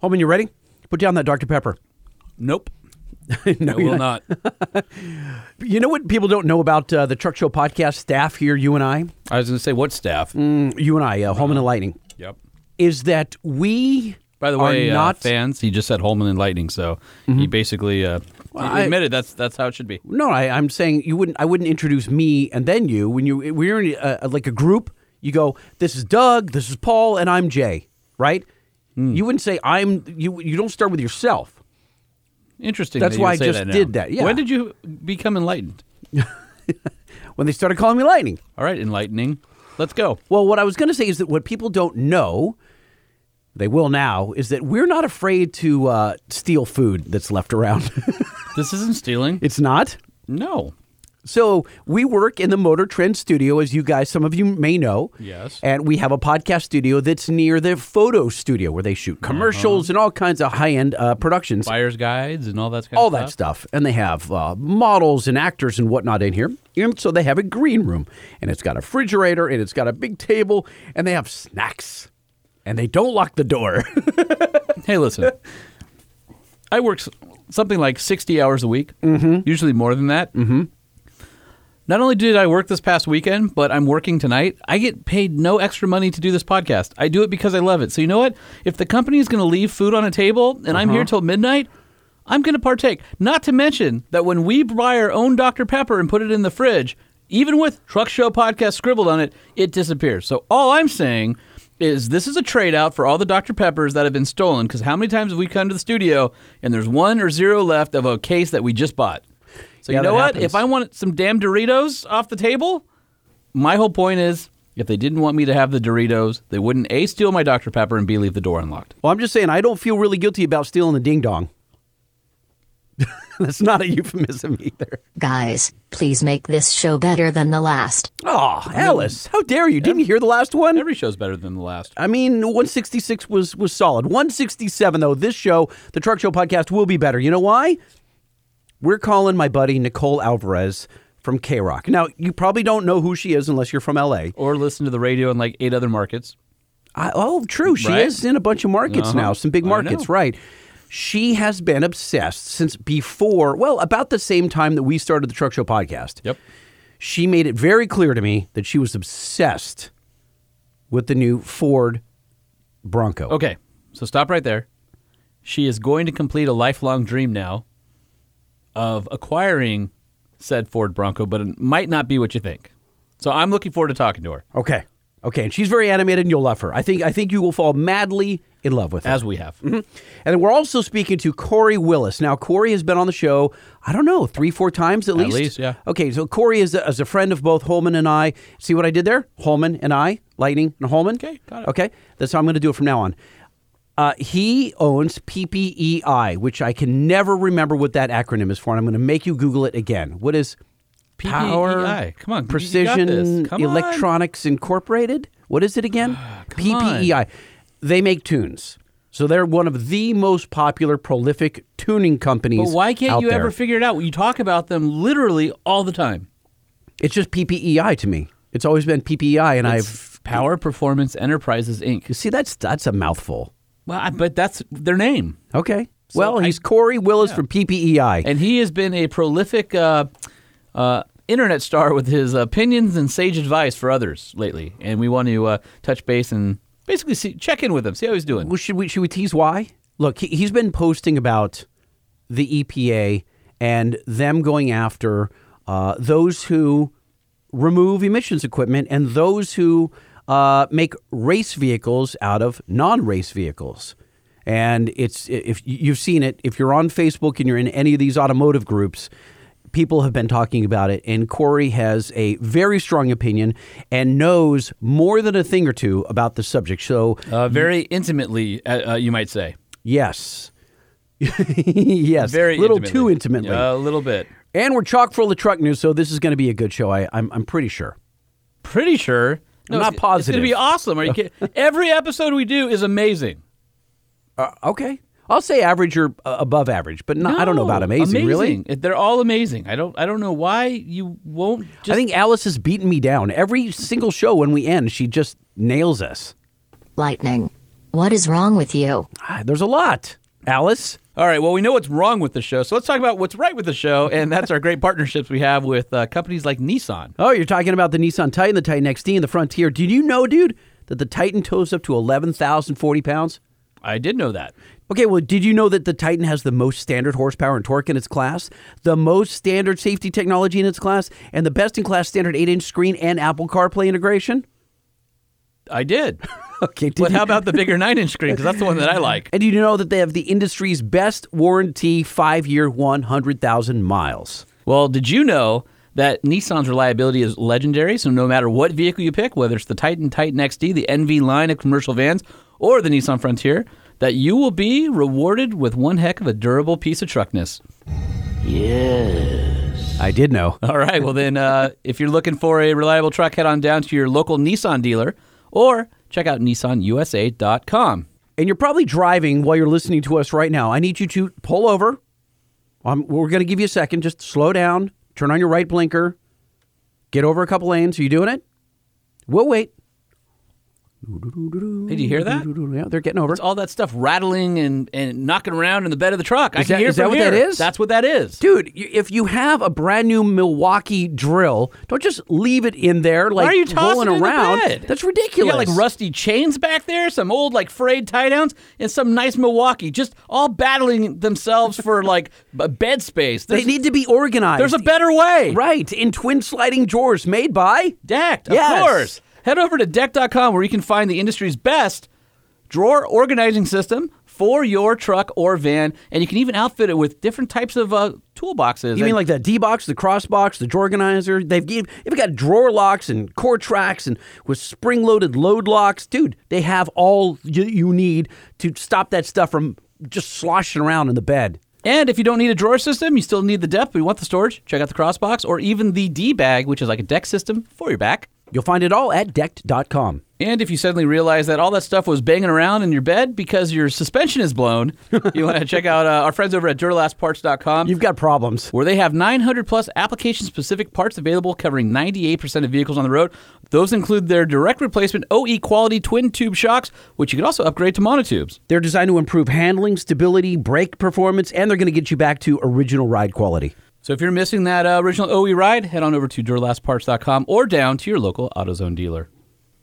Holman, you ready? Put down that Dr. Pepper. Nope. no, I you're will not. You know what people don't know about uh, the Truck Show podcast staff here, you and I? I was going to say, what staff? Mm, you and I, uh, Holman and Lightning, Yep. is that we By the are way, not. uh, fans, he just said Holman and Lightning, so he basically uh, he I- admitted that's that's how it should be. no, I, I'm saying you wouldn't. I wouldn't introduce me and then you. When you we're in a, like a group, you go, "This is Doug, this is Paul, and I'm Jay." Right? You wouldn't say I'm. You you don't start with yourself. Interesting. That's that why I just that did that, yeah. When did you become enlightened? When they started calling me Lightning. All right, enlightening. Let's go. Well, what I was going to say is that what people don't know, they will now, is that we're not afraid to uh, steal food that's left around. This isn't stealing. it's not. No. So we work in the Motor Trend studio, as you guys, some of you may know. Yes. And we have a podcast studio that's near the photo studio where they shoot commercials and all kinds of high end uh, productions. Buyer's guides and all that kind all of that stuff. stuff. And they have uh, models and actors and whatnot in here. And so they have a green room. And it's got a refrigerator and it's got a big table and they have snacks. And they don't lock the door. Hey, listen. I work something like 60 hours a week, mm-hmm. usually more than that. Mm-hmm. Not only did I work this past weekend, but I'm working tonight. I get paid no extra money to do this podcast. I do it because I love it. So, you know what? If the company is going to leave food on a table and I'm here uh-huh. till midnight, I'm going to partake. Not to mention that when we buy our own Dr. Pepper and put it in the fridge, even with Truck Show Podcast scribbled on it, it disappears. So all I'm saying is this is a trade out for all the Dr. Peppers that have been stolen. Because how many times have we come to the studio and there's one or zero left of a case that we just bought? So Yeah, you know what? happens. If I want some damn Doritos off the table, my whole point is if they didn't want me to have the Doritos, they wouldn't A, steal my Dr. Pepper and B, leave the door unlocked. well, I'm just saying, I don't feel really guilty about stealing the ding dong. That's not a euphemism either. Guys, please make this show better than the last. Oh, Alice, how dare you? Didn't you hear the last one? Every show's better than the last. I mean, 166 was was solid. 167 though, this show, the Truck Show podcast will be better. You know why? We're calling my buddy Nicole Alvarez from KROQ. Now, you probably don't know who she is unless you're from LA. Or listen to the radio in like eight other markets. I, oh, true. She Right? is in a bunch of markets Uh-huh. now, some big markets, right? She has been obsessed since before, well, about the same time that we started the Truck Show podcast. Yep. She made it very clear to me that she was obsessed with the new Ford Bronco. Okay, so stop right there. She is going to complete a lifelong dream now of acquiring said Ford Bronco, but it might not be what you think. So I'm looking forward to talking to her, Okay. Okay, and she's very animated, and you'll love her. I think. I think you will fall madly in love with her. as we have. Mm-hmm. And then we're also speaking to Corey Willis. Now, Corey has been on the show, I don't know, three, four times at, least. At least, yeah. Okay, so Corey is a, is a friend of both Holman and I. See what I did there? Holman and I, Lightning and Holman. Okay, got it. Okay, that's how I'm going to do it from now on. Uh, he owns PPEI, which I can never remember what that acronym is for, and I'm going to make you Google it again. What is Power PPEI. Come on, Precision. Come on. Electronics Incorporated? What is it again? on. PPEI. They make tunes. So they're one of the most popular, prolific tuning companies. But why can't you there. ever figure it out? You talk about them literally all the time. It's just PPEI to me. It's always been PPEI, and I've Power Performance Enterprises Inc. you see that's that's a mouthful. Well, I, but that's their name. Okay. well, I- he's Corey Willis from PPEI. And he has been a prolific uh, uh, internet star with his opinions and sage advice for others lately. And we want to uh, touch base and basically see, check in with him, see how he's doing. Well, should we should we tease why? Look, he, he's been posting about the EPA and them going after uh, those who remove emissions equipment and those who uh, make race vehicles out of non-race vehicles. And it's if you've seen it, if you're on Facebook and you're in any of these automotive groups, people have been talking about it. And Corey has a very strong opinion and knows more than a thing or two about the subject. So Uh, very intimately, uh, uh, you might say. Yes. yes. Very a little intimately. too intimately. A little bit. and we're chock full of truck news, so this is going to be a good show. I, I'm, I'm pretty sure. Pretty sure. I'm not it's, positive. It's going to be awesome. Are you kidding? Every episode we do is amazing. Uh, okay. I'll say average or uh, above average, but not, I don't know about No, amazing, really. They're all amazing. I don't. I don't know why you won't. Just I think Alice has beaten me down. Every single show when we end, she just nails us. Lightning. What is wrong with you? Ah, There's a lot. Alice? All right, well, we know what's wrong with the show, so let's talk about what's right with the show, and that's our great partnerships we have with uh, companies like Nissan. Oh, you're talking about the Nissan Titan, the Titan XD, and the Frontier. Did you know, dude, that the Titan tows up to 11,040 pounds? I did know that. Okay, well, did you know that the Titan has the most standard horsepower and torque in its class, the most standard safety technology in its class, and the best in class standard 8 inch screen and Apple CarPlay integration? I did. Okay, did But you- how about the bigger nine inch screen? Because that's the one that I like. And did you know that they have the industry's best warranty, five year, 100,000 miles? Well, did you know that Nissan's reliability is legendary? So no matter what vehicle you pick, whether it's the Titan, Titan XD, the NV line of commercial vans, or the Nissan Frontier, that you will be rewarded with one heck of a durable piece of truckness. Yes. I did know. All right. Well, then, uh, if you're looking for a reliable truck, head on down to your local Nissan dealer or check out nissanusa.com. And you're probably driving while you're listening to us right now. I need you to pull over. Um, we're going to give you a second. Just slow down, turn on your right blinker, get over a couple lanes. Are you doing it? We'll wait. Hey, do you hear that? Yeah, they're getting over. It's all that stuff rattling and, and knocking around in the bed of the truck. I Is can that- hear is that what that is? That's what that is. Dude, if you have a brand new Milwaukee drill, don't just leave it in there like Why are you tossing rolling it in the around. That's You ridiculous. got like rusty chains back there, some old like frayed tie downs, and some nice Milwaukee, just all battling themselves for like bed space. They need to be organized. there's a better way. right in twin sliding drawers made by. Decked, Yes. of course. Head over to decked.com where you can find the industry's best drawer organizing system for your truck or van, and you can even outfit it with different types of uh, toolboxes. You mean like the D box, the cross box, the drawer organizer? They've they've got drawer locks and core tracks and with spring loaded load locks, dude. They have all you, you need to stop that stuff from just sloshing around in the bed. And if you don't need a drawer system, you still need the depth, but you want the storage, check out the Crossbox or even the D bag, which is like a deck system for your back. You'll find it all at decked.com. And if you suddenly realize that all that stuff was banging around in your bed because your suspension is blown, you want to check out uh, our friends over at DuralastParts.com. You've got problems. where they have 900 plus application specific parts available covering 98% of vehicles on the road. Those include their direct replacement OE quality twin tube shocks, which you can also upgrade to monotubes. They're designed to improve handling, stability, brake performance, and they're going to get you back to original ride quality. So if you're missing that uh, original OE ride, head on over to DuralastParts.com or down to your local AutoZone dealer.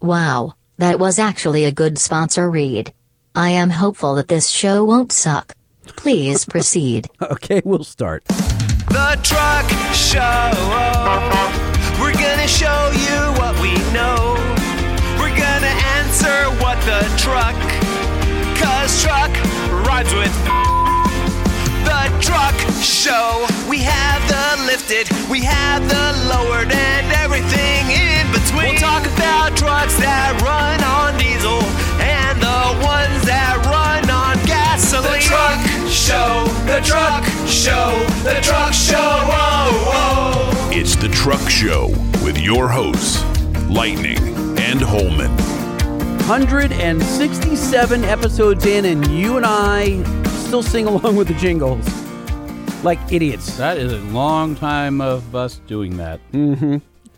Wow, that was actually a good sponsor read. I am hopeful that this show won't suck. Please proceed. Okay, we'll start. The Truck Show. We're gonna show you what we know. We're gonna answer what the truck. Cause truck rhymes with the truck show. We have the lifted, we have the lowered, and everything in between. We'll talk about trucks that run on diesel and the ones that run on gasoline. The truck show, the truck show, the truck show. Oh, oh. It's the Truck Show with your hosts, Lightning and Holman. 167 episodes in, and you and I still sing along with the jingles like idiots. That is a long time of us doing that.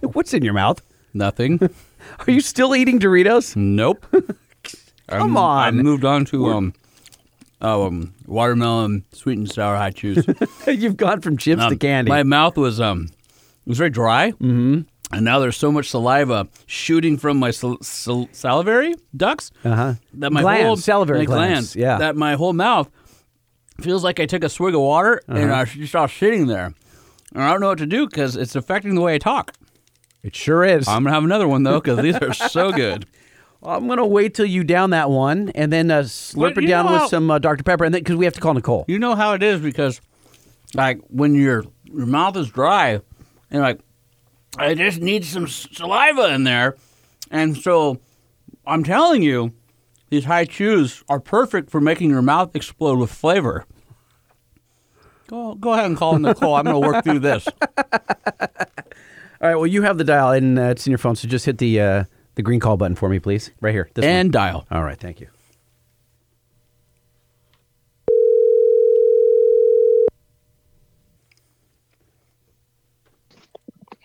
What's in your mouth? Nothing. Are you still eating Doritos? nope. Come I'm- on. I moved on to um, um, watermelon sweet and sour hot juice. You've gone from chips to Um, candy. My mouth was um, it was very dry, mm-hmm. and now there's so much saliva shooting from my sal- sal- salivary ducts Uh-huh. that my Glands, whole salivary my glands, yeah. that my whole mouth feels like I took a swig of water and Uh-huh. I just all sitting there, and I don't know what to do because it's affecting the way I talk. it sure is. I'm gonna have another one though because these are so good. I'm gonna wait till you down that one, and then uh, slurp But it down with how- some uh, Dr Pepper, and then because we have to call Nicole. You know how it is because, like, when your your mouth is dry, and like, I just need some saliva in there, and so I'm telling you, these Hi-Chews are perfect for making your mouth explode with flavor. Go go ahead and call in Nicole. I'm going to work through this. All right. Well, you have the dial, and uh, it's in your phone, so just hit the uh, the green call button for me, please. Right here. This And dial. all right. Thank you.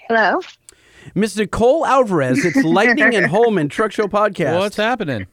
Hello. Miss Nicole Alvarez, it's Lightning and Holman Truck Show Podcast. What's happening?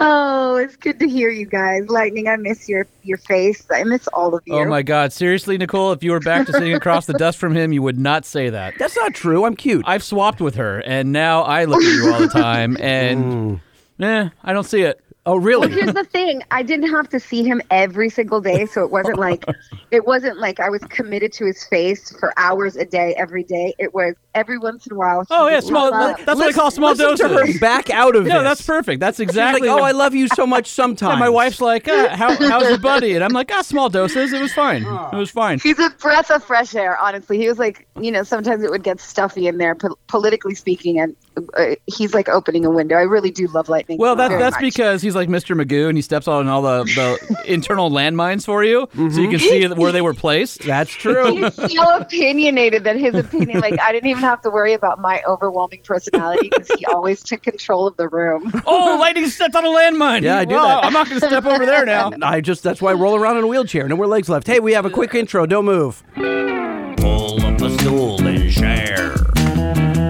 Oh, it's good to hear you guys. Lightning, I miss your your face. I miss all of you. Oh my God! Seriously, Nicole, if you were back to sitting across the desk from him, you would not say that. That's not true. I'm cute. I've swapped with her, and now I look at you all the time, and eh, I don't see it. oh, Well, really? here's the thing. I didn't have to see him every single day, so it wasn't like it wasn't like I was committed to his face for hours a day every day. It was every once in a while. Oh yeah, small. pop up. That's what I call small Listen to doses. her back out of it. No, this. that's perfect. That's She's exactly. like, oh, what- I love you so much sometimes. Yeah, my wife's like, uh, how, how's your buddy? And I'm like, ah, small doses. It was fine. It was fine. He's a breath of fresh air, honestly. He was like, you know, sometimes it would get stuffy in there, po- politically speaking, and uh, he's like opening a window. I really do love lightning. Well, that, that's much. because he's like Mr. Magoo and he steps on all the, the internal landmines for you so you can see where they were placed. That's true. He's so opinionated that his opinion, like, I didn't even have to worry about my overwhelming personality because he always took control of the room. Oh, lightning stepped on a landmine. Yeah, I do Wow, that. I'm not going to step over there now. I just that's why I roll around in a wheelchair. No more legs left. Hey, we have a quick intro. Don't move. Pull up a stool and share.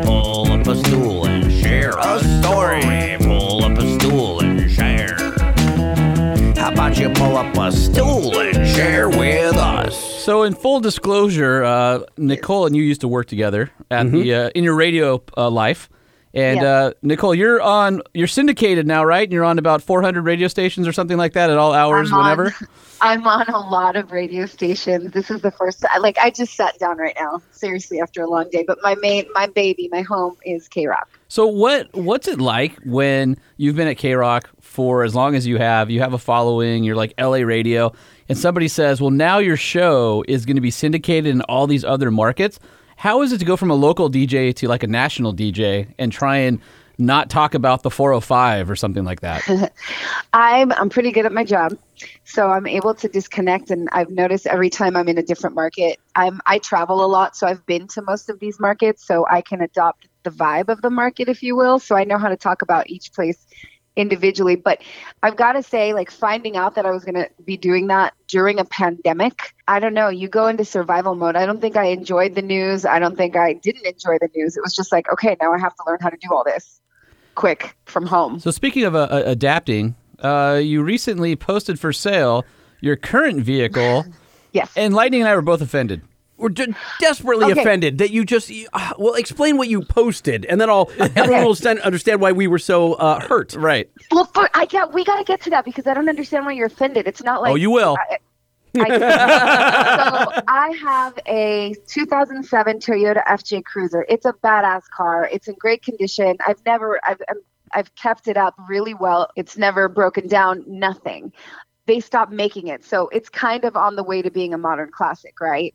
Pull up a stool and share a story. How about you pull up a stool and share with us? So, in full disclosure, uh, Nicole and you used to work together at the uh, in your radio uh, life. And Yeah. uh, Nicole, you're on. You're syndicated now, right? And you're on about 400 radio stations or something like that at all hours, I'm whenever. On, I'm on a lot of radio stations. This is the first. I- Like I just sat down right now, seriously, after a long day. But my main, my baby, my home is KROQ. So what what's it like when you've been at KROQ for as long as you have? You have a following. You're like LA radio, and somebody says, "Well, now your show is going to be syndicated in all these other markets." How is it to go from a local DJ to like a national DJ and try and not talk about the 405 or something like that? I'm I'm pretty good at my job, so I'm able to disconnect. And I've noticed every time I'm in a different market, I'm I travel a lot, so I've been to most of these markets, so I can adopt the vibe of the market, if you will. So I know how to talk about each place individually. But I've got to say, like finding out that I was going to be doing that during a pandemic, I don't know. You go into survival mode. I don't think I enjoyed the news. I don't think I didn't enjoy the news. It was just like, okay, now I have to learn how to do all this quick from home. so speaking of uh, uh, adapting, uh, you recently posted for sale your current vehicle, Yes. and Lightning and I were both offended. We're de- desperately Okay. offended that you just uh, well explain what you posted, and then I'll everyone will stand, understand why we were so uh, hurt. Right. Well, for, I got we got to get to that because I don't understand why you're offended. It's not like oh, you will. I, I, so I have a 2007 Toyota FJ Cruiser. It's a badass car. It's in great condition. I've never I've I've kept it up really well. It's never broken down. Nothing. They stopped making it, so it's kind of on the way to being a modern classic, right?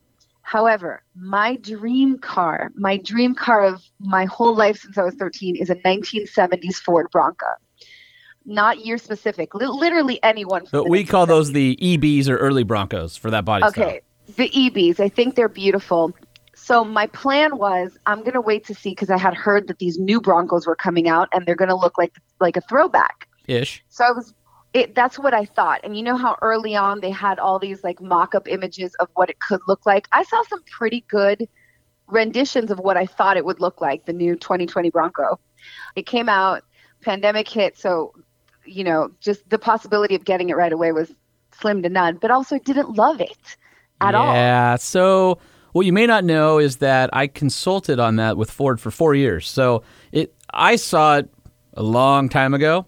However, my dream car, my dream car of my whole life since I was 13 is a 1970s Ford Bronco. Not year specific, li- literally anyone. But we call those the EBs or early Broncos for that body style. Okay, the EBs. I think they're beautiful. So my plan was I'm gonna wait to see because I had heard that these new Broncos were coming out and they're gonna look like like a throwback. Ish. So I was. It, that's what I thought. And you know how early on they had all these like mock-up images of what it could look like. I saw some pretty good renditions of what I thought it would look like. The new 2020 Bronco. It came out. Pandemic hit, so you know, just the possibility of getting it right away was slim to none. But also, didn't love it at all. Yeah. So what you may not know is that I consulted on that with Ford for four years. So it I saw it a long time ago.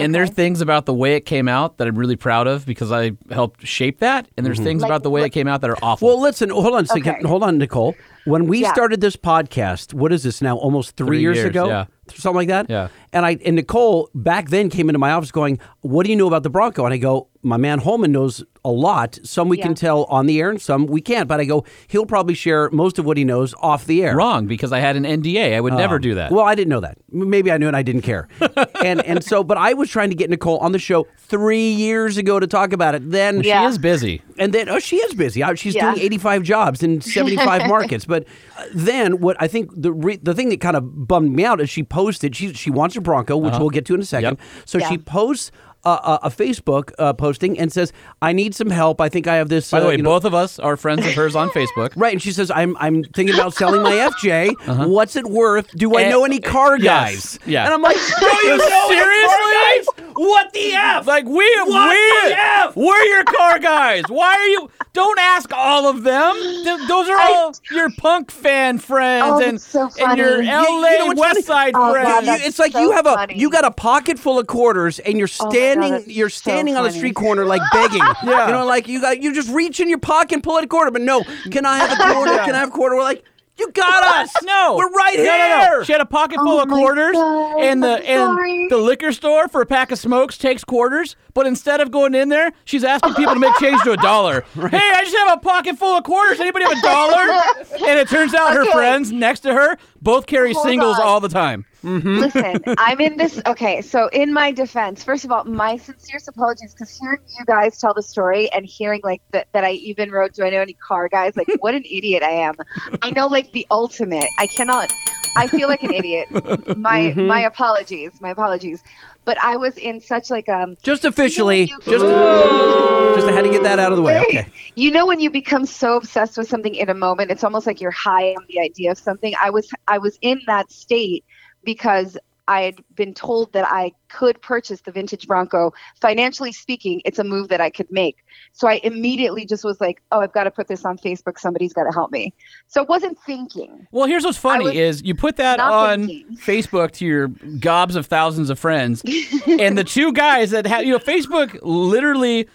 And there's things about the way it came out that I'm really proud of because I helped shape that. And there's mm-hmm. things Like about the way what- it came out that are awful. Well, listen, hold on a second. Okay. Hold on, Nicole. When we Yeah. started this podcast, what is this now? Almost three, Three years, years, ago, yeah. something like that. Yeah. And I and Nicole back then came into my office going, "What do you know about the Bronco?" And I go, "My man Holman knows a lot. Some we can tell on the air, and some we can't." But I go, "He'll probably share most of what he knows off the air." Wrong because I had an NDA. I would never do that. Well, I didn't know that. Maybe I knew and I didn't care. and and so, but I was trying to get Nicole on the show three years ago to talk about it. Then she Yeah. is busy. and then, oh, she is busy. She's Yeah. doing 85 jobs in 75 markets. But uh, then, what I think the re- the thing that kind of bummed me out is she posted. She she wants a Bronco, which we'll get to in a second. Yep. So Yeah. she posts. Uh, a, a Facebook uh, posting and says, "I need some help. I think I have this." By the uh, way, you know- both of us are friends of hers on Facebook. Right, and she says, "I'm I'm thinking about selling my FJ. What's it worth? Do I And- know any car yes, guys?" yeah. and I'm like, "Do you know any car Seriously? guys? What the f? Like we, What we, the F? we're your car guys. Why are you? Don't ask all of them. Th- those are I- all your punk fan friends Oh, and that's so and your. LA You- you know West funny? Side Oh, friends. God, You- it's like so you have a you got a pocket full of quarters and you're Oh my God, standing that's you're so standing on a funny. street corner like begging. Yeah. You know, like you got you just reach in your pocket and pull out a quarter, but no, can I have a quarter? Can I have a quarter? We're like, you got us. No, We're right no, here. No, no. She had a pocket full Oh of quarters, God, and the and the liquor store for a pack of smokes takes quarters. But instead of going in there, she's asking people to make change to a dollar. Hey, I just have a pocket full of quarters. Anybody have a dollar? and it turns out her friends next to her both carry Hold singles on. all the time. Mm-hmm. Listen, I'm in this. Okay, so in my defense, first of all, my sincerest apologies because hearing you guys tell the story and hearing like that, that I even wrote, "Do I know any car guys?" Like, what an idiot I am. I know like the ultimate. I cannot. I feel like an idiot. My my apologies. My apologies. But I was in such like um. Just officially, You- just just had to get that out of the way. Okay. You know when you become so obsessed with something in a moment, it's almost like you're high on the idea of something. I was I was in that state because I had been told that I could purchase the vintage Bronco. Financially speaking, it's a move that I could make. So I immediately just was like, "Oh, I've got to put this on Facebook. Somebody's got to help me." So I wasn't thinking. Well, here's what's funny is you put that on thinking. Facebook to your gobs of thousands of friends, and the two guys that have you know Facebook literally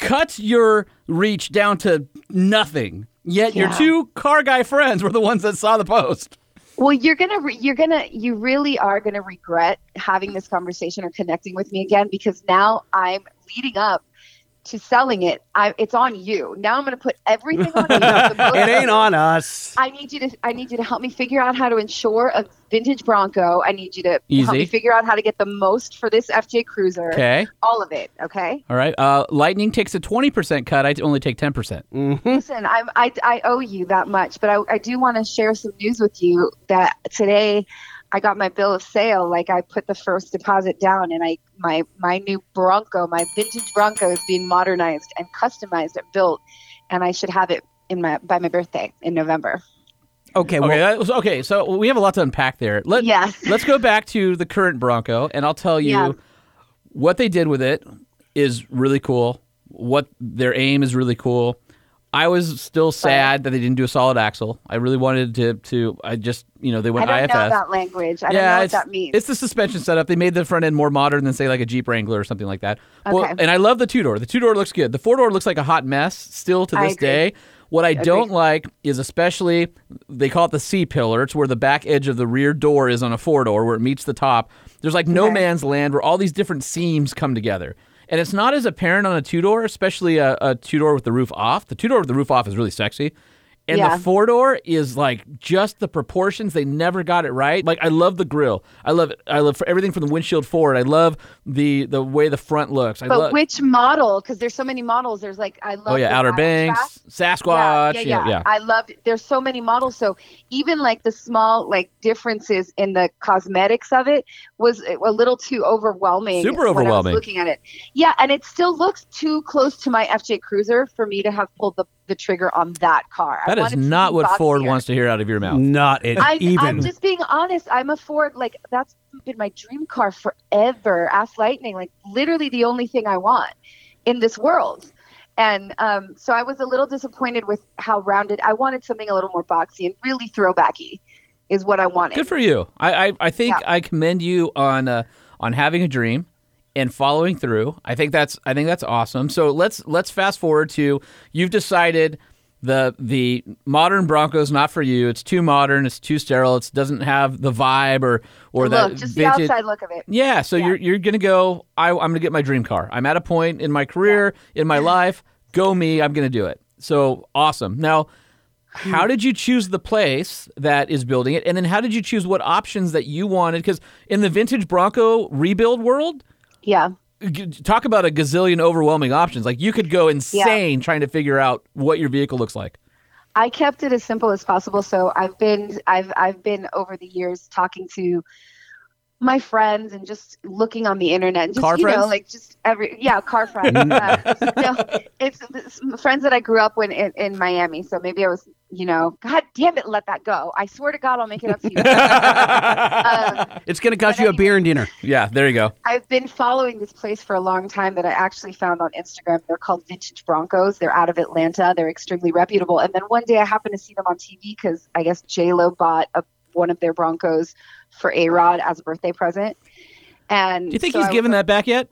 cuts your reach down to nothing. Yet your two car guy friends were the ones that saw the post. Well, you're gonna, re- you're gonna, you really are gonna regret having this conversation or connecting with me again because now I'm leading up to selling it. I, it's on you. Now I'm gonna put everything on you. It ain't on us. I need you to, I need you to help me figure out how to insure a vintage Bronco. I need you to help me figure out how to get the most for this FJ Cruiser. Okay. All of it. Okay. All right. Uh, Lightning takes a 20% cut. I only take 10%. Listen, I'm, I, I owe you that much, but I, I do want to share some news with you that today I got my bill of sale. Like I put the first deposit down and I, my, my new Bronco, my vintage Bronco is being modernized and customized and built. And I should have it in my, by my birthday in November. Okay, well, Okay, that was, okay, so we have a lot to unpack there. Let, Yes. Let's go back to the current Bronco, and I'll tell you Yeah. what they did with it is really cool. What their aim is really cool. I was still sad that they didn't do a solid axle. I really wanted to. To I just you know they I went don't IFS. know that language. I don't know yeah, what that means. it's the suspension setup. They made the front end more modern than say like a Jeep Wrangler or something like that. Well, Okay. and I love the two door. The two door looks good. The four door looks like a hot mess still to this day. What I don't like is especially they call it the C pillar. It's where the back edge of the rear door is on a four door where it meets the top. There's like no Okay. man's land where all these different seams come together. And it's not as apparent on a two door, especially a, a two door with the roof off. The two door with the roof off is really sexy. And Yeah. the four door is like just the proportions. They never got it right. Like I love the grill. I love it. I love for everything from the windshield forward. I love the the way the front looks. I but love. which model? Because there's so many models. There's like I oh, love. oh yeah, Outer Banks. Sasquatch. Yeah, yeah, yeah. I loved. There's so many models. So even like the small like differences in the cosmetics of it was a little too overwhelming. Super when I was overwhelming. looking at it, yeah, and it still looks too close to my FJ Cruiser for me to have pulled the, the trigger on that car. I That is not be what Ford wants to hear out of your mouth. not it I, even. I'm just being honest. I'm a Ford. Like that's been my dream car forever. Ask Lightning. Like literally the only thing I want in this world. And um, so I was a little disappointed with how rounded. I wanted something a little more boxy and really throwbacky, is what I wanted. Good for you. I I, I think Yeah. I commend you on uh, on having a dream and following through. I think that's I think that's awesome. So let's let's fast forward to you've decided the the modern Bronco's not for you. It's too modern. It's too sterile. It doesn't have the vibe or or look, that just vintage. the outside look of it. Yeah, so Yeah. you're you're gonna go. I, I'm gonna get my dream car. I'm at a point in my career, in my life. Go me. I'm gonna do it. So awesome. Now, how did you choose the place that is building it, and then how did you choose what options that you wanted? Because in the vintage Bronco rebuild world, Yeah. talk about a gazillion overwhelming options. Like you could go insane trying to figure out what your vehicle looks like. I kept it as simple as possible. So I've been I've I've been over the years talking to my friends and just looking on the internet and just Car you know like just every yeah car friends uh, no, it's, it's friends that I grew up with in, in Miami so maybe I was you know, God damn it, let that go. I swear to God, I'll make it up to you. um, It's going to cost you a beer and dinner. Yeah, there you go. I've been following this place for a long time that I actually found on Instagram. They're called Vintage Broncos. They're out of Atlanta. They're extremely reputable. And then one day I happened to see them on TV because I guess J Lo bought a, one of their Broncos for A Rod as a birthday present. And Do you think so he's I given was that back yet?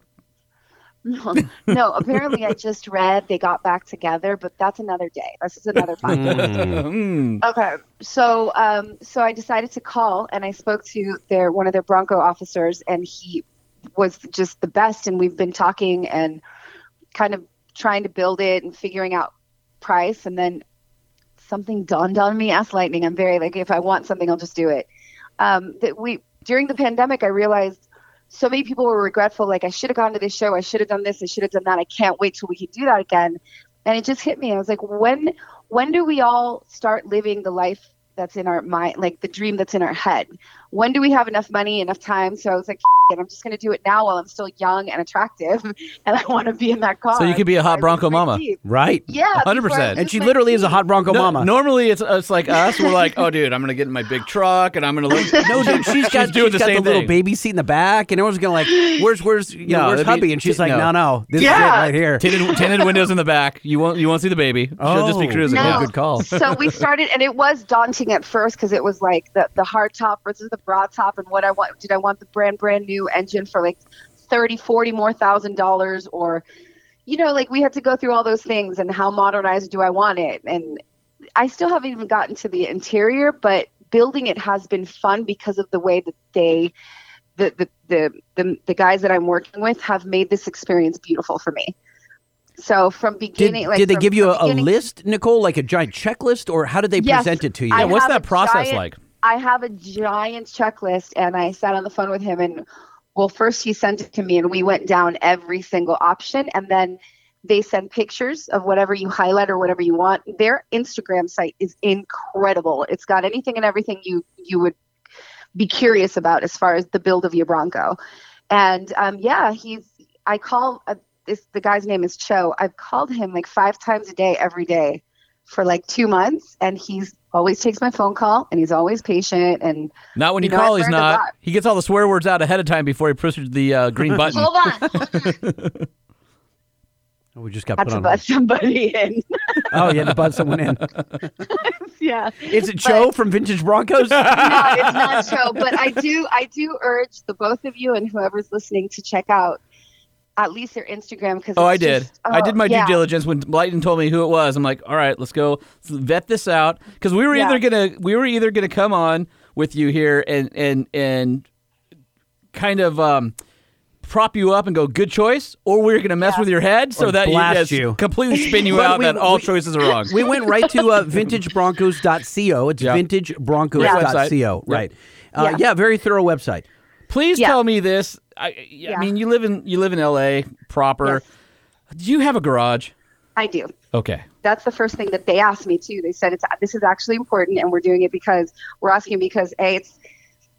No, no, apparently I just read they got back together, but that's another day. This is another podcast. Mm. Okay, so um, so I decided to call, and I spoke to their one of their Bronco officers, and he was just the best. And we've been talking and kind of trying to build it and figuring out price, and then something dawned on me. Ask lightning. I'm very like if I want something, I'll just do it. Um, that we during the pandemic, I realized so many people were regretful. Like I should have gone to this show. I should have done this. I should have done that. I can't wait till we can do that again. And it just hit me. I was like, when when do we all start living the life that's in our mind, like the dream that's in our head? When do we have enough money, enough time? So I was like, "F- it, I'm just going to do it now while I'm still young and attractive, and I want to be in that car. So you could be a hot before I lose Bronco mama. teeth. Right. Yeah, 100%. And And she my literally is a hot Bronco No- mama. Normally, it's it's like us. We're like, oh, dude, I'm gonna get in my big truck and I'm gonna look. No, dude, she's got, doing she's the got same the little thing. baby seat in the back, and everyone's going to like, where's, where's, you know, where's that'd be- hubby? And she's like, no. no, no, this is it right here. tinted, tinted windows in the back. You won't you won't see the baby. She'll just be Oh. cruising. No. Yeah. good call. so we started, and it was daunting at first because it was like the the hard top versus the broad top, and what I want. Did I want the brand brand new engine for like 30, 40 more thousand dollars, or you know, like we had to go through all those things, and how modernized do I want it? And I still haven't even gotten to the interior, but building it has been fun because of the way that they. The, the, the, the, the guys that I'm working with have made this experience beautiful for me. So from Did, beginning, like did they from- give you a, a list, Nicole, like a giant checklist, or how did they Yes, present it to you? Yeah, what's that process giant- like? I have a giant checklist and I sat on the phone with him and well first he sent it to me and we went down every single option and then they send pictures of whatever you highlight or whatever you want. Their Instagram site is incredible. It's got anything and everything you you would be curious about as far as the build of your Bronco. And um, yeah, he's I call uh, this the guy's name is Cho. I've called him like 5 times a day every day for like 2 months and he's always takes my phone call and he's always patient and Not when you, You know, call, he's not. He gets all the swear words out ahead of time before he pushes the uh, green button. hold on Oh, we just got had put to on. butt somebody in Oh, you had to butt someone in. yeah Is it Joe from Vintage Broncos? no it's not Joe. but I do I do urge the both of you and whoever's listening to check out at least their Instagram because Oh, I did. I did my yeah. due diligence when Lightning told me who it was. I'm like, all right, let's go vet this out because we were Yeah. either gonna we were either gonna come on with you here and and and kind of um, prop you up and go good choice, or we are gonna mess Yeah. with your head so Or that blast yes, you. completely spin you out we- that all we- choices are wrong. we went right to uh, vintagebroncos.co. It's Yeah. vintagebroncos.co. Yeah. Right. Uh, Yeah. yeah, very thorough website. Please Yeah. tell me this. I, I mean, you live in you live in L.A. proper. Do you have a garage? I do Okay. that's the first thing that they asked me too. They said it's this is actually important, and we're doing it because we're asking because a it's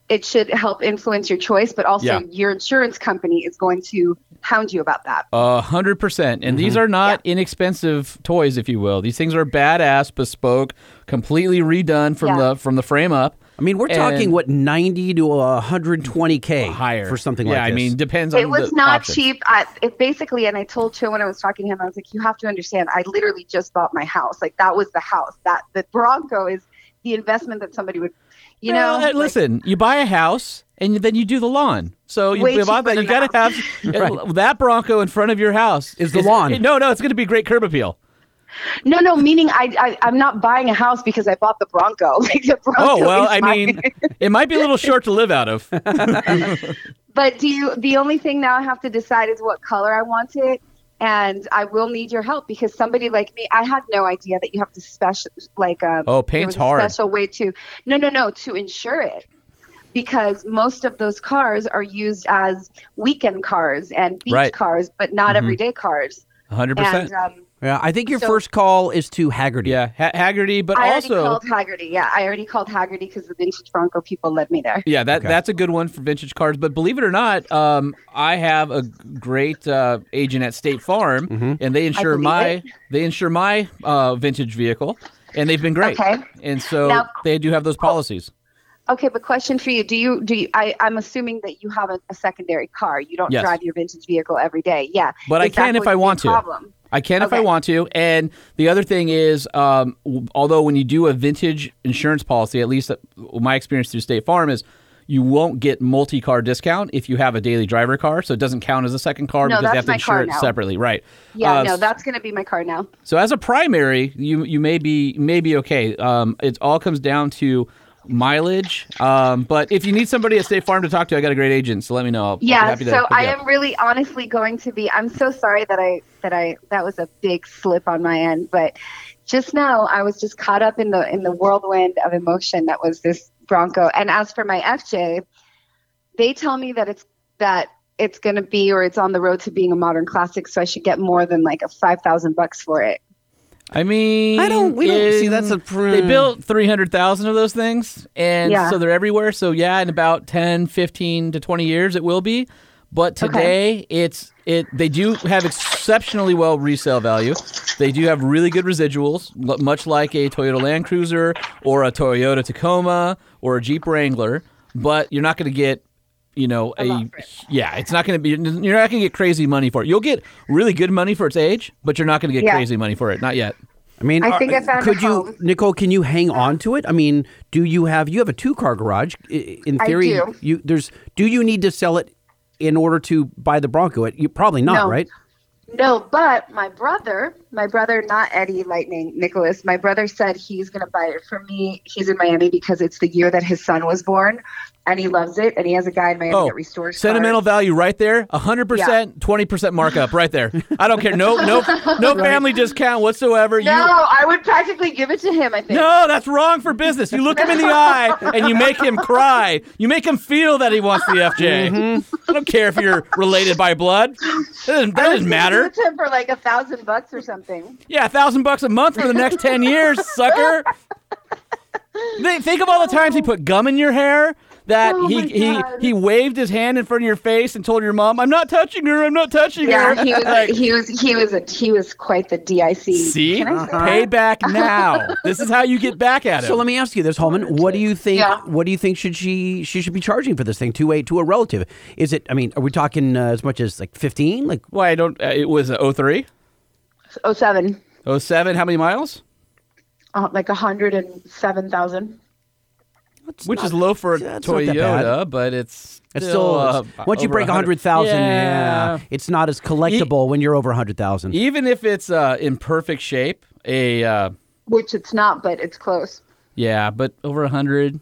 it should help influence your choice, but also Yeah. your insurance company is going to hound you about that. A hundred percent. And these mm-hmm. are not inexpensive toys, if you will. These things are badass, bespoke, completely redone from Yeah. the from the frame up. I mean, we're And- talking what ninety to one hundred twenty k higher for something yeah, like this. I mean, depends on It was the not options. cheap. I, it basically, and I told Cho when I was talking to him, I was like, "You have to understand. I literally just bought my house. Like that was the house. That the Bronco is the investment that somebody would, you know." Well, uh, like- listen, you buy a house and then you do the lawn. So you you bought cheaper that. You got to have uh, that Bronco in front of your house Is the lawn. No, no, it's going to be great curb appeal. No, no. Meaning, I, I, I'm not buying a house because I bought the Bronco. Like the Bronco. Oh well, I my- mean, it might be a little short to live out of. But do you? The only thing now I have to decide is what color I want it, and I will need your help because somebody like me, I had no idea that you have to special like um, Oh, paint's hard. Special way to no, no, no, to insure it. Because most of those cars are used as weekend cars and beach Right. cars, but not everyday cars. hundred percent. um, yeah, I think your So- first call is to Hagerty. Yeah, ha- Hagerty, but I also already called Hagerty. Yeah, I already called Hagerty because the vintage Bronco people led me there. Yeah, that Okay. that's a good one for vintage cars. But believe it or not, um, I have a great uh, agent at State Farm, and they insure my it. they insure my uh, vintage vehicle. and they've been great. Okay. And so Now- they do have those policies. Okay, but question for you: Do you do you? I, I'm assuming that you have a, a secondary car. You don't Yes. drive your vintage vehicle every day. Yeah, But I Is that can if I be a want to. Problem? I can if I want to. And the other thing is, um, although when you do a vintage insurance policy, at least uh, my experience through State Farm is you won't get multi-car discount if you have a daily driver car, so it doesn't count as a second car No, because they have to insure it separately, right? Yeah, Uh, no, that's going to be my car now. So as a primary, you you may be may be okay. Um, it all comes down to mileage. Um, but if you need somebody at State Farm to talk to, I got a great agent. So let me know. I'll, Yeah, so I am really honestly going to be I'm so sorry that I that I that was a big slip on my end, but just now I was just caught up in the in the whirlwind of emotion that was this Bronco. And as for my FJ, they tell me that it's that it's going to be or it's on the road to being a modern classic, so I should get more than like a 5,000 bucks for it. I mean, I don't- we don't- see, that's a pr- They built 300,000 of those things, and Yeah. so they're everywhere. So, yeah, in about 10, 15 to 20 years, it will be. But today, it's it. They do have exceptionally well resale value. They do have really good residuals, much like a Toyota Land Cruiser or a Toyota Tacoma or a Jeep Wrangler. But you're not going to get, you know, a, yeah, it's not going to be. You're not going to get crazy money for it. You'll get really good money for its age, but you're not going to get Yeah. crazy money for it. Not yet. I mean, I think are- I found a could you, home. Nicole? Can you hang on to it? I mean, do you have you have a two car garage? I- In I theory, do. you there's do you need to sell it in order to buy the Bronco? It you probably not, No. right? No, but my brother, my brother, not Eddie Lightning, Nicholas, my brother said he's going to buy it for me. He's in Miami because it's the year that his son was born and he loves it. And he has a guy in Miami Oh, that restores sentimental cars. value right there. hundred percent, twenty percent markup right there. I don't care. No, no, no family discount whatsoever. No, You, I would practically give it to him, I think. no, that's wrong for business. You look him in the eye and you make him cry. You make him feel that he wants the FJ. Mm-hmm. I don't care if you're related by blood. That doesn't, that I doesn't matter. Give it to him for like a thousand bucks or something. Yeah, a thousand bucks a month for the next ten years, sucker. Think think of all the times he put gum in your hair that oh he he he waved his hand in front of your face and told your mom, "I'm not touching her. I'm not touching yeah, her." Yeah, he was like, he was he was a, he was quite the dic. See, uh-huh. payback now. this is how you get back at it. So let me ask you this, Holman. What do you think? Yeah. What do you think should she she should be charging for this thing to a to a relative? Is it? I mean, are we talking uh, as much as like 15? Like, why well, I don't? Uh, it was uh, 03? 07. 07, How many miles? Uh, like 107,000. It's which not, is low for a Toyota, but it's it's still uh, once you break hundred thousand, yeah. yeah. it's not as collectible e- when you're over hundred thousand. Even if it's uh, in perfect shape, a uh, which it's not, but it's close. Yeah, but over a hundred,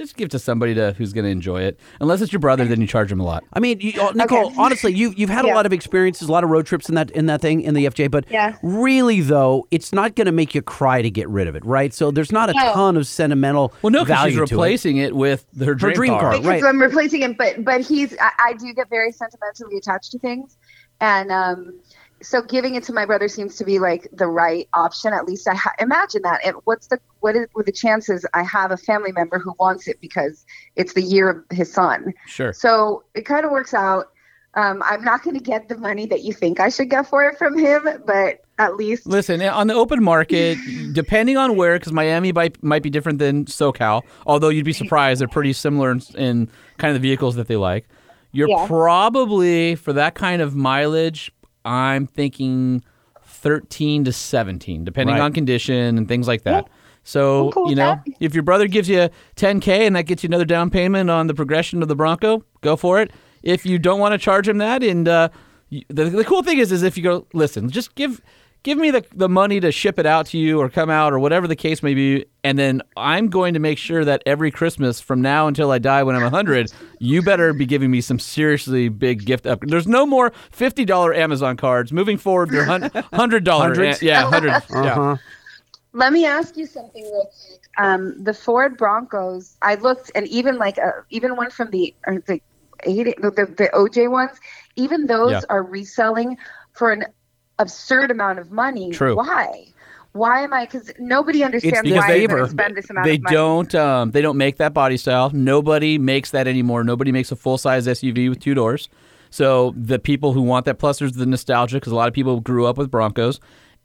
just give it to somebody to who's going to enjoy it. Unless it's your brother, then you charge him a lot. I mean, you, uh, Nicole. Okay. Honestly, you you've had a lot of experiences, a lot of road trips in that in that thing in the FJ. But Yeah. really, though, it's not going to make you cry to get rid of it, right? So there's not a No. ton of sentimental Well, no, because she's to it. replacing it. with her dream, dream car. because right. I'm replacing him. But but he's I, I do get very sentimentally attached to things, and um, so giving it to my brother seems to be like the right option. At least I ha- imagine that. And what's the what is what the chances I have a family member who wants it because it's the year of his son. Sure. So it kind of works out. Um, I'm not going to get the money that you think I should get for it from him, but at least Listen, on the open market, depending on where, because Miami might, might be different than SoCal, although you'd be surprised, they're pretty similar in, in kind of the vehicles that they like. You're Yeah. probably, for that kind of mileage, I'm thinking 13 to 17, depending Right. on condition and things like that. So, I'm cool you know, that. if your brother gives you 10K and that gets you another down payment on the progression of the Bronco, go for it. If you don't want to charge him that, and uh, the, the cool thing is, is if you go, listen, just give give me the, the money to ship it out to you or come out or whatever the case may be, and then I'm going to make sure that every Christmas from now until I die when I'm 100, you better be giving me some seriously big gift up. There's no more $50 Amazon cards. Moving forward, they're hun- $100. Hundreds? Yeah, 100 Uh yeah. Let me ask you something real quick. Um, the Ford Broncos, I looked, and even like uh, even one from the or the eight, the, the, the OJ ones, even those Yeah. are reselling for an absurd amount of money. True. Why? Why am I? Because nobody understands why they- I'm going favor. to spend this amount They of money. don't. Um, they don't make that body style. Nobody makes that anymore. Nobody makes a full size SUV with two doors. So the people who want that, plus there's the nostalgia because a lot of people grew up with Broncos,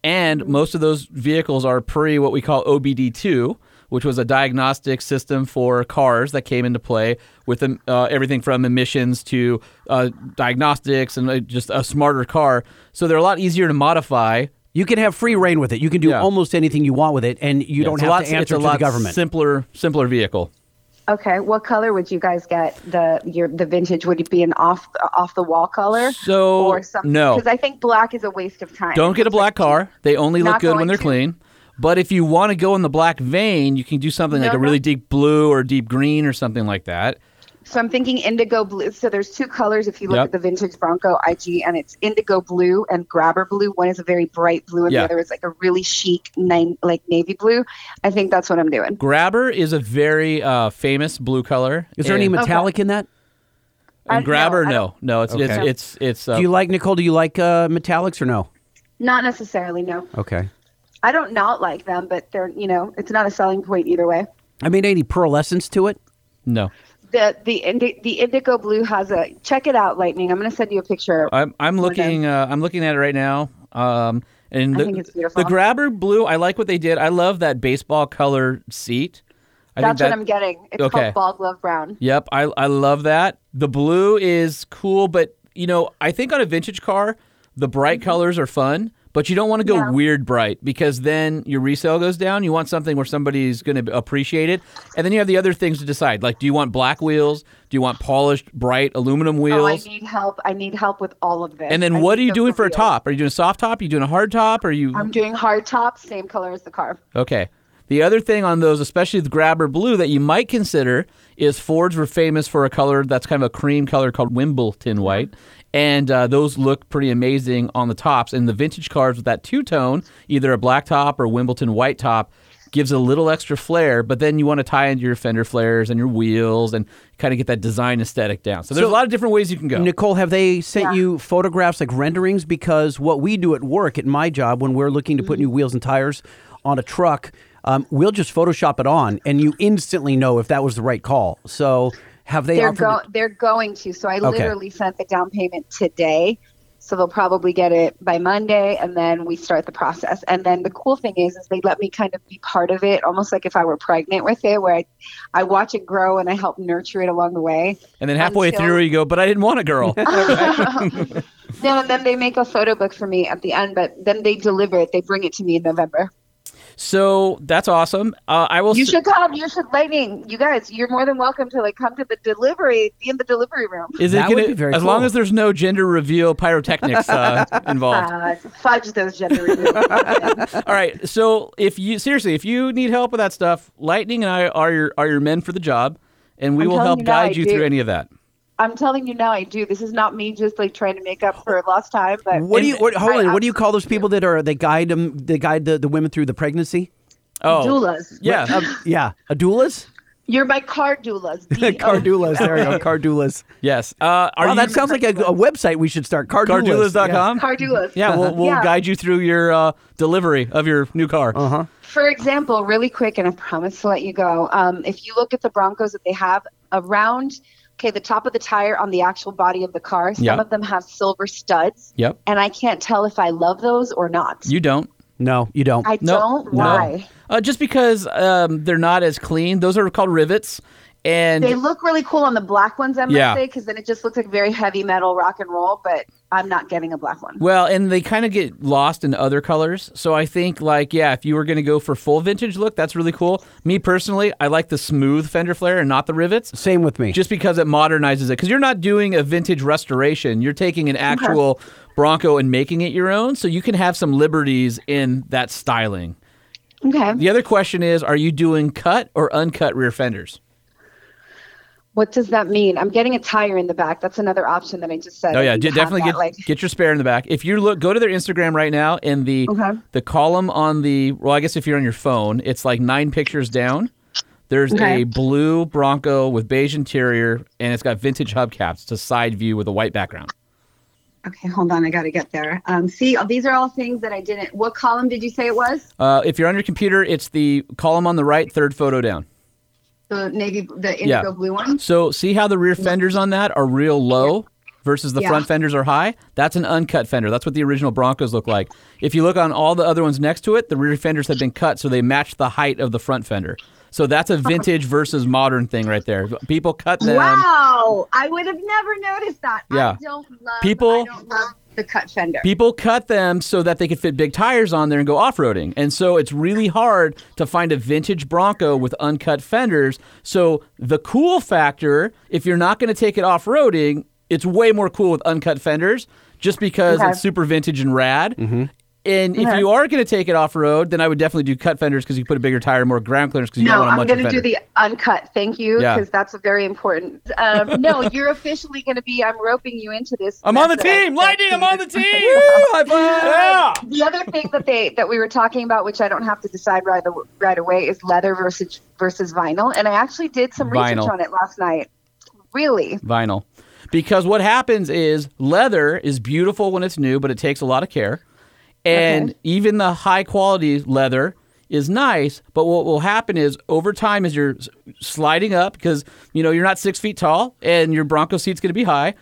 And most of those vehicles are pre what we call OBD2, which was a diagnostic system for cars that came into play with um, uh, everything from emissions to uh, diagnostics and uh, just a smarter car. So they're a lot easier to modify. You can have free reign with it. You can do Yeah. almost anything you want with it, and you Yeah, don't have lot, to it's answer a to lot the government. Simpler, simpler vehicle. Okay, what color would you guys get? The your the vintage would it be an off off the wall color So or something? no, because I think black is a waste of time. Don't get a black car. They only look good when they're to. clean. But if you want to go in the black vein, you can do something like No, a really deep blue or deep green or something like that. So I'm thinking indigo blue. So there's two colors if you look Yep. at the vintage Bronco IG, and it's indigo blue and grabber blue. One is a very bright blue, and Yeah. the other is like a really chic, nine, like navy blue. I think that's what I'm doing. Grabber is a very uh, famous blue color. Is there any and, metallic in that? And grabber? no, No, no. It's it's it's it's. Uh, Do you like Nicole? Do you like uh, metallics or no? Not necessarily. No, Okay. I don't not like them, but they're you know it's not a selling point either way. I mean, any pearlescence to it? no. The the indi- the indigo blue has a check it out, lightning. I'm gonna send you a picture. I'm I'm looking uh, I'm looking at it right now. Um, and I the, think it's beautiful. the grabber blue, I like what they did. I love that baseball color seat. I That's think what I'm getting. It's Okay. called ball glove brown. Yep, I I love that. The blue is cool, but you know, I think on a vintage car, the bright colors are fun, but you don't want to go. Yeah. weird bright because then your resale goes down. You want something where somebody's going to appreciate it. And then you have the other things to decide. Like do you want black wheels? Do you want polished bright aluminum wheels? Oh, I need help. I need help with all of this. and then I what are you doing for a top? Are you doing a soft top? Are you doing a hard top? Are you I'm doing hard top, same color as the car. Okay. The other thing on those, especially the grabber blue, that you might consider is Fords were famous for a color that's kind of a cream color called Wimbledon white. And uh, those look pretty amazing on the tops. And the vintage cars with that two tone, either a black top or Wimbledon white top, gives a little extra flair. But then you want to tie into your fender flares and your wheels and kind of get that design aesthetic down. So there's So- a lot of different ways you can go. Nicole, have they sent Yeah. you photographs like renderings? Because what we do at work, at my job, when we're looking to put Mm-hmm. new wheels and tires on a truck, um, we'll just Photoshop it on, and you instantly know if that was the right call. So, have they They're go- they're going to. So I Okay. literally sent the down payment today. So they'll probably get it by Monday, and then we start the process. And then the cool thing is, is they let me kind of be part of it, almost like if I were pregnant with it, where I, I watch it grow and I help nurture it along the way. and then halfway until- through, you go, but I didn't want a girl. No, and then they make a photo book for me at the end, but then they deliver it. They bring it to me in November. So that's awesome. Uh, I will. You s- should come. You should lightning. You guys, you're more than welcome to like come to the delivery, be in the delivery room. Is That it would gonna, be very as long as there's no gender reveal pyrotechnics uh, involved? Uh, fudge those gender reveals. All right. So if you seriously, if you need help with that stuff, Lightning and I are your are your men for the job, and we I'm will help you now, guide you do. through any of that. I'm telling you now, I do. This is not me just like trying to make up for lost time, but what do you? What, hold on. What do you call those people that are they guide them? They guide the, the women through the pregnancy. Oh, doulas. yeah. Um, yeah, a doulas. You're my car doulas. D-O- car doulas. There you go. Car doulas. yes. Uh, are Wow, you that sounds like a, a website we should start. Car doulas. cardoulas.com? Car doulas. Yeah, we'll, we'll Yeah. guide you through your uh, delivery of your new car. Uh huh. For example, really quick, and I promise to let you go. Um, if you look at the Broncos that they have around, okay, the top of the tire on the actual body of the car, some Yeah. of them have silver studs, Yep. and I can't tell if I love those or not. You don't. No, you don't. I No. don't. no. Why? Uh, just because um, they're not as clean. Those are called rivets. And They look really cool on the black ones, I must Yeah. say, because then it just looks like very heavy metal rock and roll. But I'm not getting a black one. Well, and they kind of get lost in other colors. So I think, like, yeah, if you were going to go for full vintage look, that's really cool. Me personally, I like the smooth fender flare and not the rivets, Same with me. just because it modernizes it. Because you're not doing a vintage restoration; you're taking an uh-huh. actual Bronco and making it your own. So you can have some liberties in that styling. Okay. The other question is, are you doing cut or uncut rear fenders? What does that mean? I'm getting a tire in the back. That's another option that I just said. Oh yeah, need de- to have definitely that, get like get your spare in the back. If you look, go to their Instagram right now, and the Okay. the column on the well, I guess if you're on your phone, it's like nine pictures down. There's Okay. a blue Bronco with beige interior, and it's got vintage hubcaps. It's a side view with a white background. Okay, hold on. I got to get there. Um, see, these are all things that I didn't. What column did you say it was? Uh, if you're on your computer, it's the column on the right, third photo down. The navy, the Yeah. blue one. So see how the rear fenders on that are real low. versus the Yeah. front fenders are high, that's an uncut fender. That's what the original Broncos look like. If you look on all the other ones next to it, the rear fenders have been cut so they match the height of the front fender. So that's a vintage versus modern thing right there. People cut them. Wow, I would have never noticed that. Yeah. I don't love. People- I don't love the cut fender. People cut them so that they could fit big tires on there and go off roading. And so it's really hard to find a vintage Bronco with uncut fenders. So the cool factor, if you're not going to take it off roading, it's way more cool with uncut fenders just because Okay. it's super vintage and rad. Mm-hmm. And if you are going to take it off road, then I would definitely do cut fenders because you put a bigger tire, more ground clearance because you no, don't want a I'm going to do the uncut. Thank you, Yeah. because that's very important. Um, no, you're officially going to be. I'm roping you into this. I'm on the mess that I- team, Lightning. I'm on the team. Woo, five. Yeah. The other thing that they that we were talking about, which I don't have to decide right right away, is leather versus versus vinyl. And I actually did some research on it last night. Really? vinyl. Because what happens is leather is beautiful when it's new, but it takes a lot of care. And Okay. even the high quality leather is nice, but what will happen is over time as you're sliding up, because you know you're not six feet tall and your Bronco seat's going to be high,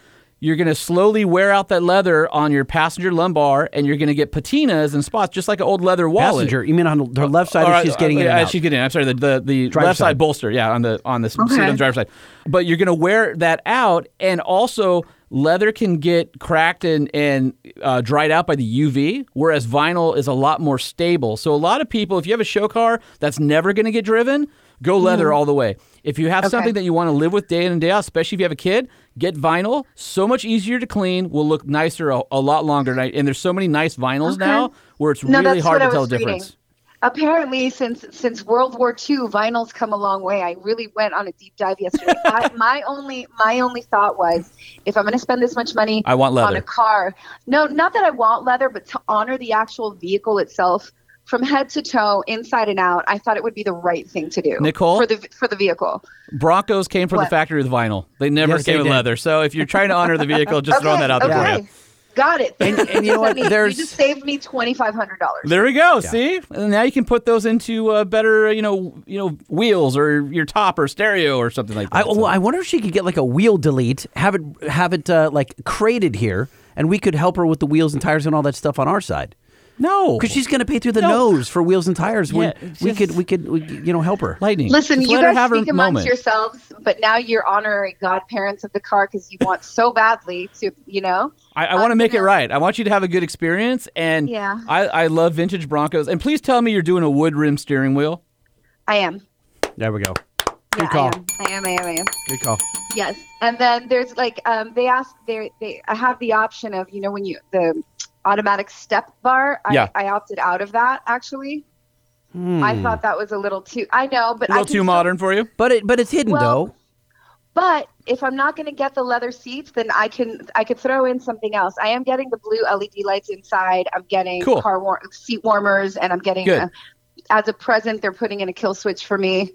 you're going to slowly wear out that leather on your passenger lumbar, and you're going to get patinas and spots, just like an old leather wallet. Passenger. You mean on the left side, Or, or she's getting in uh, and uh. She's getting in. I'm sorry, the the, the left side. side. bolster, yeah, on the on the seat on the driver's side. But you're gonna wear that out, and also leather can get cracked and and uh, dried out by the UV, whereas vinyl is a lot more stable. So a lot of people, if you have a show car that's never gonna get driven, go leather all the way. If you have something that you want to live with day in and day out, especially if you have a kid, get vinyl. So much easier to clean, will look nicer a, a lot longer. And there's so many nice vinyls now where it's No, really hard to tell the reading. difference. Apparently, since since World War II, vinyl's come a long way. I really went on a deep dive yesterday. I, my only my only thought was, if I'm going to spend this much money I want leather. on a car, no, not that I want leather, but to honor the actual vehicle itself from head to toe, inside and out. I thought it would be the right thing to do, Nicole? for the for the vehicle. Broncos came from the factory with vinyl. They never Yes, they came with did. leather. So if you're trying to honor the vehicle, just throwing that out there okay. for you. Got it. And- and you know what? You There's- just saved me twenty five hundred dollars. There we go. See, and now you can put those into uh, better, you know, you know, wheels or your top or stereo or something like that. I, So- well, I wonder if she could get like a wheel delete, have it have it uh, like crated here, and we could help her with the wheels and tires and all that stuff on our side. No, Because she's going to pay through the No. nose for wheels and tires. When Yeah, it's we could, we could, we, could, you know, help her. lightning. Listen, Just you guys have her speak amongst moment. yourselves, but now you're honorary godparents of the car because you want so badly to, you know. I, I want to I'm make it right. I want you to have a good experience, and Yeah. I, I love vintage Broncos. And please tell me you're doing a wood rim steering wheel. I am. There we go. Yeah, call. I am. I am. I am. I am. Good call. Yes. And then there's like um, they ask they they I have the option of you know when you the automatic step bar. I, Yeah. I opted out of that actually. Hmm. I thought that was a little too. I know, but A I little can too still- modern for you. But it, but it's hidden Well, though. But if I'm not going to get the leather seats, then I can I could throw in something else. I am getting the blue LED lights inside. I'm getting Cool. car war- seat warmers, and I'm getting a, as a present. They're putting in a kill switch for me.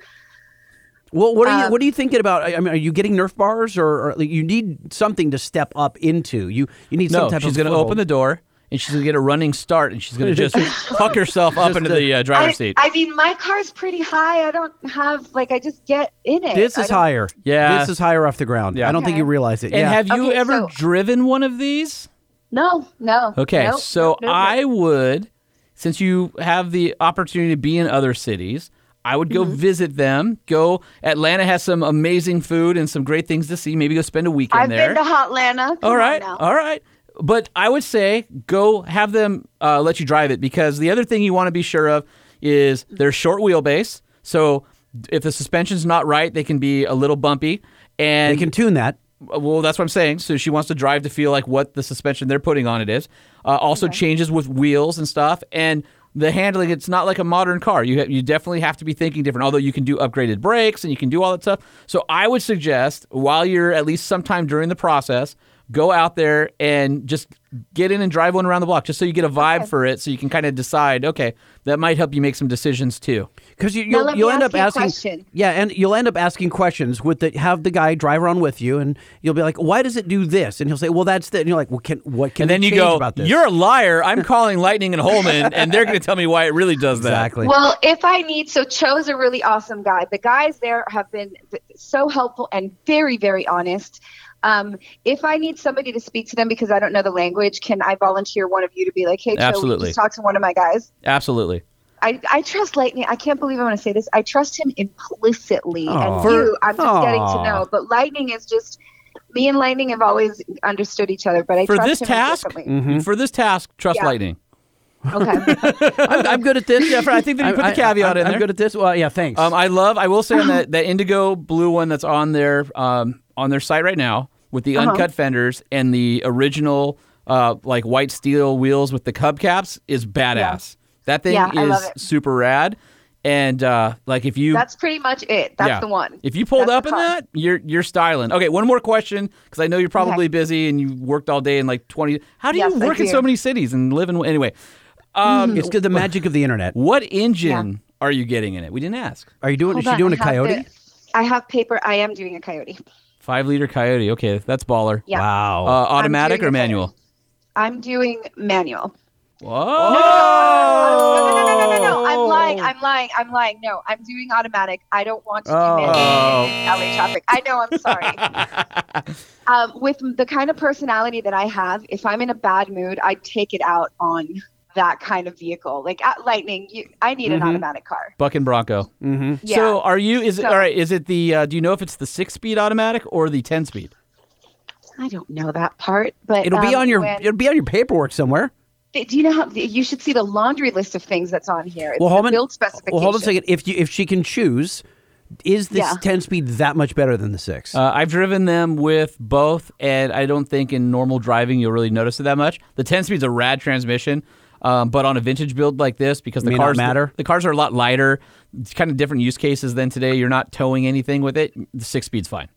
Well, what are you um, what are you thinking about? I mean, are you getting Nerf bars, or, or you need something to step up into? You you need No, some type she's of going to open the door, and she's going to get a running start, and she's going to just huck herself up Just into the- the uh, I, driver's seat. I mean, my car's pretty high. I don't have like I just get in it. This is higher. Yeah. this is higher off the ground. Yeah. I don't think you realize it. and yeah. have you Okay, ever so- driven one of these? No, no. Okay, Nope, so nope, nope, I nope. would, since you have the opportunity to be in other cities, I would Mm-hmm. go visit them. Go. Atlanta has some amazing food and some great things to see. Maybe go spend a weekend I've there. been to Hotlanta. Come all on right, now. all right. But I would say go have them uh, let you drive it because the other thing you want to be sure of is their short wheelbase. So if the suspension's not right, they can be a little bumpy. And they can tune that. well, that's what I'm saying. So she wants to drive to feel like what the suspension they're putting on it is. Uh, also changes with wheels and stuff, and the handling. It's not like a modern car. You ha- you definitely have to be thinking different. Although you can do upgraded brakes and you can do all that stuff. So I would suggest while you're at least sometime during the process, go out there and just get in and drive one around the block, just so you get a vibe for it, so you can kind of decide. Okay, that might help you make some decisions too. Because you, Now you'll, you'll end ask up you asking, question. yeah, and you'll end up asking questions with the have the guy drive around with you, and you'll be like, "Why does it do this?" And he'll say, "Well, that's the." And you're like, "Well, can what can And then you go, about this?" "You're a liar. I'm calling Lightning and Holman, and they're going to tell me why it really does that." exactly. Well, if I need, so Cho's a really awesome guy. The guys there have been so helpful and very, very honest. Um, if I need somebody to speak to them because I don't know the language, can I volunteer one of you to be like, hey, Joe, Absolutely. just talk to one of my guys? Absolutely. I, I trust Lightning. I can't believe I'm going to say this. I trust him implicitly, Aw. and For- you, I'm just getting to know. But Lightning is just me and Lightning have always understood each other. But I For trust this him task, implicitly. for this task, trust Yeah. lightning. Okay. I'm, I'm good at this. Yeah, I think that you put the caveat I, in I'm there. good at this. Well, yeah, thanks. Um, I love. I will say on that that indigo blue one that's on there. um, on their site right now with the Uh-huh. uncut fenders and the original uh, like white steel wheels with the hubcaps is badass. That thing Yeah, is super rad. And uh, like if you That's pretty much it. That's yeah. the one. If you pulled That's up in car. that, you're you're styling. Okay, one more question because I know you're probably Okay. busy and you worked all day in like 20. How do Yes, you I work in so many cities and live in anyway? Um, it's. The magic of the internet. What engine are you getting in it? We didn't ask. Are you doing? Hold is she on, doing I a coyote? the- I have paper. I am doing a coyote. Five liter Coyote. Okay, that's baller. Yeah. Wow. Uh, automatic or manual? I'm doing manual. Whoa! No, no, no, no, no, no. I'm lying. I'm lying. I'm lying. No, I'm doing automatic. I don't want to do Oh. manual in LA traffic. I know. I'm sorry. um, with the kind of personality that I have, if I'm in a bad mood, I take it out on that kind of vehicle. Like at Lightning, you, I need an Mhm. automatic car. Buck and Bronco. Mm-hmm. Yeah. So are you? Is it So- all right? Is it the? Uh, do you know if it's the six speed automatic or the ten speed? I don't know that part, but It'll be um, on your. when- It'll be on your paperwork somewhere. do you know how you should see the laundry list of things that's on here? It's Well, hold the on. build specification. Well, hold on a second. If you if she can choose, is this Yeah. ten speed that much better than the six? Uh, I've driven them with both, and I don't think in normal driving you'll really notice it that much. The ten speed's a rad transmission, um, but on a vintage build like this, because the May cars matter? the cars are a lot lighter, it's kind of different use cases than today. You're not towing anything with it. The six speed's fine.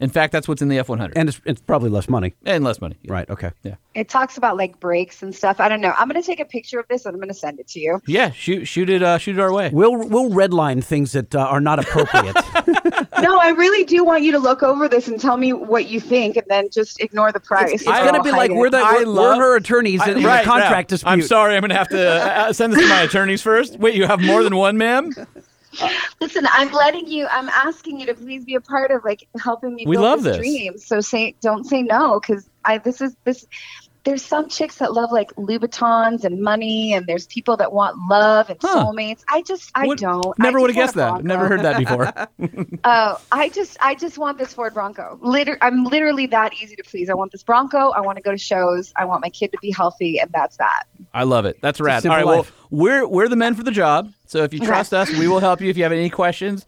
In fact, that's what's in the F one hundred, and it's, it's probably less money. and less money. Right. Okay. Yeah. It talks about like brakes and stuff. I don't know. I'm gonna take a picture of this and I'm gonna send it to you. Yeah, shoot, shoot it, uh, shoot it our way. We'll we'll redline things that uh, are not appropriate. no, I really do want you to look over this and tell me what you think, and then just ignore the price. it's going to be like we're the I we're, love- we're her attorneys I- in, in right, a contract yeah. dispute. I'm sorry, I'm going to have to uh, send this to my attorneys first. Wait, you have more than one, ma'am? Listen, I'm letting you. I'm asking you to please be a part of like helping me. We build love this this. dream. So say don't say no because I this is this. There's some chicks that love like Louboutins and money, and there's people that want love and Huh. soulmates. I just I Would- don't. Never would have guessed want that. a Never heard that before. Oh, I just I just want this Ford Bronco. Liter- I'm literally that easy to please. I want this Bronco. I want to go to shows. I want my kid to be healthy, and that's that. I love it. That's rad. All simple right, well, we're we're the men for the job. So if you trust us, we will help you. If you have any questions,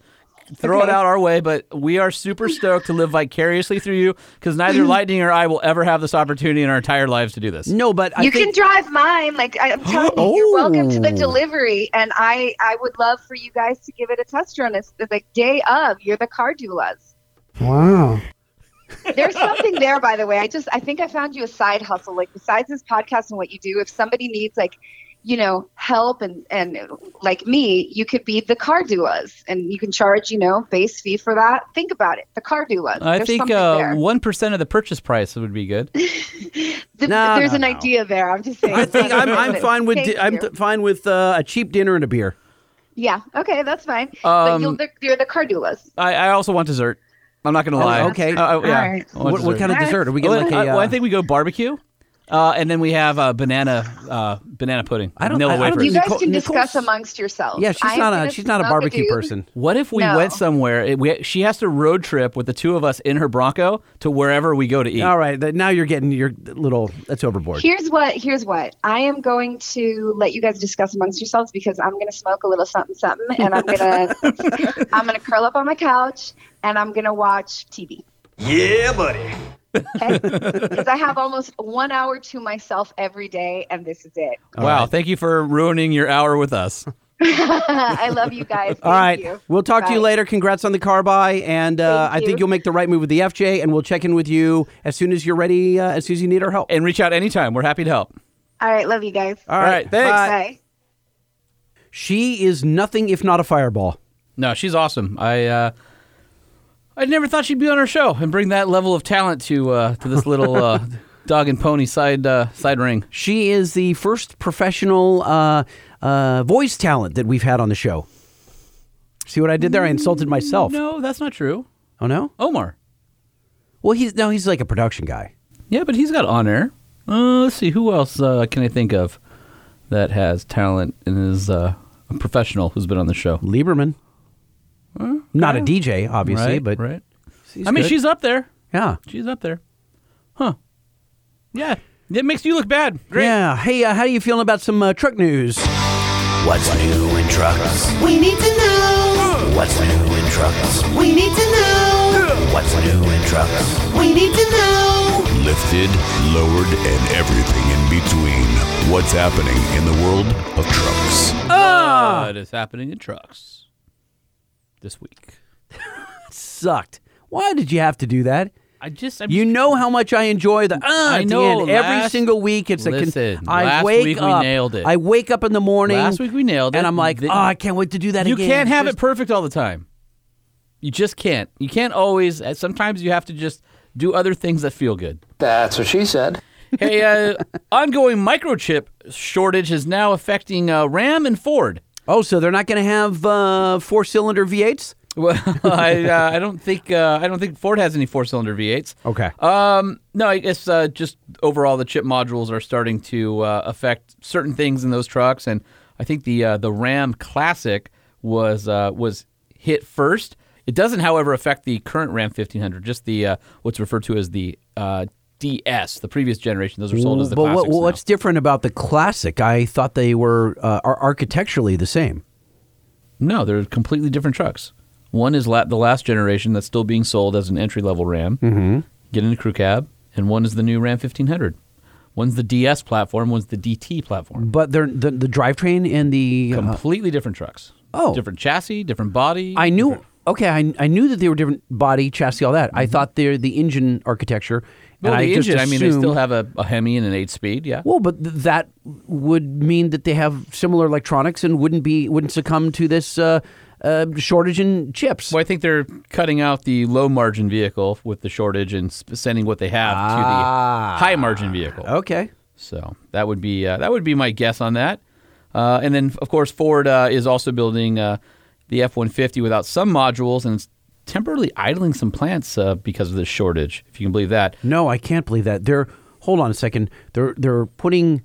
throw it out our way. But we are super stoked to live vicariously through you because neither Lightning or I will ever have this opportunity in our entire lives to do this. no, but I you think can drive mine. Like I- I'm telling you, you're welcome to the Oh. delivery, and I I would love for you guys to give it a test run. It's the day of. You're the car doulas. wow. There's something there, by the way. I just I think I found you a side hustle. Like besides this podcast and what you do, if somebody needs like, you know, help and and like me, you could be the car doulas, and you can charge you know base fee for that. Think about it, the car doulas. I There's think something uh, one percent of the purchase price would be good. The- No, there's no, an no. idea there. I'm just saying. I think I'm I'm fine with di- I'm th- fine with uh, a cheap dinner and a beer. Yeah. Okay, that's fine. but Um, you'll, the, you're the car doulas. I, I also want dessert. I'm not going to Oh, lie. okay. Uh, uh, yeah. All right. What, what kind of dessert are we Well, getting? Like a, I, well, I uh, think we go barbecue, uh, and then we have uh, banana uh, banana pudding. I don't- vanilla I- I don't wafers. You Nicole- guys can Nicole's- discuss amongst yourselves. yeah, she's I'm not a she's not a barbecue dude. person. What if we No. went somewhere? It, we, she has to road trip with the two of us in her Bronco to wherever we go to eat. All right, now you're getting your little that's overboard. Here's what. Here's what. I am going to let you guys discuss amongst yourselves because I'm going to smoke a little something, something, and I'm gonna I'm gonna curl up on my couch and I'm gonna watch TV. Yeah, buddy. Okay? Because I have almost one hour to myself every day, and this is it. wow! Thank you for ruining your hour with us. I love you guys. All Thank right, you. we'll talk to you later. Congrats on the car buy, and uh, I think you. you'll make the right move with the FJ, and we'll check in with you as soon as you're ready, uh, as soon as you need our help. And reach out anytime. We're happy to help. All right, love you guys. All right, thanks. bye. Bye. She is nothing if not a fireball. No, she's awesome. I uh, I never thought she'd be on our show and bring that level of talent to uh, to this little uh, dog and pony side uh, side ring. She is the first professional uh, uh, voice talent that we've had on the show. See what I did there? I insulted myself. No, that's not true. Oh no. Omar. Well, he's no, he's like a production guy. Yeah, but he's got on air. Uh, let's see, who else uh, can I think of that has talent and is uh, a professional who's been on the show? Lieberman. Not a DJ, obviously, right, but right. he's I mean, good. she's up there. yeah. She's up there. Huh. Yeah. It makes you look bad. Great. Yeah. Hey, uh, how are you feeling about some uh, truck news? What's new in trucks? We need to know. What's new in trucks? We need to know. What's new in trucks? We need to know. Lifted, lowered, and everything in between. What's happening in the world of trucks? Ah, What is happening in trucks this week? Sucked. Why did you have to do that? I just, I'm You know how much I enjoy the. Uh, I at know, end. Every single week, it's a. Listen, I last wake week we up. nailed it. I wake up in the morning. Last week we nailed it. and I'm like, The- oh, I can't wait to do that you again. can't have Just- it perfect all the time. You just can't. You can't always. uh, Sometimes you have to just do other things that feel good. That's what she said. hey, uh, ongoing microchip shortage is now affecting uh, Ram and Ford. Oh, so they're not going to have uh, four cylinder V8s? Well, I, uh, I don't think uh, I don't think Ford has any four cylinder V8s. Okay. Um, no, I guess uh, just overall the chip modules are starting to uh, affect certain things in those trucks, and I think the uh, the Ram Classic was uh, was hit first. It doesn't, however, affect the current Ram 1500, just the uh, what's referred to as the uh, DS, the previous generation. Those are sold as the but what, classics now. what's different about the classic? I thought they were uh, are architecturally the same. No, they're completely different trucks. One is la- the last generation that's still being sold as an entry level Ram, mm-hmm. get in a crew cab, and one is the new Ram 1500. One's the DS platform, one's the DT platform. But they're the, the drivetrain and the. uh, Completely different trucks. Oh. different chassis, different body. I knew. different- Okay, I, I knew that they were different body, chassis, all that. I thought they're the engine architecture. Well, and the I just engine. I mean, they still have a, a Hemi and an eight speed. Yeah. Well, but th- that would mean that they have similar electronics and wouldn't be wouldn't succumb to this uh, uh, shortage in chips. Well, I think they're cutting out the low margin vehicle with the shortage and sp- sending what they have Ah. to the high margin vehicle. Okay. So that would be uh, that would be my guess on that. Uh, and then, of course, Ford uh, is also building uh, the F one fifty without some modules, and it's temporarily idling some plants uh, because of this shortage. If you can believe that. No, I can't believe that. They're hold on a second. They're they're putting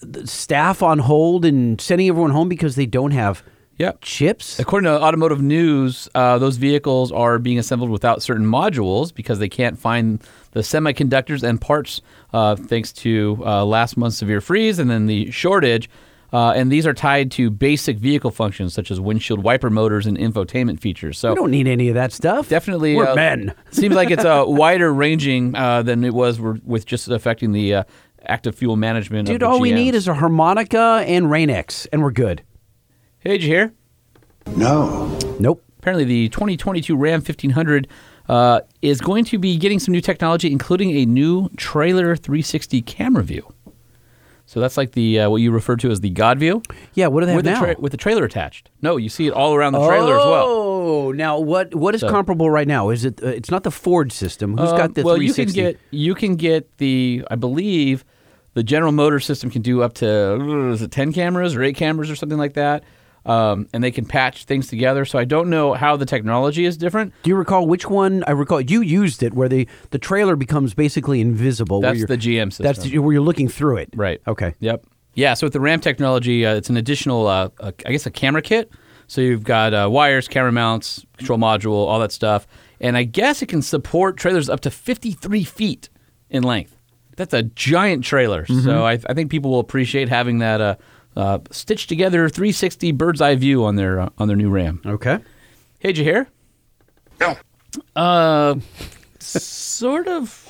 the staff on hold and sending everyone home because they don't have Yep. chips. According to Automotive News, uh, those vehicles are being assembled without certain modules because they can't find the semiconductors and parts uh, thanks to uh, last month's severe freeze and then the shortage. Uh, and these are tied to basic vehicle functions such as windshield wiper motors and infotainment features. So We don't need any of that stuff. definitely, We're uh, men. seems like it's uh, wider ranging uh, than it was with just affecting the uh, active fuel management. Dude, of the all we need is a harmonica and Rain-X, and we're good. Hey, did you hear? No. Nope. Apparently, the 2022 Ram 1500 uh, is going to be getting some new technology, including a new trailer 360 camera view. So that's like the uh, what you refer to as the God view Yeah, what do they have with the, now? tra- with the trailer attached. No, you see it all around the trailer as well. Oh, now what? What is So- comparable right now? Is it? Uh, it's not the Ford system. Who's Um, got the well, you can get you can get the I believe the General Motors system can do up to uh, is it ten cameras or eight cameras or something like that, um, and they can patch things together. So I don't know how the technology is different. Do you recall which one? I recall you used it where the the trailer becomes basically invisible. That's the GM system. That's the, where you're looking through it. Right. Okay. Yep. Yeah. So with the RAM technology, uh, it's an additional, uh, uh, I guess, a camera kit. So you've got uh, wires, camera mounts, control module, all that stuff, and I guess it can support trailers up to 53 feet in length. That's a giant trailer. So I, I think people will appreciate having that uh, stitched together 360 bird's eye view on their uh, on their new RAM. Okay. Hey, did you hear? No. Uh, sort of.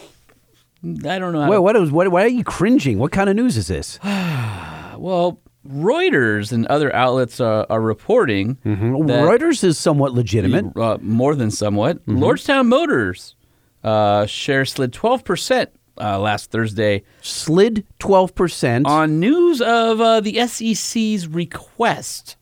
I don't know. How Wait, to- what is? What, why are you cringing? What kind of news is this? Well, Reuters and other outlets uh, are reporting that Reuters is somewhat legitimate. uh, more than somewhat. Lordstown Motors uh, share slid 12% uh, last Thursday Slid twelve percent. on news of uh, the SEC's request.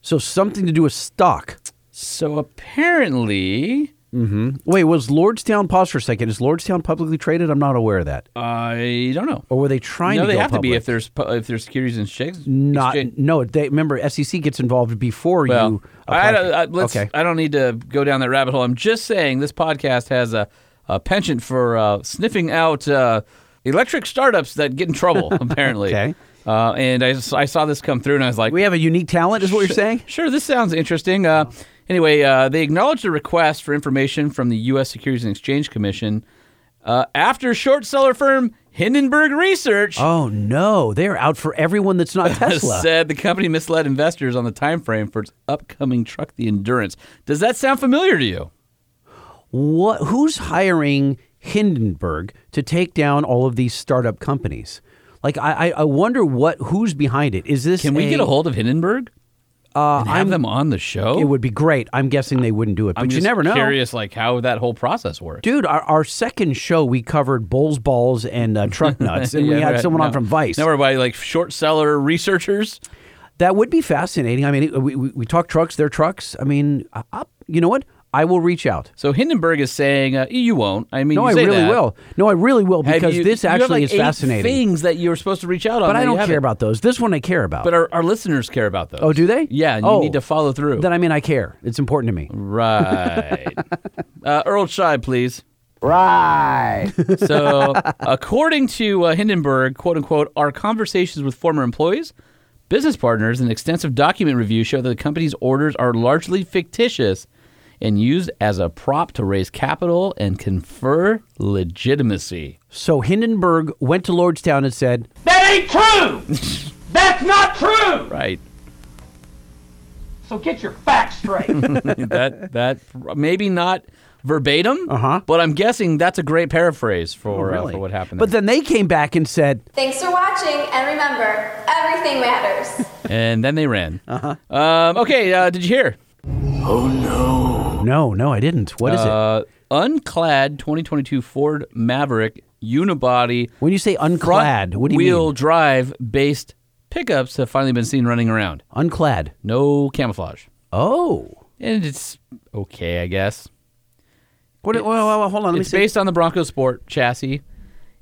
So something to do with stock. So apparently, Wait, was Lordstown? Pause for a second. Is Lordstown publicly traded? I'm not aware of that. I don't know. Or were they trying no, to they have to be if there's if there's securities and exchange. Not exchange- no. They remember SEC gets involved before Well, you. I don't, I, let's, okay. I don't need to go down that rabbit hole. I'm just saying this podcast has a a penchant for uh, sniffing out uh, electric startups that get in trouble, apparently. Okay. Uh, and I saw this come through, and I was like, We have a unique talent, is what you're saying? Sure, this sounds interesting. Uh, anyway, uh, they acknowledged a request for information from the U.S. Securities and Exchange Commission uh, after short seller firm Hindenburg Research Oh no, they're out for everyone that's not Tesla. said the company misled investors on the time frame for its upcoming truck, the Endurance. Does that sound familiar to you? What? Who's hiring Hindenburg to take down all of these startup companies? Like, I, I, wonder what who's behind it. Is this? Can we get a hold of Hindenburg Uh, have I'm- them on the show? It would be great. I'm guessing they wouldn't do it, but I'm you never know. Curious, like how that whole process works. Dude, our, our second show we covered bulls, balls, and uh, truck nuts, and we had right. someone on from Vice. Now we're by like short seller researchers. That would be fascinating. I mean, we, we, we talk trucks, they're trucks. I mean, uh, you know what? I will reach out. So Hindenburg is saying uh, you won't. I mean, No, you I say really that. will. No, I really will because you- this you have, actually like is eight fascinating. Things that you're supposed to reach out on, But I don't care about those. This one I care about. But our, our listeners care about those. oh, do they? Yeah, and you oh, need to follow through. Then I mean, I care. It's important to me. right. uh, Earl Scheib, please. Right. So, according to uh, Hindenburg, quote unquote, our conversations with former employees, business partners, and extensive document review show that the company's orders are largely fictitious and used as a prop to raise capital and confer legitimacy. so Hindenburg went to Lordstown and said, That ain't true! That's not true! Right. So get your facts straight. that that maybe not verbatim, Uh-huh. but I'm guessing that's a great paraphrase for, uh, really? for what happened. But then they came back and said, Thanks for watching, and remember, everything matters. and then they ran. Uh-huh. Um, okay, uh, did you hear? Oh no, no, no, I didn't. What is it? Uh, unclad 2022 Ford Maverick unibody When you say unclad, what do you wheel mean? Wheel drive based pickups have finally been seen running around. Unclad. No camouflage. Oh. And it's okay, I guess. What, well, well, well, hold on. Let me It's based on the Bronco Sport chassis,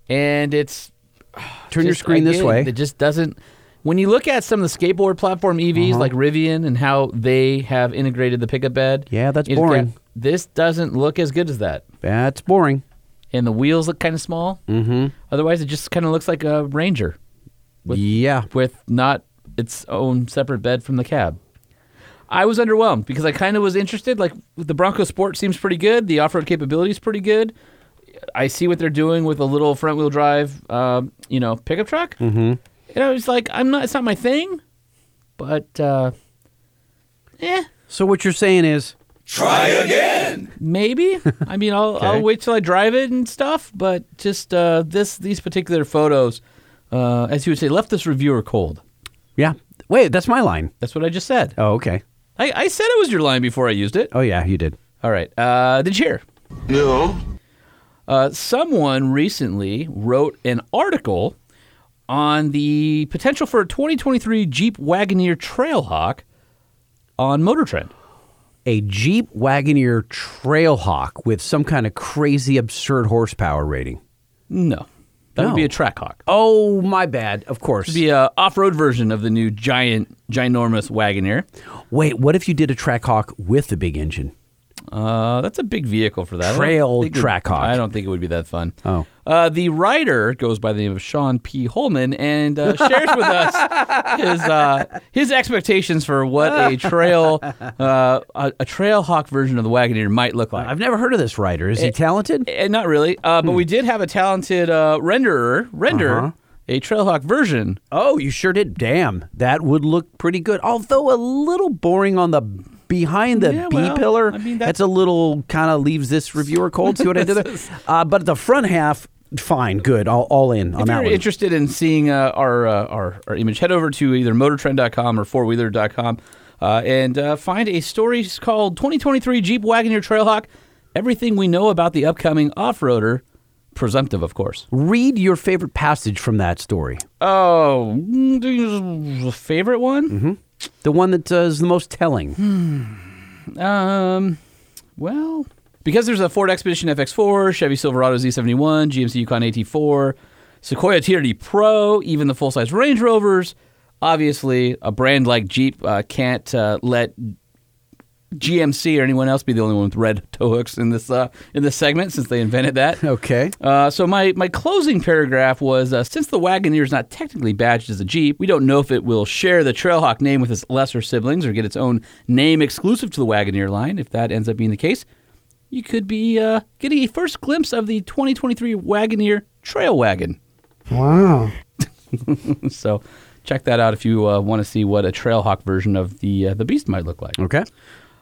and it's Turn your screen this way. It just doesn't. When you look at some of the skateboard platform EVs Uh-huh. like Rivian and how they have integrated the pickup bed, Yeah, that's boring. got- this doesn't look as good as that, That's boring. and the wheels look kind of small. Mm-hmm. Otherwise, it just kind of looks like a Ranger With- yeah. with not its own separate bed from the cab. I was underwhelmed because I kind of was interested. Like the Bronco Sport seems pretty good. The off-road capability is pretty good. I see what they're doing with a little front-wheel drive, um, you know, pickup truck. Mm-hmm. You know, it's like I'm not. It's not my thing, but uh, eh, So what you're saying is, Try again. maybe. I mean, I'll Okay. I'll wait till I drive it and stuff. But just uh, this these particular photos, uh, as you would say, left this reviewer cold. yeah. Wait, that's my line. That's what I just said. Oh, okay. I, I said it was your line before I used it. Oh, yeah, you did. All right. Uh, did you hear? No. Uh, someone recently wrote an article on the potential for a 2023 Jeep Wagoneer Trailhawk on Motor Trend. A Jeep Wagoneer Trailhawk with some kind of crazy, absurd horsepower rating. No, that would be a Trackhawk. Oh, my bad. Of course. It'd be a off-road version of the new giant, ginormous Wagoneer. Wait, what if you did a Trackhawk with the big engine? Uh, that's a big vehicle for that. I Trail it- Trackhawk. I don't think it would be that fun. Oh. Uh, the writer goes by the name of Sean P. Holman and uh, shares with us his uh, his expectations for what a trail uh, a, a trail hawk version of the Wagoneer might look like. I've never heard of this writer. Is he talented? And not really, uh, but we did have a talented uh, renderer render Uh-huh. a Trailhawk version. Oh, you sure did. Damn, that would look pretty good. Although a little boring on the behind the Yeah, B well, pillar. I mean, that's a little kind of leaves this reviewer cold. See what I did there? Uh, but the front half, fine, good, all, all in on If that you're one. interested in seeing uh, our, uh, our our image, head over to either motortrend.com or fourwheeler.com uh, and uh, find a story called 2023 Jeep Wagoneer Trailhawk. Everything we know about the upcoming off-roader, presumptive, of course. Read your favorite passage from that story. Oh, mm, favorite one? The one that uh, is the most telling. Um, well, because there's a Ford Expedition FX4, Chevy Silverado Z71, GMC Yukon AT4, Sequoia TRD Pro, even the full-size Range Rovers. Obviously, a brand like Jeep uh, can't uh, let GMC or anyone else be the only one with red tow hooks in this uh, in this segment since they invented that. Okay. Uh, so my, my closing paragraph was uh, since the Wagoneer is not technically badged as a Jeep, we don't know if it will share the Trailhawk name with its lesser siblings or get its own name exclusive to the Wagoneer line. If that ends up being the case, you could be uh, getting a first glimpse of the 2023 Wagoneer Trail Wagon. Wow. so check that out if you uh, want to see what a Trailhawk version of the uh, the Beast might look like. Okay.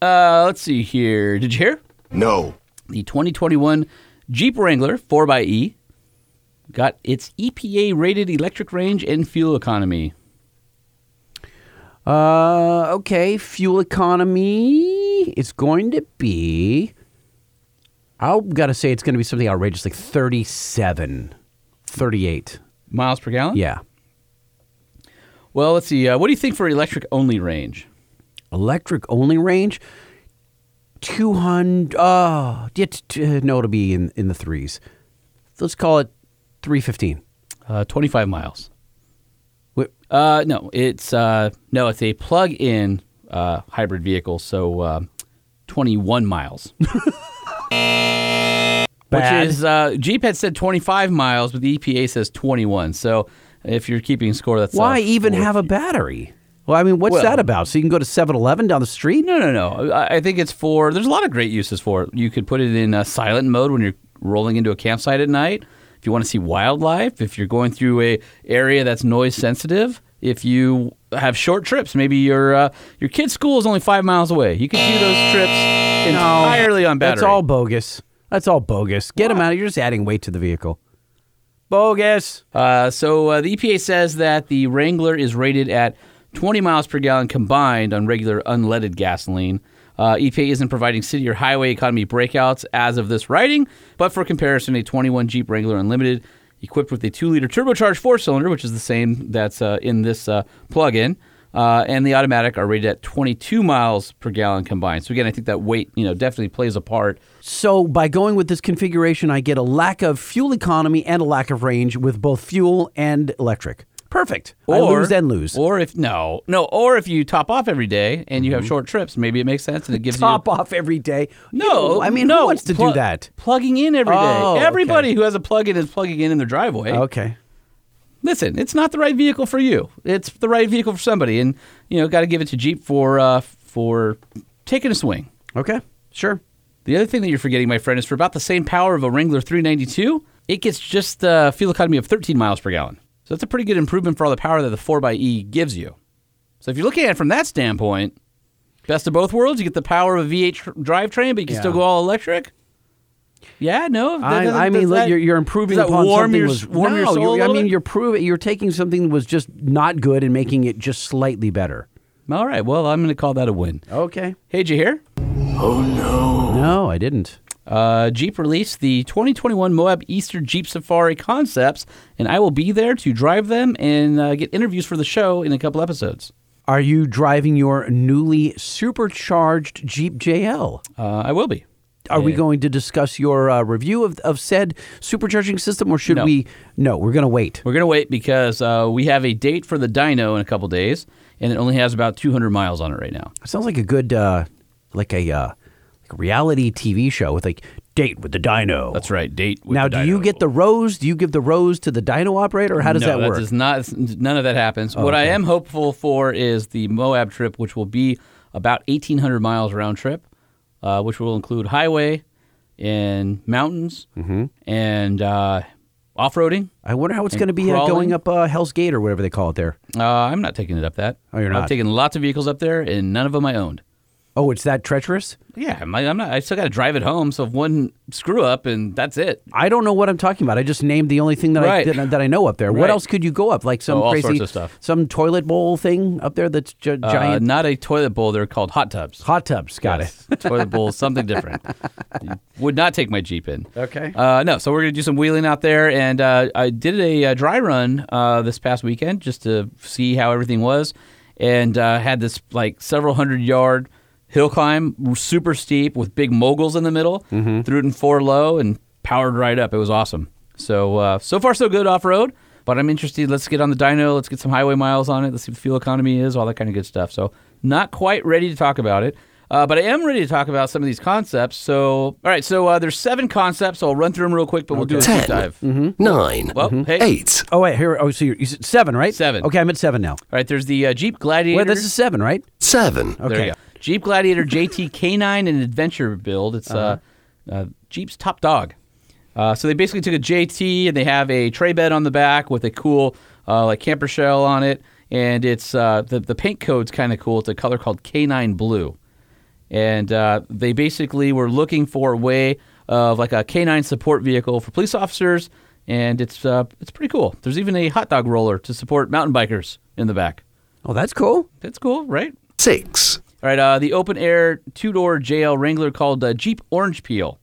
Uh, let's see here. Did you hear? No. The 2021 Jeep Wrangler 4xE got its EPA rated electric range and fuel economy. Uh, okay. Fuel economy is going to be. I've got to say it's going to be something outrageous, like 37, 38. Miles per gallon? Yeah. Well, let's see. Uh, what do you think for electric only range? Electric only range, 200. Oh, t- no, it'll be in, in the threes. Let's call it 315. Uh, 25 miles. Uh, no, it's uh, no, it's a plug-in uh, hybrid vehicle, so uh, 21 miles. Which is uh, Jeep had said 25 miles, but the EPA says 21. So if you're keeping score, that's Why uh, even four have a battery? Well, I mean, what's Well- that about? So you can go to 7 Eleven down the street? No, no, no. I I think it's for. There's a lot of great uses for it. You could put it in uh, silent mode when you're rolling into a campsite at night. If you want to see wildlife, if you're going through a area that's noise sensitive, if you have short trips, maybe your uh, your kid's school is only five miles away. You could do those trips entirely on battery. That's all bogus. That's all bogus. Get them out. You're just adding weight to the vehicle. Bogus. Uh, so uh, the EPA says that the Wrangler is rated at 20 miles per gallon combined on regular unleaded gasoline. Uh, EPA isn't providing city or highway economy breakouts as of this writing, but for comparison, a 21 Jeep Wrangler Unlimited equipped with a 2 liter turbocharged four cylinder, which is the same that's uh, in this uh, plug in. Uh, and the automatic are rated at 22 miles per gallon combined. So again, I think that weight, you know, definitely plays a part. So by going with this configuration, I get a lack of fuel economy and a lack of range with both fuel and electric. Perfect. I lose and lose. Or if no, no, or if you top off every day and you have short trips, maybe it makes sense and it gives Mm-hmm. Top you off every day. No, I mean, no, who wants to plu- do that? Plugging in every day. Oh, okay. Everybody who has a plug-in is plugging in in their driveway. Okay. Listen, it's not the right vehicle for you. It's the right vehicle for somebody, and you know, got to give it to Jeep for uh, for taking a swing. Okay. Sure. The other thing that you're forgetting, my friend, is for about the same power of a Wrangler 392, it gets just uh, fuel economy of 13 miles per gallon. So that's a pretty good improvement for all the power that the 4xE gives you. So if you're looking at it from that standpoint, best of both worlds, you get the power of a V8 tr- drivetrain, but you can Yeah. still go all electric. Yeah, no. that I, doesn't- I mean, does that- you're, you're improving upon warm something your, was warm no, your soul. you're- a I mean, bit? you're proving you're taking something that was just not good and making it just slightly better. all right. Well, I'm going to call that a win. Okay. Hey, did you hear? Oh no. No, I didn't. Uh, Jeep released the 2021 Moab Easter Jeep Safari concepts, and I will be there to drive them and uh, get interviews for the show in a couple episodes. Are you driving your newly supercharged Jeep JL? Uh, I will be. Are we going to discuss your uh, review of, of said supercharging system, or should No. we? No, we're going to wait. We're going to wait because uh, we have a date for the dyno in a couple days, and it only has about 200 miles on it right now. Sounds like a good, uh, like a uh, like a reality TV show with like date with the dyno. That's right, date with now, do you get the rose? Do you give the rose to the dyno operator, or how does no, that work? does not. None of that happens. what I am hopeful for is the Moab trip, which will be about 1,800 miles round trip, uh, which will include highway and mountains Mm-hmm. and uh, off-roading. I wonder how it's going to be uh, going up uh, Hell's Gate or whatever they call it there. Uh, I'm not taking it up that. Oh, you're not. I've not? taken lots of vehicles up there, and none of them I owned. Oh, it's that treacherous? Yeah, I'm I'm not. I still got to drive it home. So if one screw up, and that's it. I don't know what I'm talking about. I just named the only thing that I that, that I know up there. What else could you go up? Like some Oh, all crazy sorts of stuff. some toilet bowl thing up there that's gi- Uh, giant not a toilet bowl. They're called hot tubs. hot tubs. Got Yes. toilet bowl something different. Would not take my Jeep in. Okay. Uh, no, so we're gonna do some wheeling out there, and uh, I did a, uh dry run uh, this past weekend just to see how everything was, and uh, had this like several hundred yard hill climb, super steep with big moguls in the middle. Threw it in four low and powered right up. It was awesome. So uh, so far so good off road, but I'm interested. Let's get on the dyno. Let's get some highway miles on it. Let's see what the fuel economy is, all that kind of good stuff. So not quite ready to talk about it. Uh, but I am ready to talk about some of these concepts. So, all right. So uh, there's seven concepts. So I'll run through them real quick, but we'll do a deep Ten, dive. nine, Well, hey. eight, Oh wait, here. Oh, so you're, you said seven, right? Seven. Okay, I'm at seven now. All right. There's the uh, Jeep Gladiator. Wait, this is seven, right? seven, There you Okay. Go. Jeep Gladiator JT K9 and Adventure build. It's uh uh, Jeep's top dog. Uh, so they basically took a JT and they have a tray bed on the back with a cool uh, like camper shell on it, and it's uh, the the paint code's kind of cool. It's a color called K9 Blue, and uh, they basically were looking for a way of like a K9 support vehicle for police officers, and it's uh, it's pretty cool. There's even a hot dog roller to support mountain bikers in the back. Oh, that's cool. That's cool, right? six, All right, uh, the open air two door JL Wrangler called uh, Jeep Orange Peel,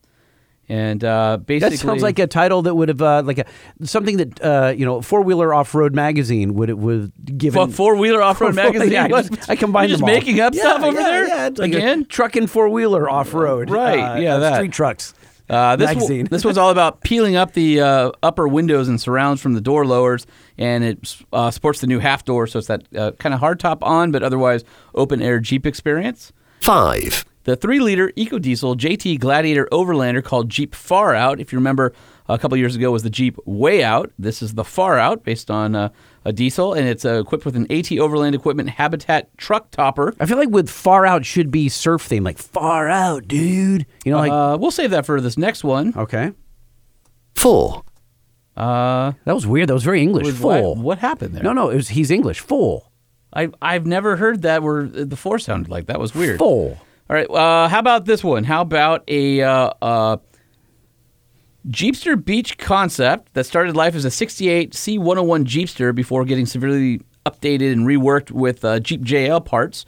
and uh, basically That sounds like a title that would have uh, like a something that uh, you know four wheeler off road magazine would it would given four wheeler off road magazine. yeah, I, just, I combined You're just them all. making up Yeah, stuff over yeah, there Yeah, like again. truck and four wheeler off road. Right, yeah, that. street trucks. Uh, this magazine. this was all about peeling up the uh, upper windows and surrounds from the door lowers, and it uh, supports the new half door, so it's that uh, kind of hard top on, but otherwise open air Jeep experience. five, The three liter EcoDiesel JT Gladiator Overlander called Jeep Far Out. If you remember, a couple years ago was the Jeep Way Out. This is the Far Out based on uh, a diesel, and it's uh, equipped with an AT Overland Equipment Habitat truck topper. I feel like with far out should be surf theme, like far out, dude. You know, like uh, we'll save that for this next one. okay. four, Uh, That was weird. That was very English. what, Full. what happened there? No, no, it was he's English. Full. I, I've never heard that where the four sounded like that was weird. Full. All right. Uh, how about this one? How about a uh, uh, Jeepster Beach concept that started life as a 68 C101 Jeepster before getting severely updated and reworked with uh, Jeep JL parts.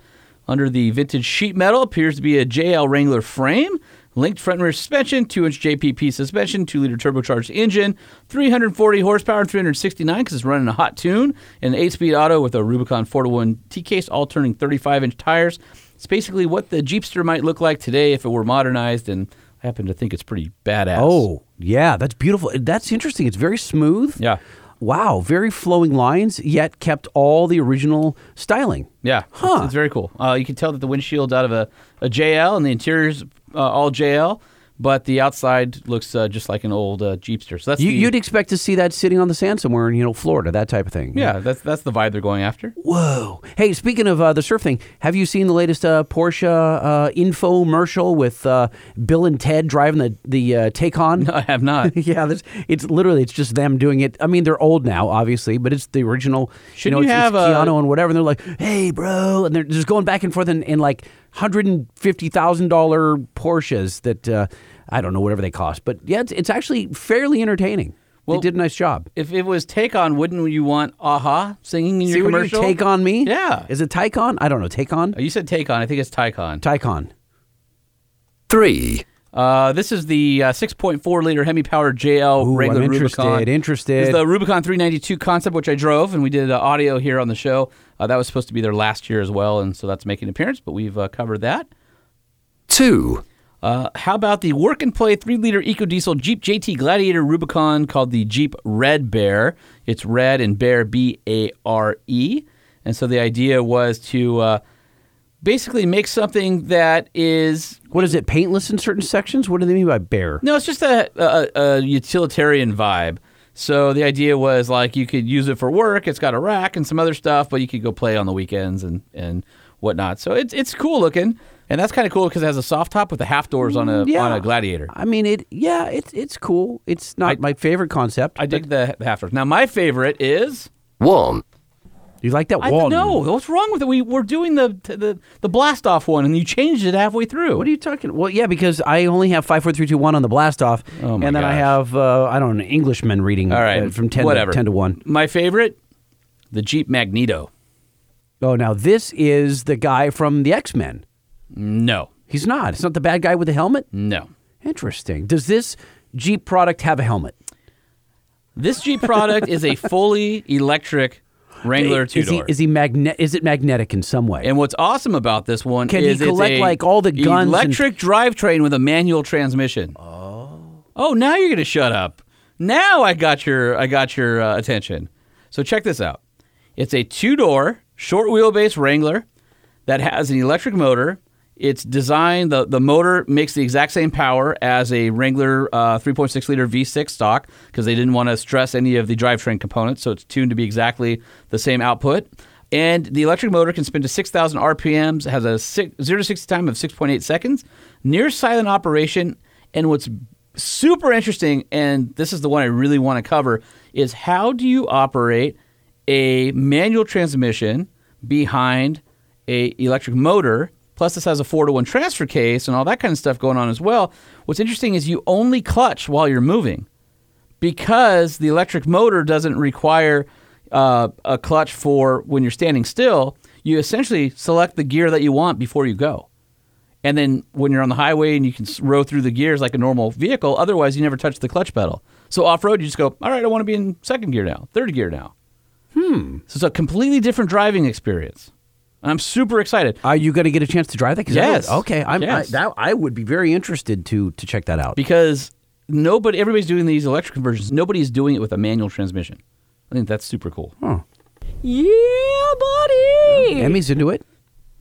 Under the vintage sheet metal appears to be a JL Wrangler frame, linked front and rear suspension, 2 inch JPP suspension, 2 liter turbocharged engine, 340 horsepower, 369 because it's running a hot tune, and an 8 speed auto with a Rubicon 4 to 1 T case, all turning 35 inch tires. It's basically what the Jeepster might look like today if it were modernized, and I happen to think it's pretty badass. Oh, yeah, that's beautiful. That's interesting. It's very smooth. Yeah. Wow, very flowing lines, yet kept all the original styling. Yeah, it's- Huh. it's, very cool. Uh, you can tell that the windshield's out of a, a JL and the interior's all JL, but the outside looks uh, just like an old uh, Jeepster. So that's You, the, you'd expect to see that sitting on the sand somewhere in you know Florida, that type of thing. yeah, that's that's the vibe they're going after. Whoa. Hey, speaking of uh, the surf thing, have you seen the latest uh, Porsche uh, infomercial with uh, Bill and Ted driving the the uh, Taycan? No, I have not. yeah, that's, it's literally it's just them doing it. I mean, they're old now, obviously, but it's the original. Shouldn't know, you it's, have it's a- Keanu and whatever? And they're like, "Hey, bro," and they're just going back and forth and, in like hundred and fifty thousand dollar Porsches that uh, I don't know whatever they cost, but yeah, it's, it's actually fairly entertaining. Well, they did a nice job. If it was Take On, wouldn't you want Aha singing in See your what you commercial? take on me? Yeah. Is it Taycan? I don't know. Taycan? Uh, You said Take On. I think it's Tycon. Taycan. three, Uh, this is the uh, 6.4 liter Hemi powered JL Ooh, regular I'm interested, Rubicon. interested. This is the Rubicon 392 concept, which I drove, and we did uh, audio here on the show. Uh, that was supposed to be there last year as well, and so that's making an appearance, but we've uh, covered that. two, Uh, how about the work and play 3 liter EcoDiesel Jeep JT Gladiator Rubicon called the Jeep Red Bear? It's red and bear, B A R E. And so the idea was to uh, basically make something that is What is it? Paintless in certain sections? What do they mean by bare? No, it's just a, a, a utilitarian vibe. So the idea was like you could use it for work. It's got a rack and some other stuff, but you could go play on the weekends and, and whatnot. So it's it's cool looking, and that's kind of cool because it has a soft top with the half doors on a mm, Yeah. on a Gladiator. I mean, it. Yeah, it's it's cool. It's not my favorite concept. I dig the, the half doors. Now my favorite is one, You like that I one? no. What's wrong with it? We we're doing the the the blast off one, and you changed it halfway through. What are you talking? Well, yeah, because I only have five, four, three, two, one on the blast off, Oh, my and then I gosh. have uh, I don't know an Englishman reading. All right, uh, from ten whatever. to ten to one. My favorite, the Jeep Magneto. Oh, now this is the guy from the X Men. No, He's not. It's not the bad guy with the helmet. no. Interesting. Does this Jeep product have a helmet? This Jeep product is a fully electric Wrangler two is he door. is he magne- Is it magnetic in some way? and what's awesome about this one Can he collect, like, all the guns and- electric drivetrain with a manual transmission. Oh. Oh, now you're gonna shut up. Now I got your I got your uh, attention. So check this out. It's a two door short wheelbase Wrangler that has an electric motor. It's designed the the motor makes the exact same power as a Wrangler uh, 3.6 liter V6 stock because they didn't want to stress any of the drivetrain components, so it's tuned to be exactly the same output. And the electric motor can spin to 6,000 RPMs, has a six, 0 to 60 time of 6.8 seconds, near silent operation. And what's super interesting, and this is the one I really want to cover, is how do you operate a manual transmission behind a electric motor? Plus, this has a four to one transfer case and all that kind of stuff going on as well. What's interesting is you only clutch while you're moving because the electric motor doesn't require uh, a clutch for when you're standing still. You essentially select the gear that you want before you go. And then when you're on the highway and you can row through the gears like a normal vehicle, otherwise you never touch the clutch pedal. So off road, you just go, all right, I want to be in second gear now, third gear now. Hmm. So it's a completely different driving experience. And I'm super excited. Are you going to get a chance to drive that? 'Cause I don't- Yes. okay. I'm, Yes. I, that, I would be very interested to to check that out. because nobody, everybody's doing these electric conversions. Nobody's doing it with a manual transmission. I think that's super cool. Yeah, buddy. Emmy's into it.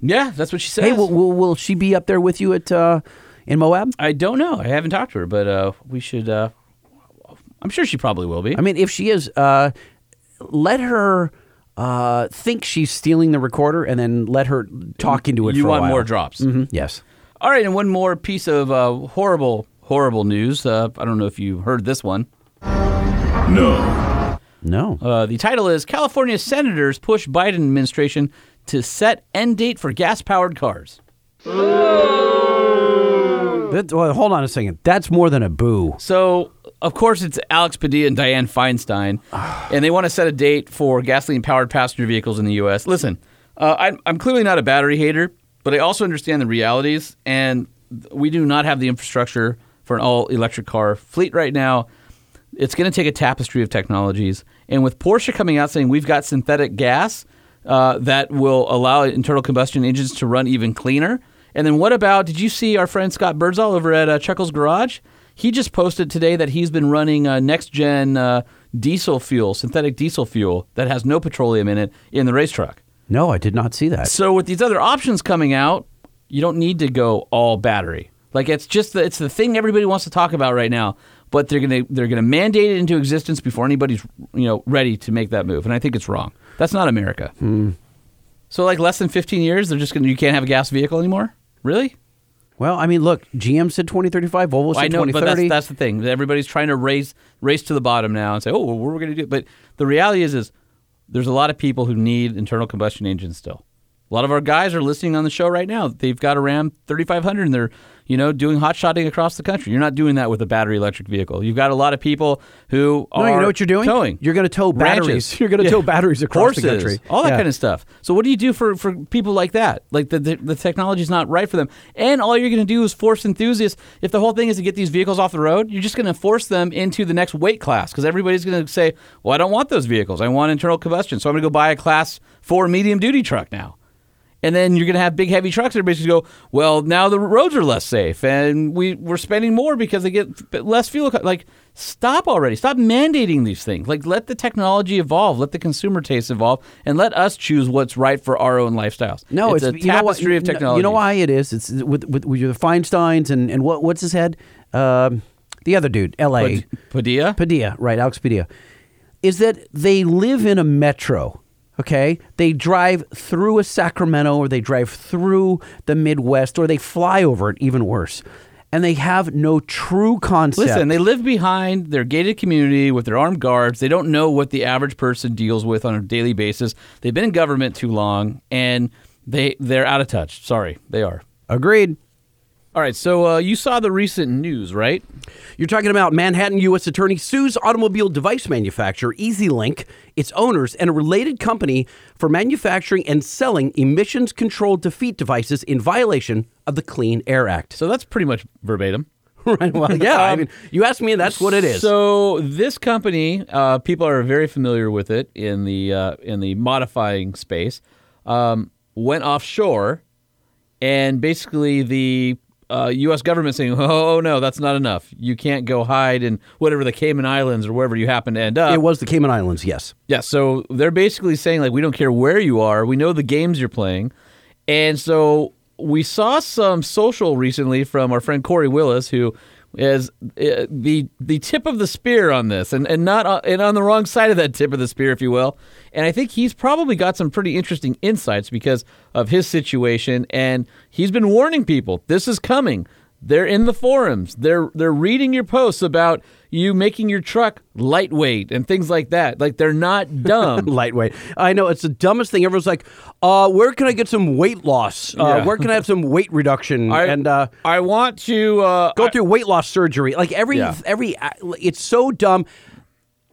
Yeah, that's what she says. Hey, will, will, will she be up there with you at uh, in Moab? I don't know. I haven't talked to her, but uh, we should. Uh, I'm sure she probably will be. I mean, if she is, uh, let her uh, think she's stealing the recorder, and then let her talk into it. you for a want while. more drops. Mm-hmm. Yes. All right, and one more piece of uh, horrible, horrible news. Uh, I don't know if you heard this one. No. No. Uh, the title is California senators push Biden administration to set end date for gas powered cars. That, well, hold on a second. That's more than a boo. So, of course, it's Alex Padilla and Diane Feinstein, and they want to set a date for gasoline powered passenger vehicles in the U.S. Listen, uh, I'm, I'm clearly not a battery hater, but I also understand the realities, and we do not have the infrastructure for an all electric car fleet right now. It's going to take a tapestry of technologies. And with Porsche coming out saying we've got synthetic gas uh, that will allow internal combustion engines to run even cleaner. And then what about, did you see our friend Scott Birdsall over at uh, Chuckles Garage? He just posted today that he's been running uh, next gen uh, diesel fuel, synthetic diesel fuel that has no petroleum in it in the race truck. No, I did not see that. So with these other options coming out, you don't need to go all battery. Like it's just the, it's the thing everybody wants to talk about right now. But they're gonna they're gonna mandate it into existence before anybody's you know ready to make that move, and I think it's wrong. That's not America. So like less than 15 years, they're just gonna you can't have a gas vehicle anymore. Really? Well, I mean, look, GM said 2035, Volvo said I know, but 2030. that's, that's the thing. Everybody's trying to race race to the bottom now and say, oh, well, what are we going to do? But the reality is, is there's a lot of people who need internal combustion engines still. A lot of our guys are listening on the show right now. They've got a Ram 3500 and they're, you know, doing hot shotting across the country. You're not doing that with a battery electric vehicle. You've got a lot of people who no, are you know what you're doing? towing. You're going to tow Ranches. batteries. You're going to Yeah. tow batteries across Horses, the country. all that Yeah. kind of stuff. So what do you do for, for people like that? Like the, the the technology's not right for them, and all you're going to do is force enthusiasts. If the whole thing is to get these vehicles off the road, you're just going to force them into the next weight class because everybody's going to say, "Well, I don't want those vehicles. I want internal combustion, so I'm going to go buy a class four medium duty truck now." And then you're going to have big, heavy trucks. Everybody's going to go, well, now the roads are less safe, and we we're spending more because they get less fuel. co-" Like, stop already! Stop mandating these things. Like, let the technology evolve, let the consumer taste evolve, and let us choose what's right for our own lifestyles. No, it's, it's, a you know what- tapestry of technology. You know why it is? It's with with, with the Feinsteins and and what what's his head? Um, the other dude, L.A. Pad- Padilla. Padilla, right? Alex Padilla. Is that they live in a metro? Okay, they drive through a Sacramento, or they drive through the Midwest, or they fly over it. Even worse, and they have no true concept. Listen, they live behind their gated community with their armed guards. They don't know what the average person deals with on a daily basis. They've been in government too long, and they they're out of touch. Sorry, they are. Agreed. All right, so uh, you saw the recent news, right? You're talking about Manhattan U.S. Attorney sues automobile device manufacturer EZ Lynk, its owners, and a related company for manufacturing and selling emissions controlled defeat devices in violation of the Clean Air Act. So that's pretty much verbatim. right. Well, yeah. I mean, you asked me, that's what it is. So this company, uh, people are very familiar with it in the uh, in the modifying space. Um, went offshore, and basically the uh, U.S. government saying, "Oh no, that's not enough. You can't go hide in whatever the Cayman Islands or wherever you happen to end up." it was the Cayman Islands, yes. Yeah, so they're basically saying like we don't care where you are, we know the games you're playing. And so we saw some social recently from our friend Corey Willis, who is uh, the the tip of the spear on this, and and not uh, and on the wrong side of that tip of the spear, if you will. And I think he's probably got some pretty interesting insights because of his situation, and he's been warning people this is coming. They're in the forums. They're they're reading your posts about you making your truck lightweight and things like that. Like they're not dumb. Lightweight. I know it's the dumbest thing. Everyone's like, uh, "Where can I get some weight loss? Uh, Yeah. Where can I have some weight reduction?" I, and uh, I want to uh, go through weight loss surgery. Like every Yeah. every, it's so dumb.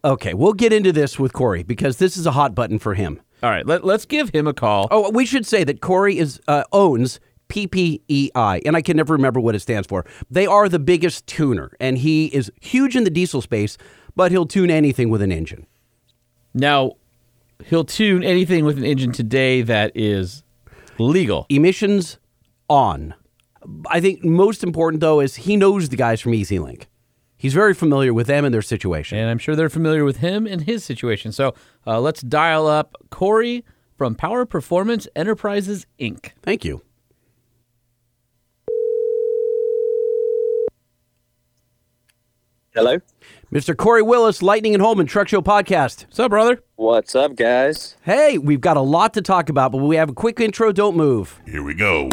Okay, we'll get into this with Corey because this is a hot button for him. All right, let, let's give him a call. Oh, we should say that Corey is uh, owns PPEI, and I can never remember what it stands for. They are the biggest tuner, and he is huge in the diesel space, but he'll tune anything with an engine. Now, he'll tune anything with an engine today that is legal. Emissions on. I think most important though is he knows the guys from EZ Lynk. He's very familiar with them and their situation. And I'm sure they're familiar with him and his situation. So uh, let's dial up Corey from Power Performance Enterprises, Inc. Thank you. Hello. Mr. Corey Willis, Lightning and Holman Truck Show Podcast. What's up, brother? What's up, guys? Hey, we've got a lot to talk about, but we have a quick intro. Don't move. Here we go.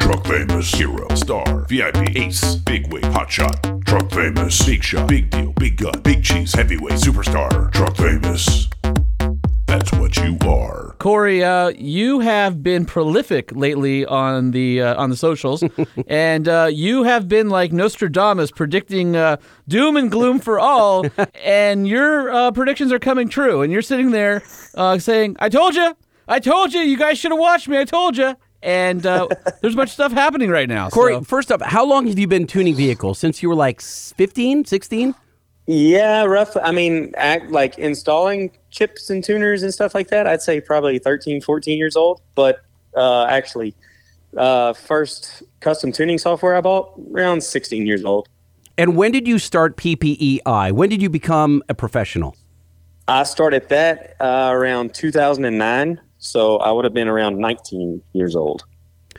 Truck famous, hero, star, VIP, ace, big wig, hot shot. Truck famous, big shot, big deal, big gun, big cheese, heavyweight, superstar. Truck famous. That's what you are. Corey, uh, you have been prolific lately on the uh, on the socials, and uh, you have been like Nostradamus, predicting uh, doom and gloom for all. and your uh, predictions are coming true. And you're sitting there uh, saying, "I told you, I told you, you guys should have watched me. I told you." And uh, there's a bunch of stuff happening right now. Corey, so- first up, how long have you been tuning vehicles? Since you were like 15, 16? Yeah, roughly. I mean, act, like installing chips and tuners and stuff like that, I'd say probably 13, 14 years old. But uh, actually, uh, first custom tuning software I bought around 16 years old. And when did you start PPEI? When did you become a professional? I started that uh, around 2009. So I would have been around 19 years old.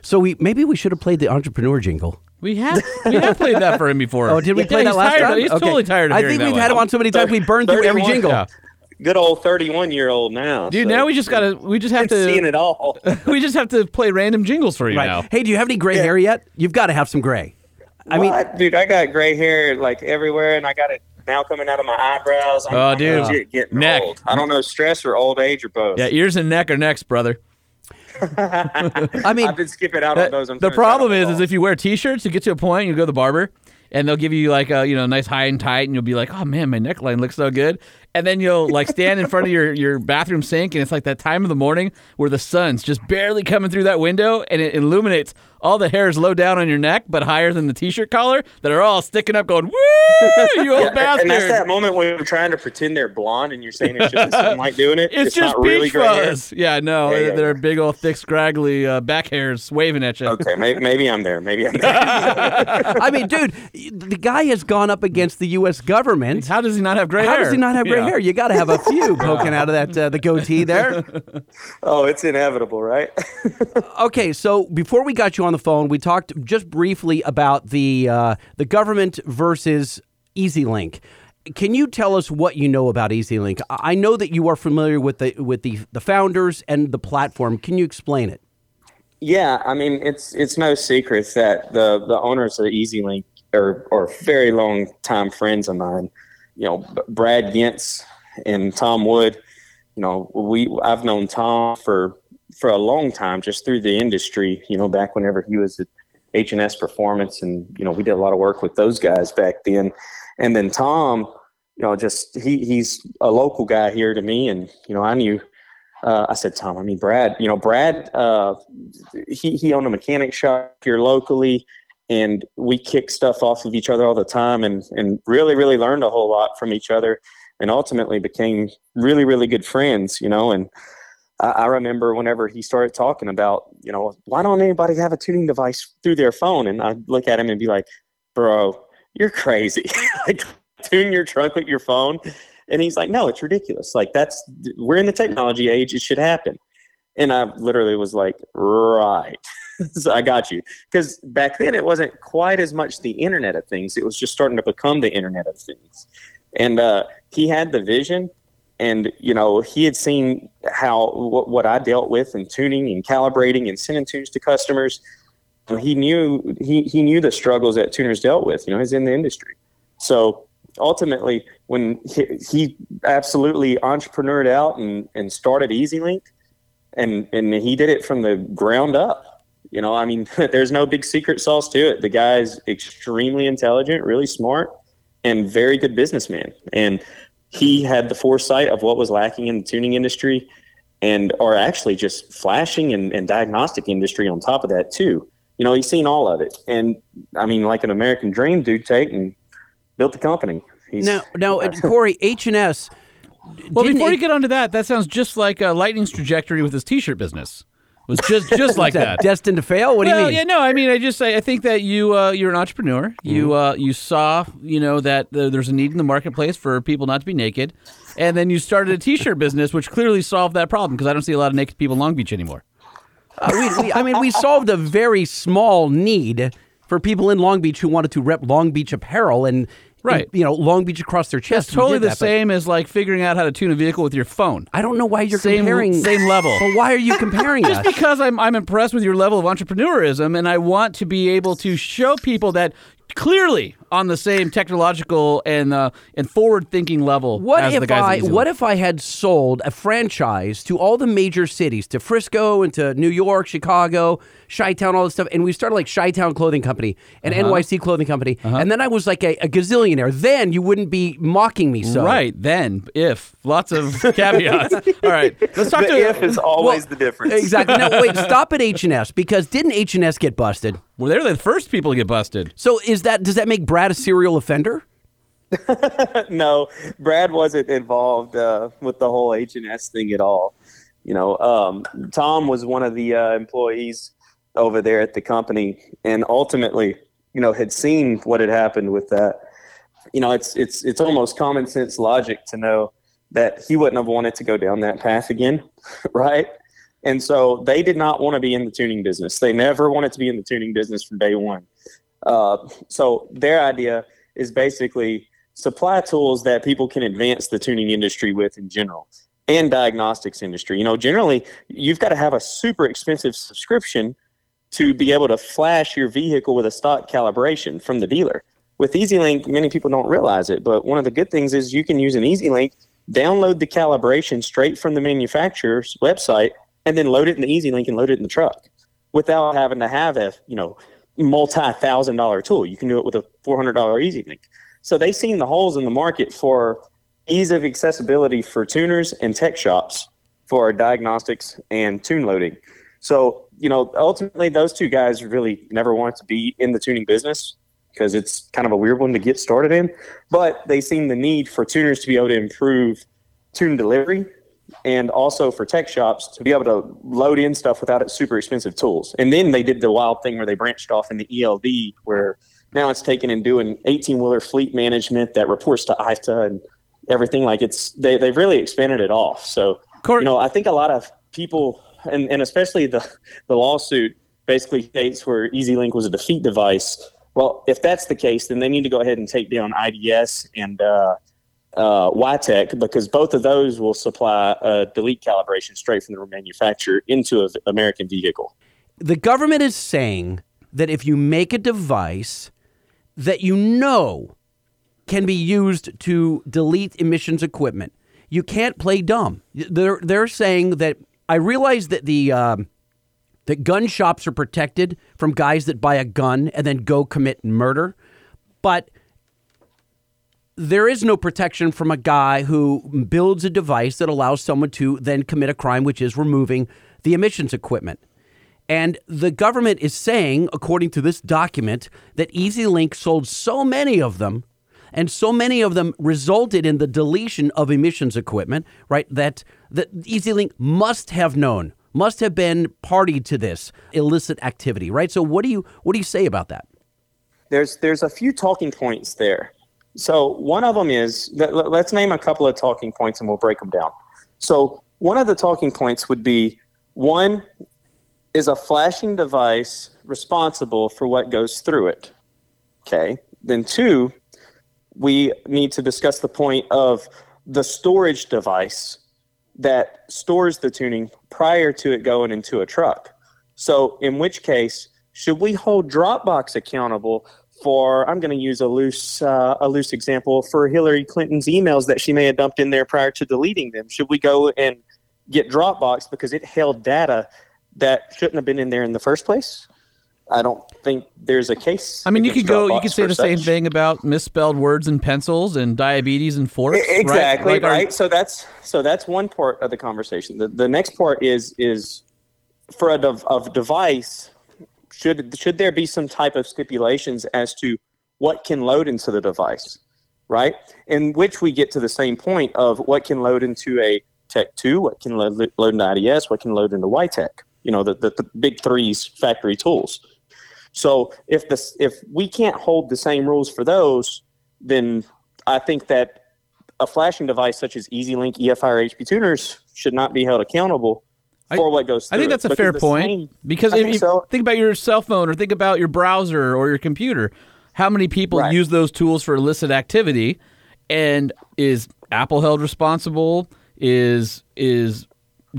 So we maybe we should have played the entrepreneur jingle. We have we have played that for him before. Oh, did we Yeah, play that last tired of- time? He's Okay. totally tired of I think we've had one. him on so many times we burned through every jingle. Yeah. Good old 31 year old now. Dude, so now we just gotta we just have to seeing it all. we just have to play random jingles for you Right. now. Hey, do you have any gray hair yet? You've got to have some gray. I mean, What? dude, I got gray hair like everywhere, and I got it now coming out of my eyebrows. I'm, Oh, I'm dude. getting Neck. old. I don't know stress or old age or both. Yeah, ears and neck are next, brother. I mean, I've been skipping out Uh, on those. I'm the problem is, is if you wear t-shirts, you get to a point, you go to the barber, and they'll give you like a you know nice high and tight, and you'll be like, oh man, my neckline looks so good, and then you'll like stand in front of your your bathroom sink, and it's like that time of the morning where the sun's just barely coming through that window, and it illuminates all the hairs low down on your neck, but higher than the t-shirt collar that are all sticking up, going, woo, you old Yeah, bastard. and that's that moment when you're trying to pretend they're blonde, and you're saying it's just the sunlight doing it. It's, just not really beach hair. fuzz. Yeah, no, Yeah, yeah, they're yeah. big old thick scraggly uh, back hairs waving at you. Okay, maybe, maybe I'm there. Maybe I'm there. I mean, dude, the guy has gone up against the U.S. government. How does he not have gray How hair? does he not have gray Yeah. hair? You got to have a few poking out of that uh, the goatee there. oh, it's inevitable, right? Okay, so before we got you on the phone, we talked just briefly about the uh, the government versus EZ Lynk. Can you tell us what you know about EZ Lynk? I I know that you are familiar with the with the the founders and the platform. Can you explain it? Yeah, I mean it's it's no secret that the the owners of EZ Lynk are are very long time friends of mine. You know, Brad Gintz and Tom Wood. You know, we I've known Tom for for a long time, just through the industry. You know, back whenever he was at H and S Performance, and you know we did a lot of work with those guys back then. And then Tom, you know, just he he's a local guy here to me, and you know I knew uh, I said, Tom, I mean, Brad, you know, Brad, uh, he, he owned a mechanic shop here locally and we kick stuff off of each other all the time and, and really, really learned a whole lot from each other and ultimately became really, really good friends, you know, and I, I remember whenever he started talking about, you know, why don't anybody have a tuning device through their phone? And I'd look at him and be like, bro, you're crazy. like tune your trunk with your phone. And he's like, no, it's ridiculous. Like that's we're in the technology age. It should happen. And I literally was like, right. so I got you. Because back then it wasn't quite as much the Internet of Things. It was just starting to become the Internet of Things. And uh, he had the vision, and you know he had seen how what, what I dealt with in tuning and calibrating and sending tunes to customers. And he knew he he knew the struggles that tuners dealt with. You know, he's in the industry. So ultimately, when he, he absolutely entrepreneured out and, and started EZ Lynk, and and he did it from the ground up. You know, I mean, there's no big secret sauce to it. The guy's extremely intelligent, really smart, and very good businessman. And he had the foresight of what was lacking in the tuning industry, and or actually just flashing and, and diagnostic industry on top of that too. You know, he's seen all of it, and I mean, like an American dream, dude, take and built the company. He's, Now, now, Corey, H and S. Well, before you get onto that, that sounds just like uh, Lightning's trajectory with his T-shirt business. Was just just like that that. destined to fail? What do you mean? Yeah, no, I mean, I just I, I think that you uh, you're an entrepreneur. You Mm-hmm. uh, you saw you know that uh, there's a need in the marketplace for people not to be naked, and then you started a T-shirt business, which clearly solved that problem because I don't see a lot of naked people in Long Beach anymore. Uh, we, we, I mean, we solved a very small need for people in Long Beach who wanted to rep Long Beach apparel and, Right. you know, Long Beach across their chest. It's totally the that, same as like figuring out how to tune a vehicle with your phone. I don't know why you're Same- comparing. same level. But why are you comparing it? Just us? because I'm I'm impressed with your level of entrepreneurism, and I want to be able to show people that clearly on the same technological and uh, and forward thinking level. What as the if guys I what if I had sold a franchise to all the major cities, to Frisco and to New York, Chicago, Chi Town, all this stuff, and we started like Chi Town Clothing Company and Uh-huh. NYC Clothing Company, and then I was like a, a gazillionaire. Then you wouldn't be mocking me so. Right then, if lots of caveats. All right, let's talk the to if is always the difference. Exactly. No, wait. Stop at H and S because didn't H and S get busted? Well, they're the first people to get busted. So is that does that make Brad a serial offender? no, Brad wasn't involved uh, with the whole H and S thing at all. You know, um, Tom was one of the uh, employees over there at the company, and ultimately, you know, had seen what had happened with that. You know, it's it's it's almost common sense logic to know that he wouldn't have wanted to go down that path again, right? And so they did not want to be in the tuning business. They never wanted to be in the tuning business from day one. Uh, so their idea is basically supply tools that people can advance the tuning industry with in general and diagnostics industry. You know, generally you've got to have a super expensive subscription to be able to flash your vehicle with a stock calibration from the dealer. With EZ Lynk, many people don't realize it, but one of the good things is you can use an EZ Lynk, download the calibration straight from the manufacturer's website, and then load it in the EZ Lynk and load it in the truck without having to have a you know multi-thousand dollar tool. You can do it with a four hundred dollar EZ Lynk. So they've seen the holes in the market for ease of accessibility for tuners and tech shops for diagnostics and tune loading. So you know ultimately those two guys really never wanted to be in the tuning business because it's kind of a weird one to get started in. But they seen the need for tuners to be able to improve tune delivery and also for tech shops to be able to load in stuff without it super expensive tools. And then they did the wild thing where they branched off in the ELD where now it's taken and doing 18 wheeler fleet management that reports to IFTA and everything like it's they, they've really expanded it off. So you know, I think a lot of people and, and especially the the lawsuit basically states where EZ Lynk was a defeat device. Well, if that's the case, then they need to go ahead and take down IDS and uh, uh, wiTECH because both of those will supply a delete calibration straight from the manufacturer into an American vehicle. The government is saying that if you make a device that you know can be used to delete emissions equipment, you can't play dumb. They're they're saying that I realize that the um, that gun shops are protected from guys that buy a gun and then go commit murder, but there is no protection from a guy who builds a device that allows someone to then commit a crime, which is removing the emissions equipment. And the government is saying, according to this document, that EZ Lynk sold so many of them, and so many of them resulted in the deletion of emissions equipment, right? That that EZ Lynk must have known, must have been party to this illicit activity, right? So what do you what do you say about that? There's there's a few talking points there. So one of them is let- let's name a couple of talking points and we'll break them down. So one of the talking points would be One is a flashing device responsible for what goes through it. Okay. Then two, we need to discuss the point of the storage device that stores the tuning prior to it going into a truck. So, in which case, should we hold Dropbox accountable for? I'm going to use a loose uh, a loose example for Hillary Clinton's emails that she may have dumped in there prior to deleting them. Should we go and get Dropbox because it held data that shouldn't have been in there in the first place? I don't think there's a case. I mean, you could go. You could say the same thing about misspelled words and pencils and diabetes and forks. right? exactly Like right, our- so that's so that's one part of the conversation the, the next part is is for a dev, of device should should there be some type of stipulations as to what can load into the device right? In which we get to the same point of what can load into a tech 2 what can load, load into ids what can load into wiTECH you know the, the, the big threes factory tools. So if this if we can't hold the same rules for those then i think that a flashing device such as EZ Lynk, EFI, HP tuners should not be held accountable for what goes through. I think that's a fair point same- because I if think you so. think about your cell phone or think about your browser or your computer, how many people Right. use those tools for illicit activity? And is Apple held responsible? Is is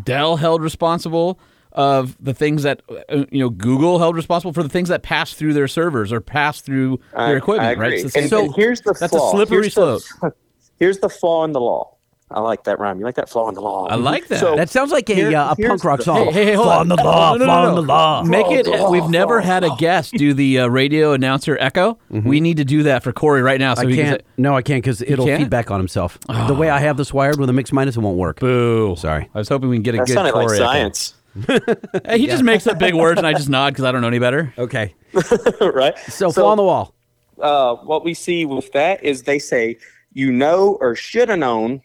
Dell held responsible of the things that uh, you know Google held responsible for the things that pass through their servers or pass through I- their equipment? I right? the And- same- and here's the that's flaw. a slippery Here's the- slope. Here's the flaw in the law. I like that rhyme. You like that flaw in the law? I like that. So That sounds like a, here- uh, a punk rock the- song. Hey, hey, hey, hold Flaw on. in the law, No, no, no, flaw no. in the law. Make it. Flaw, We've never had a guest do the uh, radio announcer echo. We need to do that for Corey right now. So I can't. Can No, I can't because it'll can't? feedback on himself. The way I have this wired with a mixed minus, it won't work. Boo. Sorry. I was hoping we can get a That good sounded Corey. like echo. science, Hey, he just makes up big words and I just nod because I don't know any better. Okay. right? So, flaw on the wall. uh, what we see with that is they say you know or should have known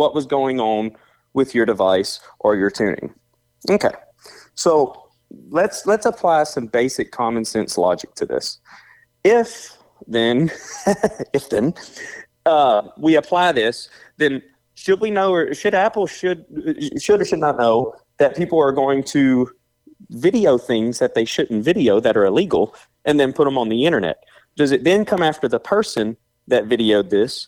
what was going on with your device or your tuning. Okay, so let's let's apply some basic common sense logic to this. If then, if then, uh, we apply this, then should we know or should Apple should should or should not know that people are going to video things that they shouldn't video that are illegal and then put them on the internet? Does it then come after the person that videoed this,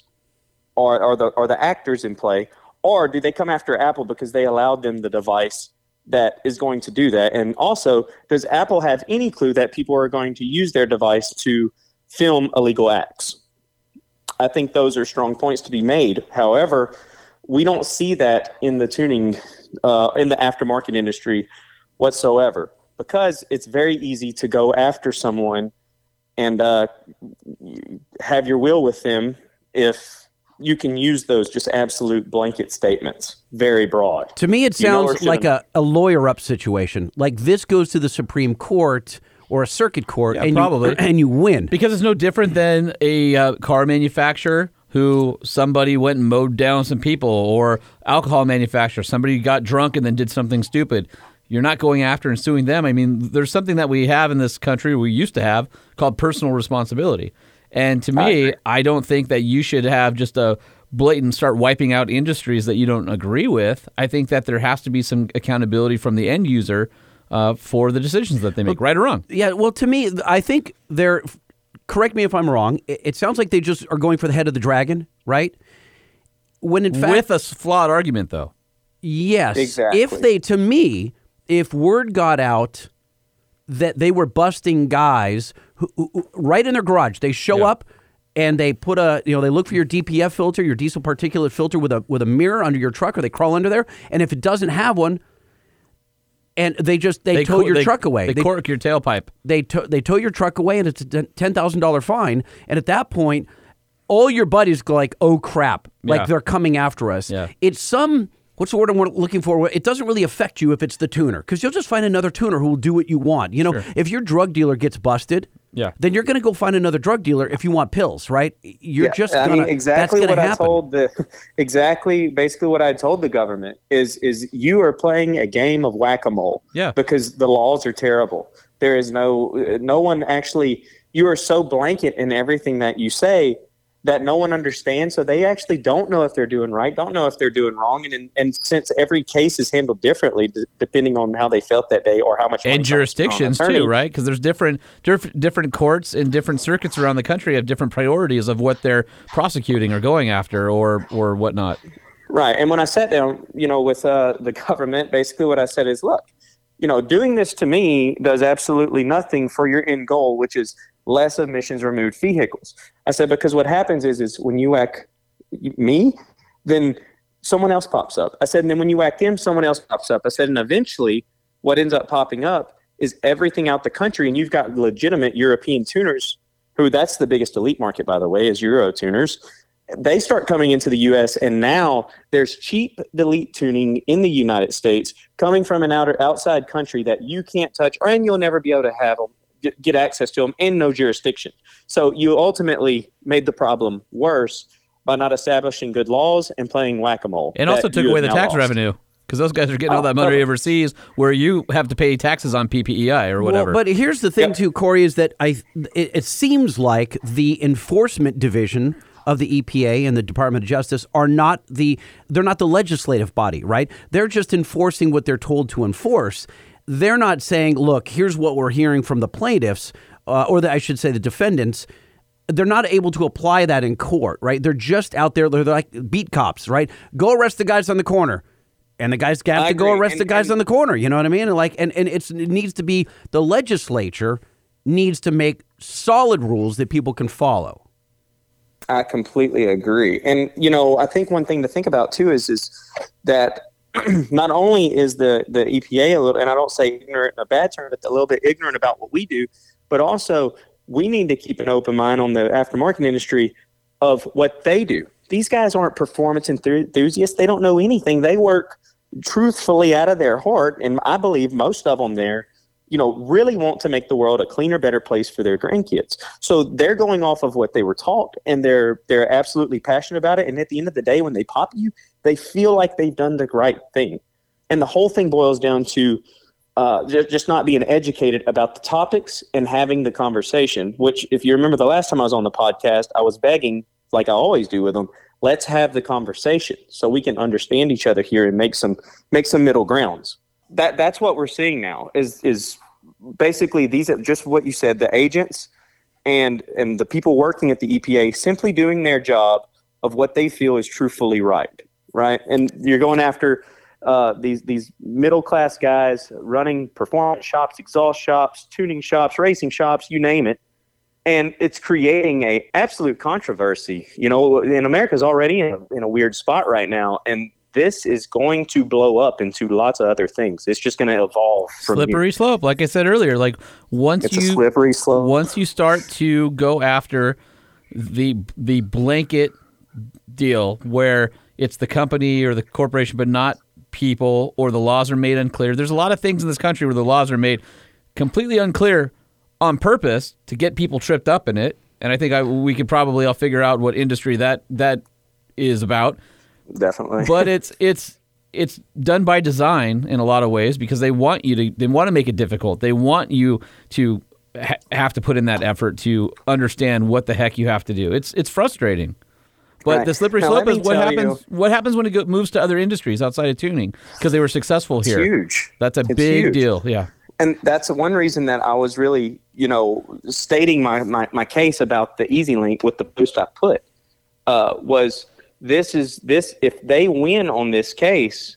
or or the or the actors in play, or do they come after Apple because they allowed them the device that is going to do that? And also, does Apple have any clue that people are going to use their device to film illegal acts? I think those are strong points to be made. However, we don't see that in the tuning uh, in the aftermarket industry whatsoever because it's very easy to go after someone and uh, have your will with them if you can use those just absolute blanket statements, very broad. To me, it You know sounds like a, a lawyer up situation. Like this goes to the Supreme Court or a circuit court, Yeah, and probably. you, and you win. Because it's no different than a uh, car manufacturer who somebody went and mowed down some people, or alcohol manufacturer somebody got drunk and then did something stupid. You're not going after and suing them. I mean, there's something that we have in this country we used to have called personal responsibility. And to me, I don't think that you should have just a blatant start wiping out industries that you don't agree with. I think that there has to be some accountability from the end user uh, for the decisions that they make, right or wrong. Yeah, well, to me, I think they're. Correct me if I'm wrong. It, it sounds like they just are going for the head of the dragon, right? When in fact, With a s- flawed argument, though. yes, Exactly. if they, to me, if word got out that they were busting guys who, right in their garage, they show Yeah. up and they put a, you know, they look for your DPF filter, your diesel particulate filter with a with a mirror under your truck, or they crawl under there, and if it doesn't have one. And they just they, tow co- your they- truck away. They, cork your tailpipe. they tow, they tow your truck away and it's a ten thousand dollar fine. And at that point, all your buddies go like, "Oh crap!" Like Yeah. they're coming after us. Yeah. It's some what's the word I'm looking for? It doesn't really affect you if it's the tuner because you'll just find another tuner who will do what you want. You know, Sure. if your drug dealer gets busted. Yeah. Then you're going to go find another drug dealer if you want pills, right? You're Yeah, just I gonna, mean exactly that's what gonna I told the exactly basically what I told the government is is you are playing a game of whack a mole. Yeah. Because the laws are terrible. There is no no one actually. You are so blanket in everything that you say that no one understands. So they actually don't know if they're doing right, don't know if they're doing wrong. And, and since every case is handled differently, d- depending on how they felt that day or how much and someone spent on an jurisdictions too, right? Because there's different diff- different courts and different circuits around the country have different priorities of what they're prosecuting or going after or or whatnot. Right. And when I sat down, you know, with uh, the government, basically what I said is, look, you know, doing this to me does absolutely nothing for your end goal, which is less emissions removed vehicles. I said because what happens is, is when you act me, then someone else pops up. I said, and then when you act them, someone else pops up. I said, and eventually, what ends up popping up is everything out the country, and you've got legitimate European tuners, who that's the biggest elite market, by the way, is Euro tuners they start coming into the US and now there's cheap delete tuning in the United States coming from an outer outside country that you can't touch and you'll never be able to have them get, get access to them and no jurisdiction. So you ultimately made the problem worse by not establishing good laws and playing whack-a-mole. And also took away the tax lost. revenue because those guys are getting all Oh, that money totally. overseas where you have to pay taxes on PPEI or whatever. Well, but here's the thing, too, Corey, is that I it, it seems like the enforcement division of the EPA and the Department of Justice are not the they're not the legislative body, right? They're just enforcing what they're told to enforce. They're not saying, "Look, here's what we're hearing from the plaintiffs," uh, or the, I should say, the defendants. They're not able to apply that in court, right? They're just out there. They're like beat cops, right? Go arrest the guys on the corner and the guys have I to go arrest And- the guys and- on the corner. You know what I mean? And like, and, and it's it needs to be the legislature needs to make solid rules that people can follow. I completely agree. And you know, I think one thing to think about too is is that not only is the the EPA a little, and I don't say ignorant in a bad term, but a little bit ignorant about what we do, but also we need to keep an open mind on the aftermarket industry of what they do. These guys aren't performance enthusiasts. They don't know anything. They work truthfully out of their heart, and I believe most of them there you know, really want to make the world a cleaner, better place for their grandkids. So they're going off of what they were taught, and they're they're absolutely passionate about it. And at the end of the day, when they pop you, they feel like they've done the right thing. And the whole thing boils down to uh, just not being educated about the topics and having the conversation. Which, if you remember the last time I was on the podcast, I was begging, like I always do with them, let's have the conversation so we can understand each other here and make some make some middle grounds. That that's what we're seeing now. Is is basically these are just what you said. The agents and and the people working at the EPA simply doing their job of what they feel is truthfully right, right? And you're going after uh, these these middle class guys running performance shops, exhaust shops, tuning shops, racing shops, you name it, and it's creating a absolute controversy. You know, and America's already in a, in a weird spot right now, and this is going to blow up into lots of other things. It's just going to evolve from here. slippery slope like i said earlier like once It's you a slippery slope. once you start to go after the the blanket deal where it's the company or the corporation but not people or the laws are made unclear there's a lot of things in this country where the laws are made completely unclear on purpose to get people tripped up in it and i think I, we could probably all figure out what industry that that is about Definitely. but it's it's it's done by design in a lot of ways because they want you to they want to make it difficult. They want you to ha- have to put in that effort to understand what the heck you have to do. It's it's frustrating. But Right. the slippery Now, slope is what happens. What happens when it go, moves to other industries outside of tuning because they were successful here. huge. That's a It's big huge. deal. Yeah. and that's one reason that I was really, you know, stating my, my, my case about the EZ Lynk with the post I put uh, was this is this if they win on this case,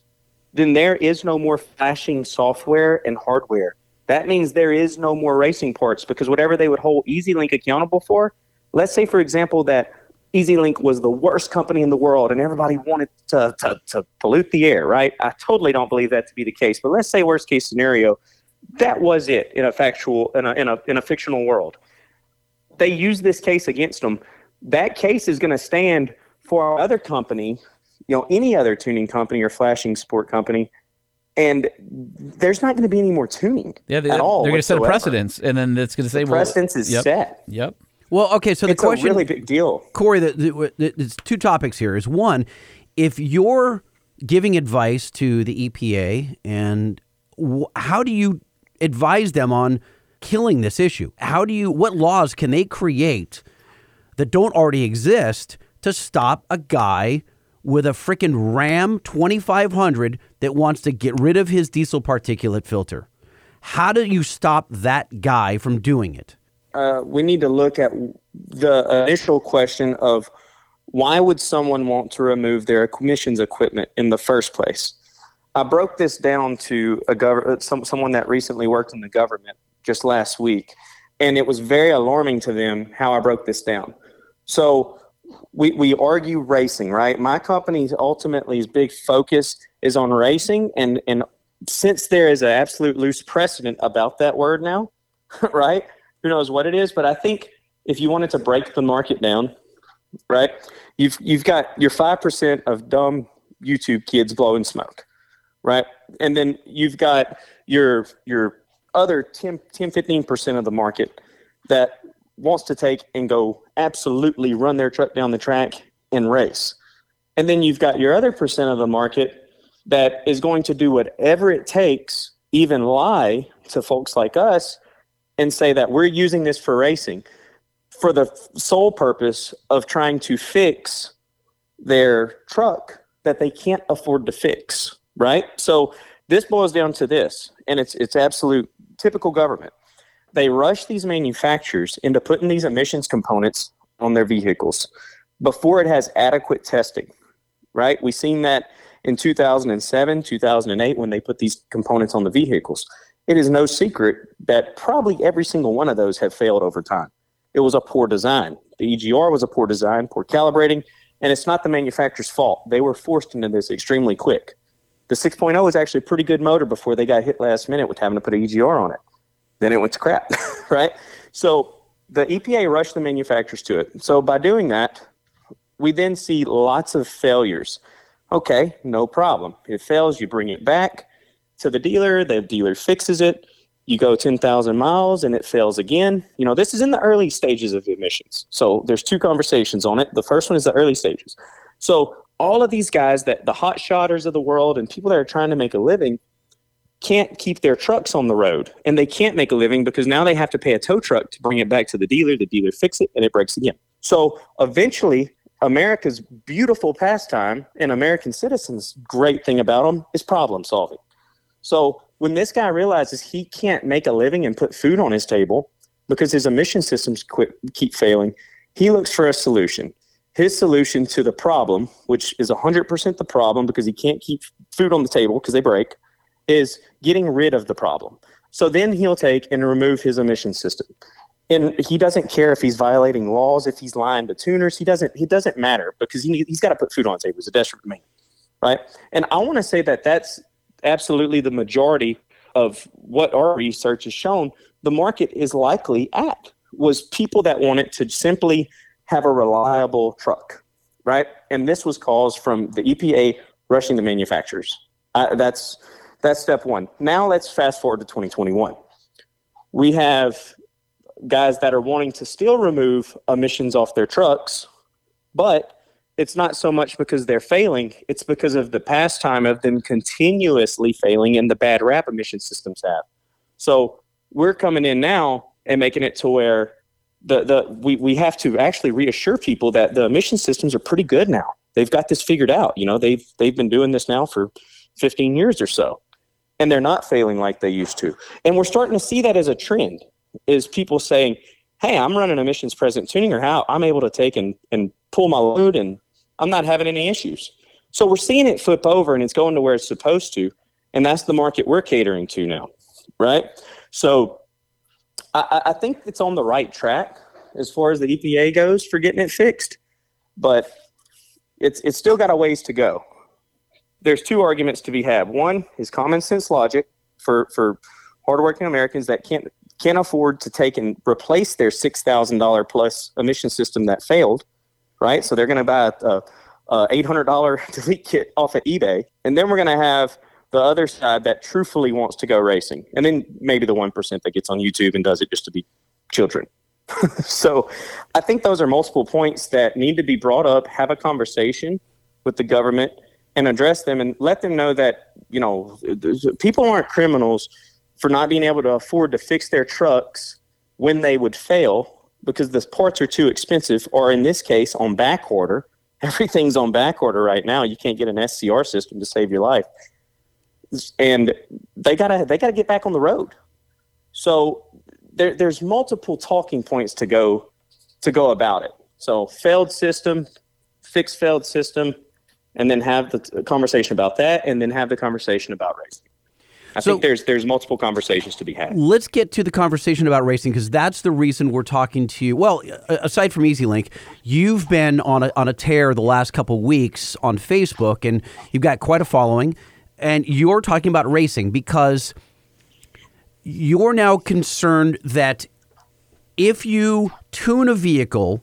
then there is no more flashing software and hardware. That means there is no more racing parts because whatever they would hold EZ Lynk accountable for, let's say for example that EZ Lynk was the worst company in the world and everybody wanted to, to, to pollute the air, right? I totally don't believe that to be the case. But let's say worst case scenario, that was it in a factual in a in a in a fictional world. They use this case against them. That case is going to stand for our other company, you know, any other tuning company or flashing sport company, and there's not going to be any more tuning Yeah. They, at all. They're going to set a precedence, and then it's going to say, The well, precedence is yep, set. Yep. Well, okay, so the it's question a really big deal. Corey, the, the, the, there's two topics here. Is one, if you're giving advice to the EPA, and wh- how do you advise them on killing this issue? How do you? What laws can they create that don't already exist to stop a guy with a freaking Ram 2500 that wants to get rid of his diesel particulate filter. How do you stop that guy from doing it? Uh, we need to look at the initial question of why would someone want to remove their emissions equipment in the first place? I broke this down to a gov- some, someone that recently worked in the government just last week, and it was very alarming to them how I broke this down. So we, we argue racing, right? My company's ultimately big focus is on racing, and, and since there is an absolute loose precedent about that word now, right? Who knows what it is? But I think if you wanted to break the market down, right? You've you've got your five percent of dumb YouTube kids blowing smoke, right? And then you've got your your other 10, 10 15% of the market that wants to take and go absolutely run their truck down the track and race. And then you've got your other percent of the market that is going to do whatever it takes, even lie to folks like us and say that we're using this for racing for the sole purpose of trying to fix their truck that they can't afford to fix, right? So this boils down to this, and it's it's absolute typical government. They rush these manufacturers into putting these emissions components on their vehicles before it has adequate testing, right? We've seen that in 2007, 2008 when they put these components on the vehicles. It is no secret that probably every single one of those have failed over time. It was a poor design. The EGR was a poor design, poor calibrating, and it's not the manufacturer's fault. They were forced into this extremely quick. The 6.0 was actually a pretty good motor before they got hit last minute with having to put an EGR on it. Then it went to crap, right? So the EPA rushed the manufacturers to it. So by doing that, we then see lots of failures. Okay, no problem. It fails, you bring it back to the dealer, the dealer fixes it. You go 10,000 miles and it fails again. You know, this is in the early stages of emissions. So there's two conversations on it. The first one is the early stages. So all of these guys that the hot shotters of the world and people that are trying to make a living can't keep their trucks on the road and they can't make a living because now they have to pay a tow truck to bring it back to the dealer. The dealer fix it and it breaks again. So eventually America's beautiful pastime and American citizens great thing about them is problem solving. So when this guy realizes he can't make a living and put food on his table because his emission systems quit, keep failing, he looks for a solution. His solution to the problem, which is 100% the problem because he can't keep food on the table because they break, is getting rid of the problem. So then he'll take and remove his emission system. And he doesn't care if he's violating laws, if he's lying to tuners. He doesn't. He doesn't matter because he he's got to put food on the table. He's a desperate man, right? And I want to say that that's absolutely the majority of what our research has shown the market is likely at was people that wanted to simply have a reliable truck, right? And this was caused from the EPA rushing the manufacturers. Uh, that's that's step one. Now let's fast forward to 2021. We have guys that are wanting to still remove emissions off their trucks, but it's not so much because they're failing, it's because of the pastime of them continuously failing and the bad rap emission systems have. So we're coming in now and making it to where the, the we, we have to actually reassure people that the emission systems are pretty good now. They've got this figured out. You know, they've they've been doing this now for 15 years or so. And they're not failing like they used to. And we're starting to see that as a trend is people saying, Hey, I'm running emissions present tuning or how I'm able to take and, and pull my load and I'm not having any issues. So we're seeing it flip over and it's going to where it's supposed to. And that's the market we're catering to now. Right. So I, I think it's on the right track as far as the EPA goes for getting it fixed, but it's it's still got a ways to go. There's two arguments to be had. One is common sense logic for for hardworking Americans that can't can't afford to take and replace their six thousand dollar plus emission system that failed, right? So they're going to buy a, a eight hundred dollar delete kit off of eBay, and then we're going to have the other side that truthfully wants to go racing, and then maybe the one percent that gets on YouTube and does it just to be children. so I think those are multiple points that need to be brought up, have a conversation with the government and address them and let them know that, you know, people aren't criminals for not being able to afford to fix their trucks when they would fail because the parts are too expensive, or in this case, on back order. Everything's on back order right now. You can't get an SCR system to save your life, and they gotta they gotta get back on the road. So there, there's multiple talking points to go to go about it. So failed system, fix failed system, and then have the conversation about that, and then have the conversation about racing. I So- think there's there's multiple conversations to be had. Let's get to the conversation about racing because that's the reason we're talking to you. Well, aside from EZ Lynk, you've been on a, on a tear the last couple weeks on Facebook, and you've got quite a following. And you're talking about racing because you're now concerned that if you tune a vehicle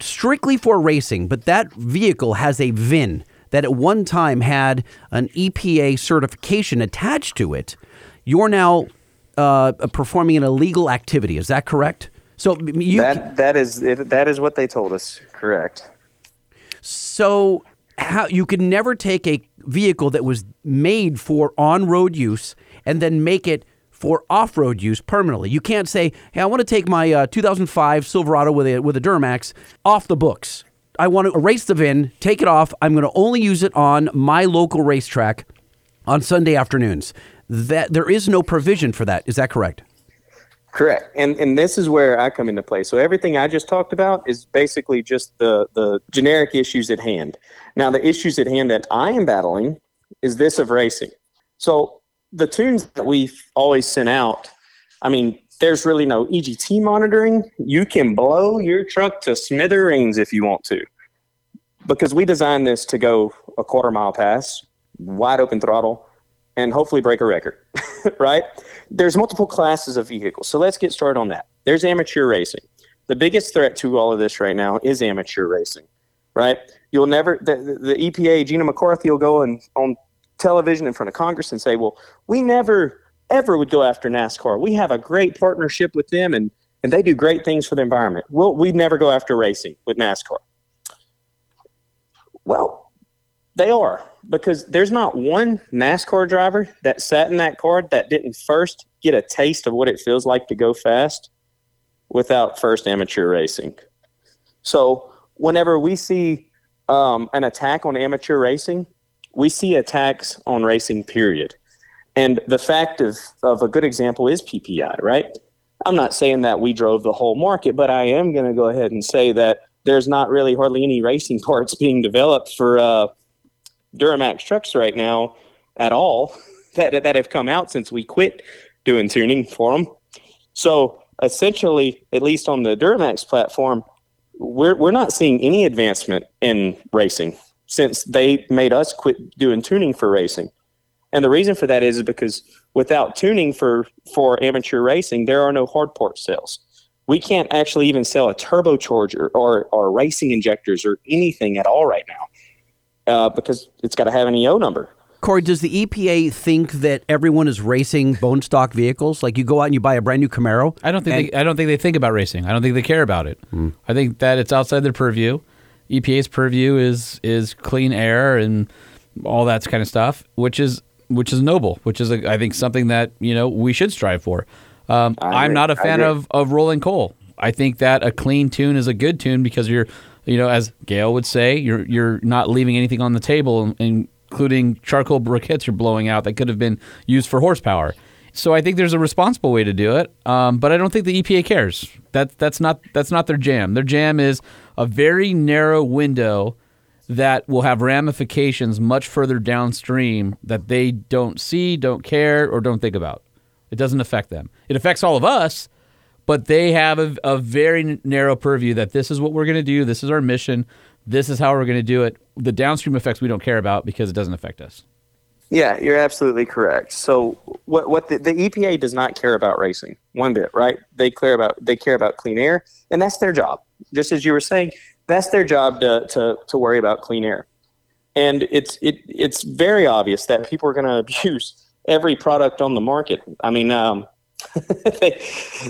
strictly for racing, but that vehicle has a VIN that at one time had an EPA certification attached to it, you're now uh, performing an illegal activity. Is that correct? So you that that is that is what they told us. Correct. so how you could never take a vehicle that was made for on-road use and then make it for off-road use permanently. You can't say, "Hey, I want to take my uh, 2005 Silverado with a with a Duramax off the books. I want to erase the VIN, take it off. I'm going to only use it on my local racetrack on Sunday afternoons." That there is no provision for that. Is that correct? Correct. And and this is where I come into play. So everything I just talked about is basically just the the generic issues at hand. Now the issues at hand that I am battling is this of racing. So the tunes that we've always sent out, I mean, there's really no EGT monitoring. You can blow your truck to smithereens if you want to. Because we designed this to go a quarter mile pass, wide open throttle, and hopefully break a record, right? There's multiple classes of vehicles. So let's get started on that. There's amateur racing. The biggest threat to all of this right now is amateur racing, right? You'll never, the, the, EPA, Gina McCarthy will go and on television in front of Congress and say, well, we never, ever would go after NASCAR. We have a great partnership with them and, and they do great things for the environment. Well, we'd never go after racing with NASCAR. Well, they are because there's not one NASCAR driver that sat in that car that didn't first get a taste of what it feels like to go fast without first amateur racing. So whenever we see um, an attack on amateur racing, we see attacks on racing, period. And the fact of, of a good example is PPEI, right? I'm not saying that we drove the whole market, but I am going to go ahead and say that there's not really hardly any racing parts being developed for uh, Duramax trucks right now at all that, that have come out since we quit doing tuning for them. So essentially, at least on the Duramax platform, we're, we're not seeing any advancement in racing since they made us quit doing tuning for racing. And the reason for that is because without tuning for, for amateur racing, there are no hard part sales. We can't actually even sell a turbocharger or, or racing injectors or anything at all right now uh, because it's got to have an EO number. Corey, does the EPA think that everyone is racing bone stock vehicles? Like you go out and you buy a brand new Camaro? I don't think and- they, I don't think they think about racing. I don't think they care about it. I think that it's outside their purview. EPA's purview is is clean air and all that kind of stuff, which is which is noble, which is a, I think something that you know we should strive for. Um, I'm agree. not a fan of of rolling coal. I think that a clean tune is a good tune because you're you know as Gail would say you're you're not leaving anything on the table, including charcoal briquettes you're blowing out that could have been used for horsepower. So I think there's a responsible way to do it, um, but I don't think the EPA cares. That that's not that's not their jam. Their jam is a very narrow window that will have ramifications much further downstream that they don't see, don't care, or don't think about. It doesn't affect them. It affects all of us, but they have a, a very narrow purview that this is what we're going to do. This is our mission. This is how we're going to do it. The downstream effects we don't care about because it doesn't affect us. Yeah, you're absolutely correct. So what what the, the EPA does not care about racing one bit, right? They care about they care about clean air, and that's their job. Just as you were saying, that's their job to to, to worry about clean air. And it's it it's very obvious that people are going to abuse every product on the market. I mean, um, they,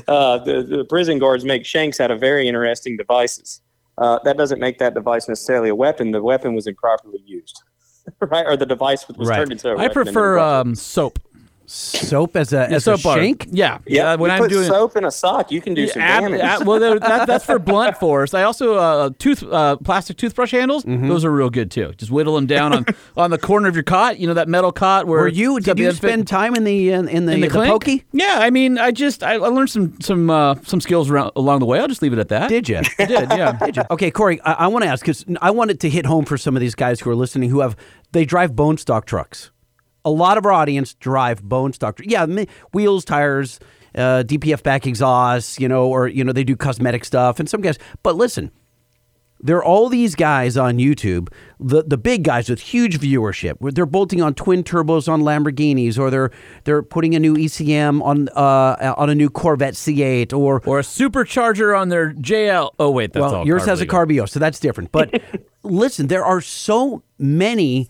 uh, the, the prison guards make shanks out of very interesting devices. Uh, that doesn't make that device necessarily a weapon. The weapon was improperly used, right? Or the device was turned into a I weapon. I prefer um, soap. Soap as a Yeah, as soap a bar. shank. Yeah, Yeah, Uh, when you I'm put doing soap in a sock, you can do some Ab- damage. ab- well, there- that, that's for blunt force. I also uh, tooth uh, plastic toothbrush handles. Mm-hmm. Those are real good too. Just whittle them down on on the corner of your cot. You know that metal cot where Were you? it's Did you unfit- spend time in the in, in the, in the, the pokey? Yeah, I mean, I just I, I learned some some uh, some skills around, along the way. I'll just leave it at that. Did you? I did. Yeah. Did you? Okay, Corey, I, I want to ask because I wanted to hit home for some of these guys who are listening who have they drive bone stock trucks. A lot of our audience drive bone stock. Yeah, wheels, tires, uh, DPF back exhausts, you know, or you know they do cosmetic stuff, and some guys. But listen, there are all these guys on YouTube, the the big guys with huge viewership. where They're bolting on twin turbos on Lamborghinis, or they're they're putting a new ECM on uh, on a new Corvette C8, or Or a supercharger on their JL. Oh wait, that's well, all. yours has a legal. carb EO, so that's different. But listen, there are so many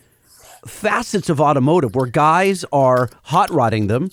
facets of automotive where guys are hot rodding them,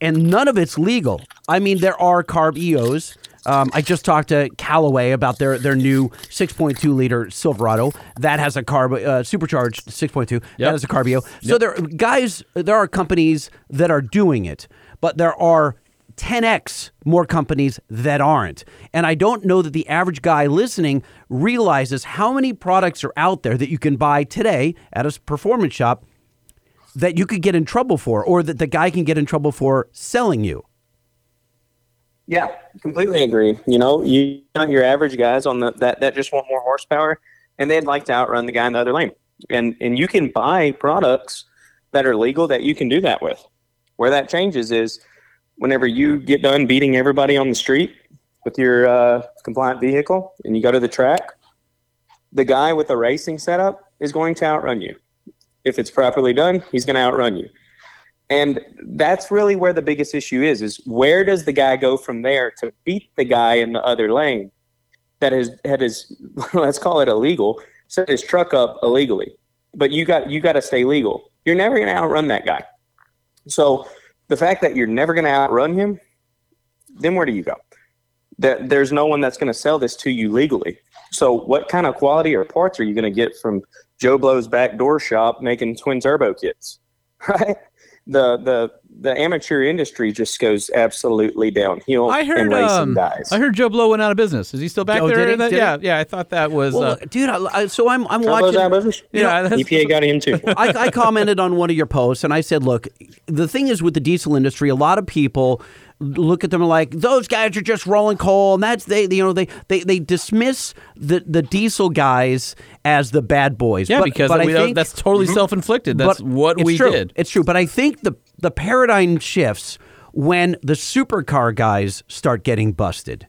and none of it's legal. I mean, there are carb EOs. Um, I just talked to Callaway about their their new 6.2 liter Silverado that has a carb uh, supercharged 6.2 that has a carb EO. So there, guys, there are companies that are doing it, but there are 10x more companies that aren't. And I don't know that the average guy listening realizes how many products are out there that you can buy today at a performance shop that you could get in trouble for, or that the guy can get in trouble for selling you. Yeah, completely agree. You know, you your average guys on the that that just want more horsepower, and they'd like to outrun the guy in the other lane. And and you can buy products that are legal that you can do that with. Where that changes is whenever you get done beating everybody on the street with your uh, compliant vehicle, and you go to the track, the guy with the racing setup is going to outrun you. If it's properly done, he's going to outrun you. And that's really where the biggest issue is, is where does the guy go from there to beat the guy in the other lane that is that is let's call it illegal, set his truck up illegally. But you got you got to stay legal. You're never going to outrun that guy. So the fact that you're never going to outrun him, then where do you go? That there's no one that's going to sell this to you legally. So what kind of quality or parts are you going to get from Joe Blow's back door shop making twin turbo kits? Right? The the the amateur industry just goes absolutely downhill I heard. in racing Um, guys. I heard Joe Blow went out of business. Is he still back Oh, there? did he? That- Did yeah, he? yeah. I thought that was. Well, uh, dude, I, I, so I'm I'm Turbo's watching. out of business? Yeah, that's- EPA got him too. I, I commented on one of your posts and I said, look, the thing is with the diesel industry, a lot of people look at them like those guys are just rolling coal and that's they you know they they, they dismiss the the diesel guys as the bad boys yeah, but, because but I we don't- think, that's totally self-inflicted. That's what we true. did. it's true but I think the the paradigm shifts when the supercar guys start getting busted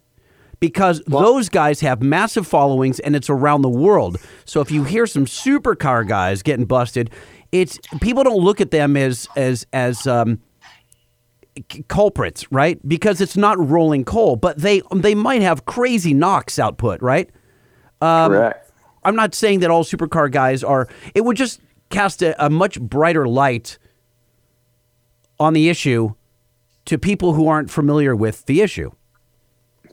because those guys have massive followings and it's around the world. So if you hear some supercar guys getting busted, it's people don't look at them as as as um, c- culprits, right? Because it's not rolling coal, but they they might have crazy NOx output, right? Um, Correct. I'm not saying that all supercar guys are. It would just cast a, a much brighter light on the issue to people who aren't familiar with the issue.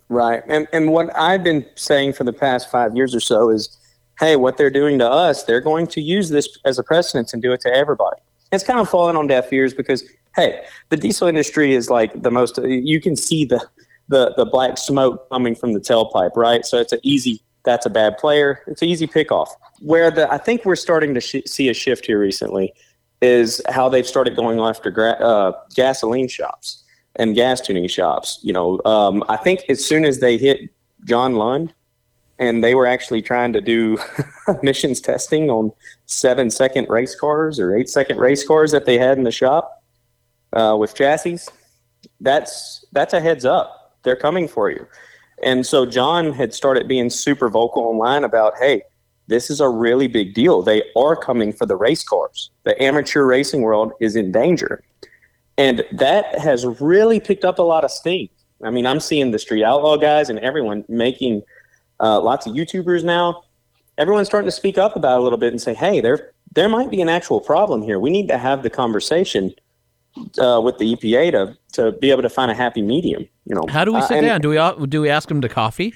Right. And and what I've been saying for the past five years or so is, hey, what they're doing to us, they're going to use this as a precedent and do it to everybody. It's kind of fallen on deaf ears because, hey, the diesel industry is like the most. You can see the the the black smoke coming from the tailpipe, right? So it's an easy. That's a bad player. It's an easy pickoff. Where the I think we're starting to sh- see a shift here recently is how they've started going after gra- uh, gasoline shops and gas tuning shops. You know, um, I think as soon as they hit John Lund, and they were actually trying to do emissions testing on seven second race cars or eight second race cars that they had in the shop uh, with chassis. That's that's a heads up. They're coming for you. And so John had started being super vocal online about, hey, this is a really big deal. They are coming for the race cars. The amateur racing world is in danger. And that has really picked up a lot of steam. I mean, I'm seeing the Street Outlaw guys and everyone making uh, lots of YouTubers now. Everyone's starting to speak up about a little bit and say, hey, there there might be an actual problem here. We need to have the conversation uh, with the EPA to to be able to find a happy medium. You know, How do we Uh, sit and- down? Do we do we ask them to coffee?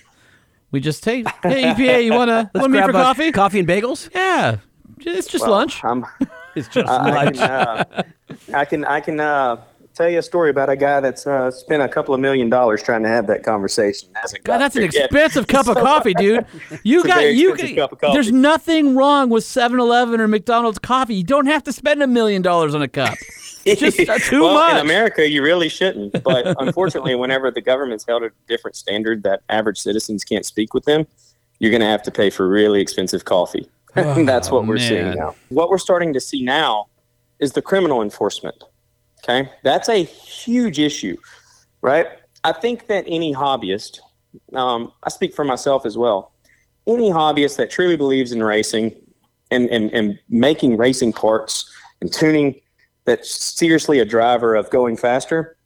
We just say, "Hey EPA, you wanna want to meet grab for coffee? Coffee and bagels? Yeah, it's just Well, lunch. I'm, It's just I, I lunch. can, uh, I can, I can, uh, tell you a story about a guy that's uh, spent a couple of million dollars trying to have that conversation. God, that's an expensive cup of coffee, dude. You got you. expensive cup of coffee. There's nothing wrong with 7-Eleven or McDonald's coffee. You don't have to spend a million dollars on a cup. It's just uh, too well, much. in America, you really shouldn't. But unfortunately, whenever the government's held a different standard that average citizens can't speak with them, you're going to have to pay for really expensive coffee. And that's what we're man. seeing now. What we're starting to see now is the criminal enforcement. Okay, that's a huge issue, right? I think that any hobbyist, um, I speak for myself as well, any hobbyist that truly believes in racing and, and, and making racing parts and tuning that's seriously a driver of going faster,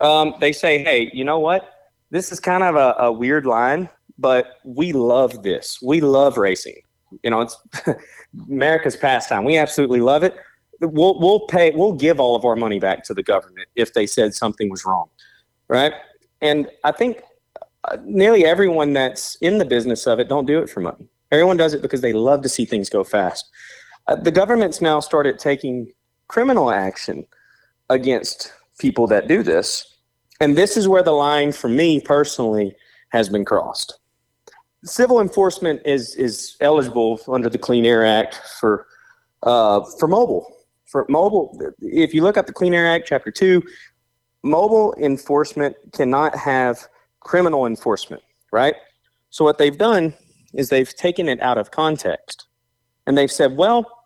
um, they say, hey, you know what? This is kind of a, a weird line, but we love this. We love racing. You know, it's America's pastime. We absolutely love it. We'll, we'll pay, we'll give all of our money back to the government if they said something was wrong. Right. And I think uh, nearly everyone that's in the business of it don't do it for money. Everyone does it because they love to see things go fast. Uh, the government's now started taking criminal action against people that do this. And this is where the line for me personally has been crossed. Civil enforcement is is eligible under the Clean Air Act for uh, for mobile. For mobile, if you look up the Clean Air Act, Chapter Two, mobile enforcement cannot have criminal enforcement, right? So what they've done is they've taken it out of context, and they've said, well,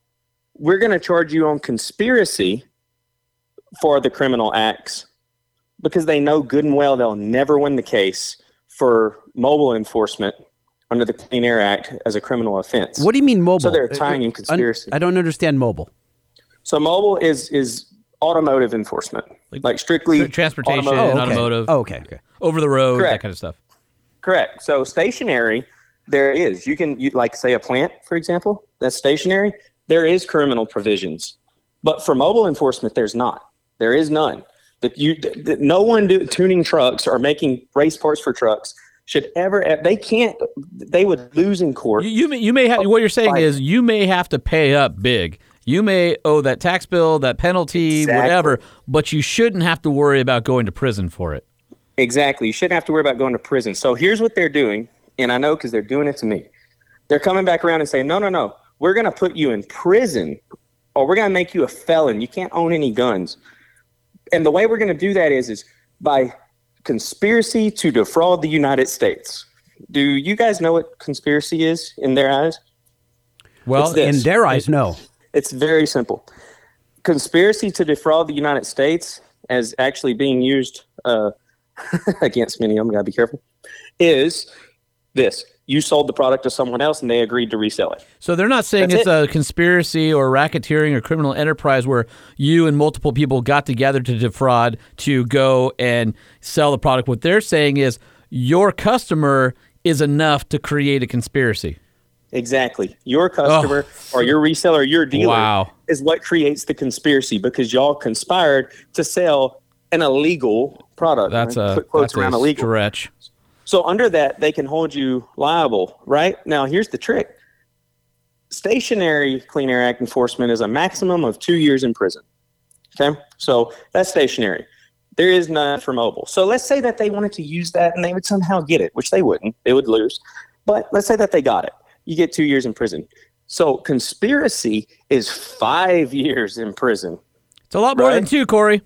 we're going to charge you on conspiracy for the criminal acts because they know good and well they'll never win the case for mobile enforcement under the Clean Air Act as a criminal offense. What do you mean mobile? So they're Uh, tying in conspiracy. I don't understand mobile. So mobile is is automotive enforcement, like, strictly transportation, automotive. Oh, okay. automotive, Oh, okay. Okay. over the road, that kind of stuff. Correct. So stationary, there is. You can you, like say a plant, for example, that's stationary. There is criminal provisions, but for mobile enforcement, there's not. There is none. That you, that no one do, tuning trucks or making race parts for trucks should ever. They can't. They would lose in court. You, you may, you may have what you're saying is you may have to pay up big. You may owe that tax bill, that penalty, Exactly. whatever, but you shouldn't have to worry about going to prison for it. Exactly. You shouldn't have to worry about going to prison. So here's what they're doing, and I know because they're doing it to me. They're coming back around and saying, no, no, no, we're going to put you in prison or we're going to make you a felon. You can't own any guns. And the way we're going to do that is, is by conspiracy to defraud the United States. Do you guys know what conspiracy is in their eyes? Well. In their eyes, no. It's very simple. Conspiracy to defraud the United States, as actually being used uh, against many of them, gotta be careful, is this. You sold the product to someone else and they agreed to resell it. So they're not saying That's it's a conspiracy or racketeering or criminal enterprise where you and multiple people got together to defraud to go and sell the product. What they're saying is your customer is enough to create a conspiracy. Exactly. Your customer oh. or your reseller, your dealer Oh. Wow. is what creates the conspiracy because y'all conspired to sell an illegal product. That's right? a Put quotes that's around a illegal. stretch. So under that, they can hold you liable, right? Now, here's the trick. Stationary Clean Air Act enforcement is a maximum of two years in prison. Okay, so that's stationary. There is none for mobile. So let's say that they wanted to use that and they would somehow get it, which they wouldn't. They would lose. But let's say that they got it. You get two years in prison. So conspiracy is five years in prison. It's a lot more than two, Corey.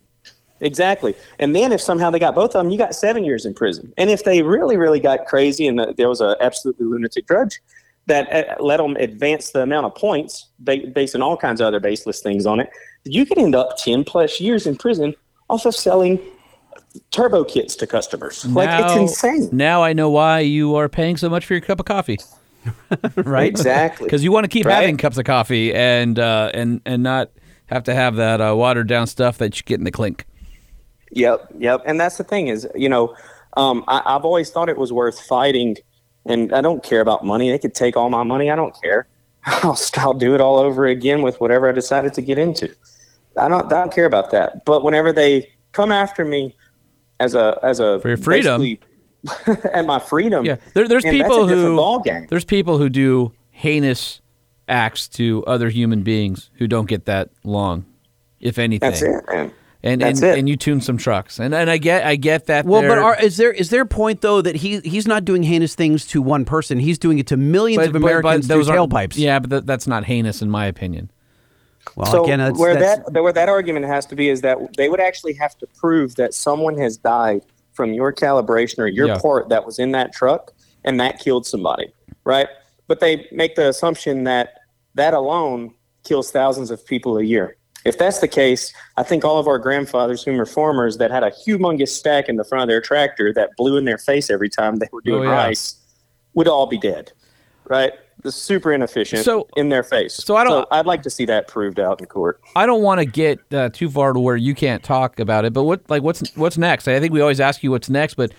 Exactly. And then if somehow they got both of them, you got seven years in prison. And if they really, really got crazy and there was an absolutely lunatic judge that uh, let them advance the amount of points ba- based on all kinds of other baseless things on it, you could end up 10 plus years in prison off of selling turbo kits to customers. like, it's Now- insane. Now I know why you are paying so much for your cup of coffee. Right? Exactly. Because you want to keep Right. having cups of coffee and uh, and and not have to have that uh, watered down stuff that you get in the clink. Yep, yep. And that's the thing is, you know, um, I, I've always thought it was worth fighting, and I don't care about money. They could take all my money. I don't care. I'll, I'll do it all over again with whatever I decided to get into. I don't, I don't care about that. But whenever they come after me as a as a For your freedom. and my freedom, Yeah, there, there's people who there's people who do heinous acts to other human beings who don't get that long, if anything. That's it, man. And and, and you tune some trucks, and and I get I get that. Well, but they're- is there is there a point though that he he's not doing heinous things to one person? He's doing it to millions of Americans through aren't- tailpipes. Yeah, but th- that's not heinous in my opinion. Well, so again, that's, where that's, that where that argument has to be is that they would actually have to prove that someone has died from your calibration or your Yeah. part that was in that truck and that killed somebody, right? But they make the assumption that that alone kills thousands of people a year. If that's the case, I think all of our grandfathers who were farmers that had a humongous stack in the front of their tractor that blew in their face every time they were doing Oh, yeah. rice would all be dead, right? The super inefficient So- in their face. so I don't- I'd like to see that proved out in court. I don't want to get uh, too far to where you can't talk about it. But what like what's what's next? I think we always ask you what's next. But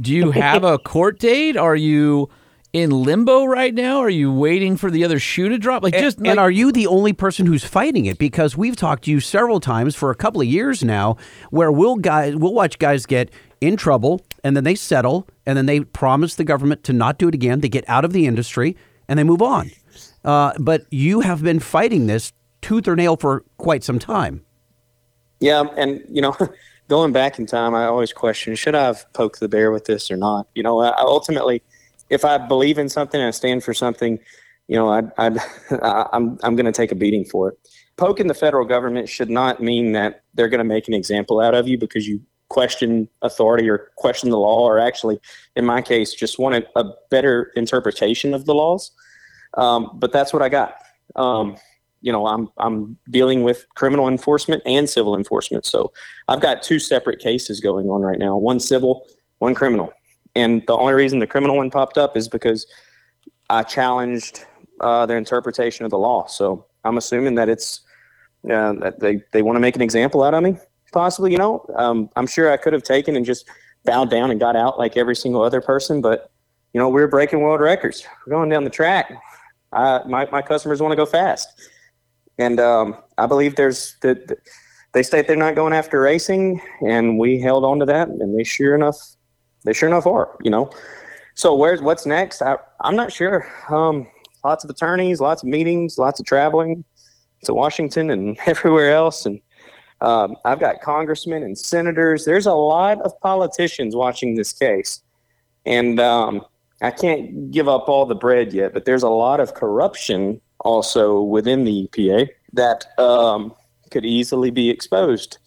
do you have a court date? Are you in limbo right now? Are you waiting for the other shoe to drop? Like just and like, are you the only person who's fighting it? Because we've talked to you several times for a couple of years now, where we'll guys we'll watch guys get in trouble and then they settle and then they promise the government to not do it again. They get out of the industry and they move on. Uh, but you have been fighting this tooth or nail for quite some time. Yeah, and you know, going back in time, I always question: should I have poked the bear with this or not? You know, I, ultimately, if I believe in something and I stand for something, you know, I'd, I- I'm I'm going to take a beating for it. Poking the federal government should not mean that they're going to make an example out of you because you question authority or question the law, or actually, in my case, just wanted a better interpretation of the laws. Um, but that's what I got. Um, you know, I'm I'm dealing with criminal enforcement and civil enforcement. So I've got two separate cases going on right now. One civil, one criminal. And the only reason the criminal one popped up is because I challenged uh, their interpretation of the law. So I'm assuming that it's uh, that they they want to make an example out of me, possibly. You know, um, I'm sure I could have taken and just bowed down and got out like every single other person, but you know, we're breaking world records. We're going down the track. I, my my customers want to go fast and um, I believe there's that they state they're not going after racing, and we held on to that, and they sure enough, they sure enough are, you know. So where's what's next? I, I'm not sure. Um, lots of attorneys, lots of meetings, lots of traveling to Washington and everywhere else, and um, I've got congressmen and senators. There's a lot of politicians watching this case, and um, I can't give up all the bread yet, but there's a lot of corruption also within the EPA that um, could easily be exposed.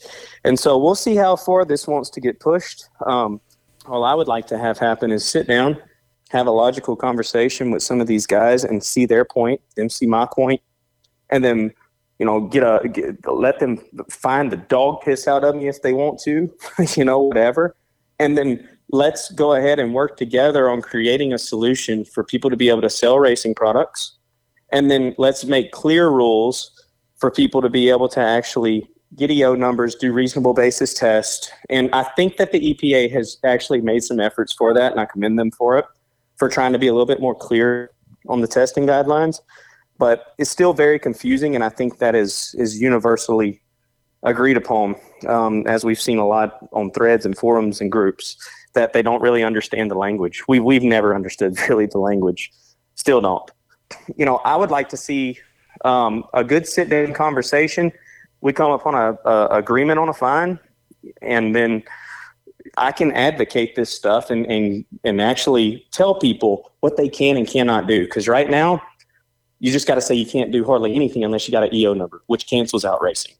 And so we'll see how far this wants to get pushed. Um, all I would like to have happen is sit down, have a logical conversation with some of these guys and see their point, them see my point, and then you know get a get, let them find the dog piss out of me if they want to, you know whatever, and then let's go ahead and work together on creating a solution for people to be able to sell racing products. And then let's make clear rules for people to be able to actually EO numbers, do reasonable basis test. And I think that the EPA has actually made some efforts for that, and I commend them for it, for trying to be a little bit more clear on the testing guidelines. But it's still very confusing, and I think that is is universally agreed upon, um, as we've seen a lot on threads and forums and groups, that they don't really understand the language. We, we've never understood really the language, still don't you know, I would like to see um, a good sit down conversation. We come upon a, a agreement on a fine, and then I can advocate this stuff and and and actually tell people what they can and cannot do. Because right now, you just got to say you can't do hardly anything unless you got an EO number, which cancels out racing.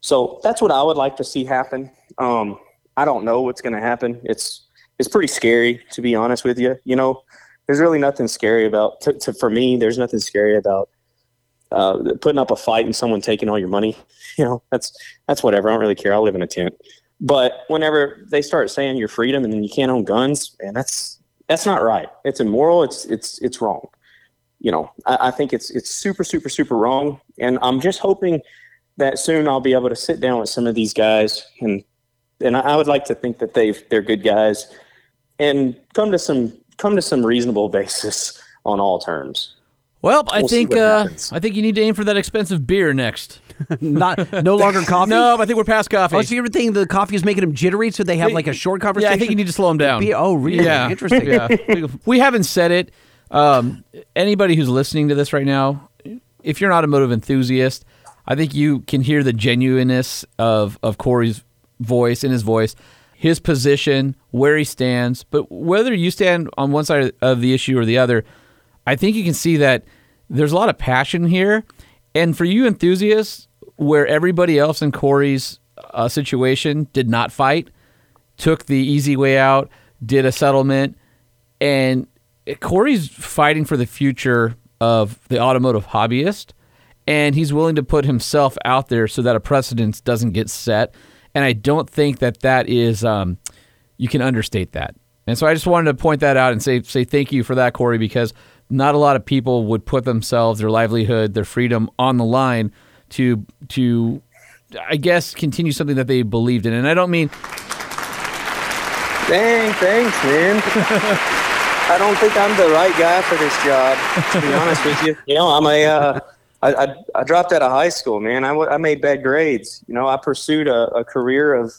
So that's what I would like to see happen. Um, I don't know what's going to happen. It's it's pretty scary to be honest with you. You know, there's really nothing scary about to, to, for me. There's nothing scary about uh, putting up a fight and someone taking all your money. You know, that's that's whatever. I don't really care. I live in a tent. But whenever they start saying your freedom and then you can't own guns, man, that's that's not right. It's immoral. It's it's it's wrong. You know, I, I think it's it's super super super wrong. And I'm just hoping that soon I'll be able to sit down with some of these guys and and I would like to think that they've they're good guys and come to some come to some reasonable basis on all terms. Well, I We'll think uh. I think you need to aim for that expensive beer next. Not no longer coffee. No, I think we're past coffee. Oh, so you were thinking the coffee is making them jittery, so they have like a short conversation. Yeah. I think you need to slow them down. Be- oh, really? Yeah, Interesting. Yeah, we haven't said it. Um, anybody who's listening to this right now, if you're an automotive enthusiast, I think you can hear the genuineness of of Corey's voice, in his voice, his position, where he stands. But whether you stand on one side of the issue or the other, I think you can see that there's a lot of passion here. And for you enthusiasts, where everybody else in Corey's uh, situation did not fight, took the easy way out, did a settlement, and Corey's fighting for the future of the automotive hobbyist, and he's willing to put himself out there so that a precedence doesn't get set. And I don't think that that is um, you can understate that. And so I just wanted to point that out and say say thank you for that, Corey, because not a lot of people would put themselves, their livelihood, their freedom on the line to to I guess continue something that they believed in. And I don't mean Dang, thanks, man. I don't think I'm the right guy for this job, to be honest with you. You know, I'm a, uh, I, I, I dropped out of high school, man. I, I made bad grades. You know, I pursued a, a career of,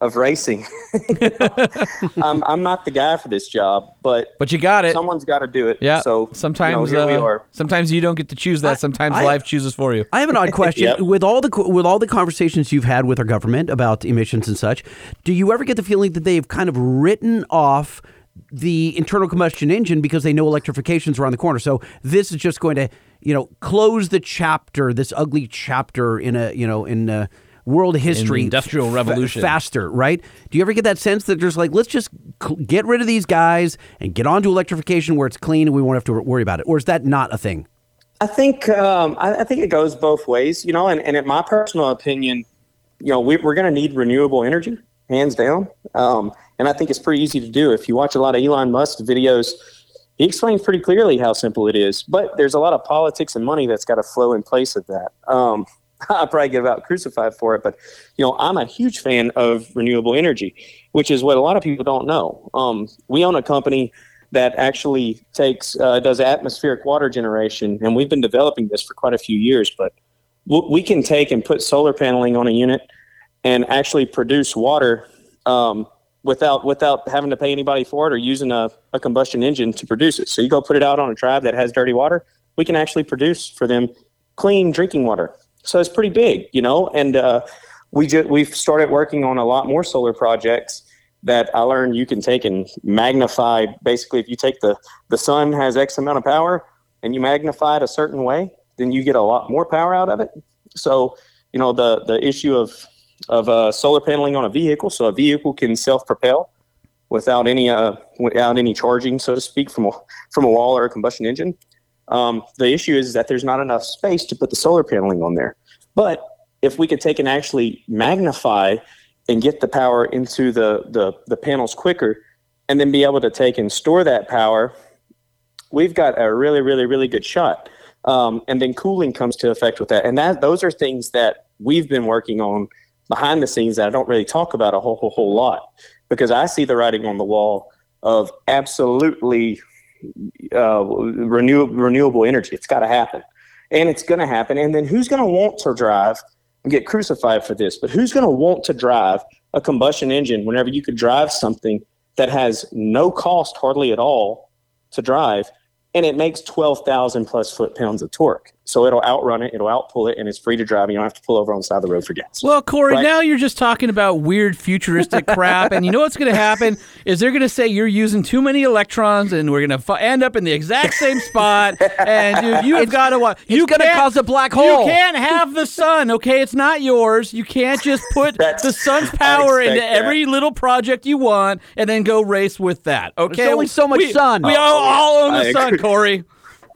of racing. I'm, I'm not the guy for this job, but but you got it. Someone's got to do it. Yeah. So sometimes you know, here we uh, are. sometimes you don't get to choose that. Sometimes I- life chooses for you. I have an odd question. Yep. With all the with all the conversations you've had with our government about emissions and such, do you ever get the feeling that they've kind of written off the internal combustion engine because they know electrification's around the corner? So this is just going to, you know, close the chapter, this ugly chapter in a, you know, in uh world history, Industrial fa- Revolution. faster, right? Do you ever get that sense that there's like, let's just cl- get rid of these guys and get on to electrification where it's clean and we won't have to worry about it, or is that not a thing? I think um, I, I think it goes both ways, you know. And, and in my personal opinion, you know, we, we're going to need renewable energy, hands down. Um, and I think it's pretty easy to do. If you watch a lot of Elon Musk videos, he explains pretty clearly how simple it is. But there's a lot of politics and money that's got to flow in place of that. Um, I'll probably get about crucified for it, but you know, I'm a huge fan of renewable energy, which is what a lot of people don't know. Um, we own a company that actually takes uh, does atmospheric water generation, and we've been developing this for quite a few years. But we can take and put solar paneling on a unit and actually produce water um, without without having to pay anybody for it or using a, a combustion engine to produce it. So you go put it out on a tribe that has dirty water, we can actually produce for them clean drinking water. So it's pretty big, you know. And uh, we we've started working on a lot more solar projects that I learned you can take and magnify. Basically, if you take the the sun has X amount of power and you magnify it a certain way, then you get a lot more power out of it. So you know the the issue of of uh, solar paneling on a vehicle, so a vehicle can self propel without any uh, without any charging, so to speak, from a from a wall or a combustion engine. Um, the issue is that there's not enough space to put the solar paneling on there. But if we could take and actually magnify and get the power into the, the, the panels quicker and then be able to take and store that power, we've got a really, really, really good shot. Um, and then cooling comes to effect with that. And that those are things that we've been working on behind the scenes that I don't really talk about a whole, whole, whole lot because I see the writing on the wall of absolutely uh, renew, renewable energy. It's got to happen. And it's going to happen. And then who's going to want to drive and get crucified for this? But who's going to want to drive a combustion engine whenever you could drive something that has no cost hardly at all to drive and it makes 12,000 plus foot pounds of torque. So it'll outrun it, it'll outpull it, and it's free to drive. You don't have to pull over on the side of the road for gas. Well, Corey, Right. now you're just talking about weird futuristic crap, and you know what's going to happen is they're going to say you're using too many electrons, and we're going to f- end up in the exact same spot. And dude, you've got to what? You gonna cause a black hole. You can't have the sun, okay? It's not yours. You can't just put the sun's power into that. every little project you want and then go race with that. Okay, There's only so much we, sun. We oh, all, all own the I sun, agree. Corey.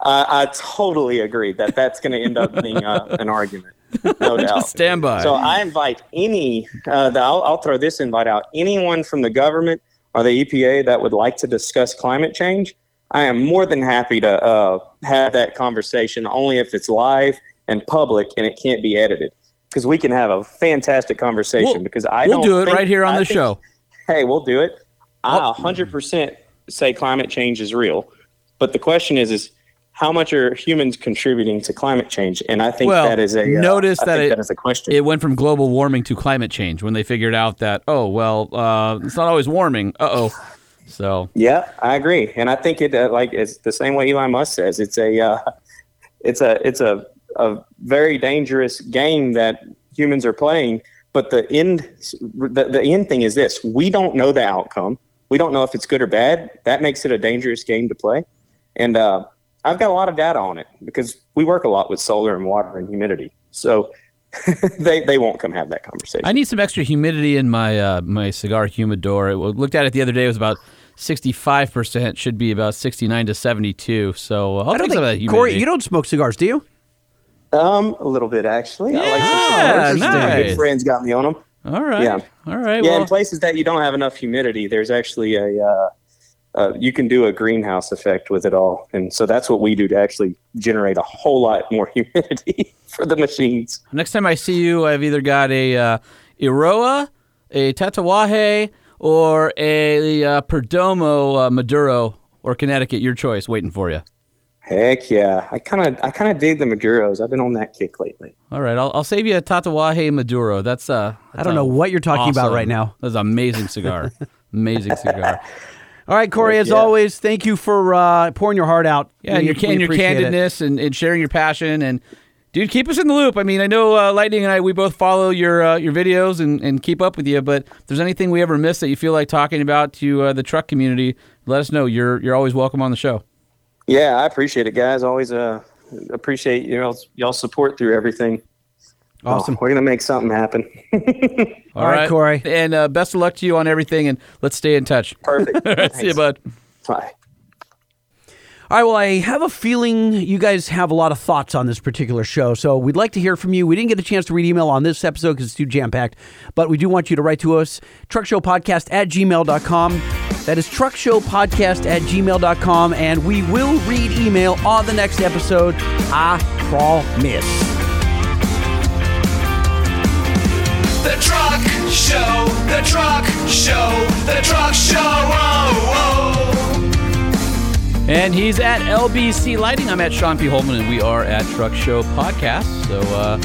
I, I totally agree that that's going to end up being uh, an argument. No doubt. Just stand by. So I invite any, uh, the, I'll, I'll throw this invite out. Anyone from the government or the EPA that would like to discuss climate change, I am more than happy to uh, have that conversation only if it's live and public and it can't be edited. Because we can have a fantastic conversation. We'll- because I we'll don't do it think- right here on I the think- show. Hey, we'll do it. I 100% say climate change is real. But the question is, is how much are humans contributing to climate change? And I think well, that is a uh, notice I that it, that is a question. It went from global warming to climate change when they figured out that oh well, uh, it's not always warming. Uh oh. So Yeah, I agree, and I think it uh, like it's the same way Elon Musk says. It's a uh, it's a it's a a very dangerous game that humans are playing but the end the, the end thing is this: we don't know the outcome. We don't know if it's good or bad. That makes it a dangerous game to play. And uh, I've got a lot of data on it because we work a lot with solar and water and humidity. So they they won't come have that conversation. I need some extra humidity in my uh, my cigar humidor. I looked at it the other day. It was about sixty five percent. Should be about sixty nine to seventy two. So uh, I'll I don't take some of that think, humidity. Corey, you don't smoke cigars, do you? Um, a little bit actually. I like some cigars. nice. Good friends got me on them. All right. Yeah. All right. Yeah, well, in places that you don't have enough humidity, there's actually a uh, uh, you can do a greenhouse effect with it all, and so that's what we do to actually generate a whole lot more humidity for the machines. next time I see you, I've either got a uh, Iroa, a Tatuaje, or a uh, Perdomo uh, Maduro or Connecticut. Your choice, waiting for you. Heck yeah, I kind of I kind of dig the Maduros. I've been on that kick lately. All right, I'll, I'll save you a Tatuaje Maduro. That's uh, I don't know what you're talking about right now. That's an amazing cigar. amazing cigar. All right, Corey, as Yeah. always, thank you for uh, pouring your heart out. Yeah, and your, can- we your candidness and, and sharing your passion and dude, keep us in the loop. I mean, I know uh, Lightning and I we both follow your uh, your videos and, and keep up with you. But if there's anything we ever miss that you feel like talking about to uh, the truck community, let us know. You're you're always welcome on the show. Yeah, I appreciate it, guys. Always uh appreciate you know y'all support through everything. Awesome. Oh, we're gonna make something happen. All right, Corey, and uh, best of luck to you on everything. And let's stay in touch. Perfect. All right, see you, bud. Bye. All right, well, I have a feeling you guys have a lot of thoughts on this particular show, so we'd like to hear from you. We didn't get a chance to read email on this episode because it's too jam packed, but we do want you to write to us truckshowpodcast at gmail.com. That is truckshowpodcast at gmail.com, and we will read email on the next episode. I promise. The truck show, the truck show, the truck show. Oh, oh. And he's at LBC Lightning. I'm at Sean P. Holman, and we are at Truck Show Podcast. So uh,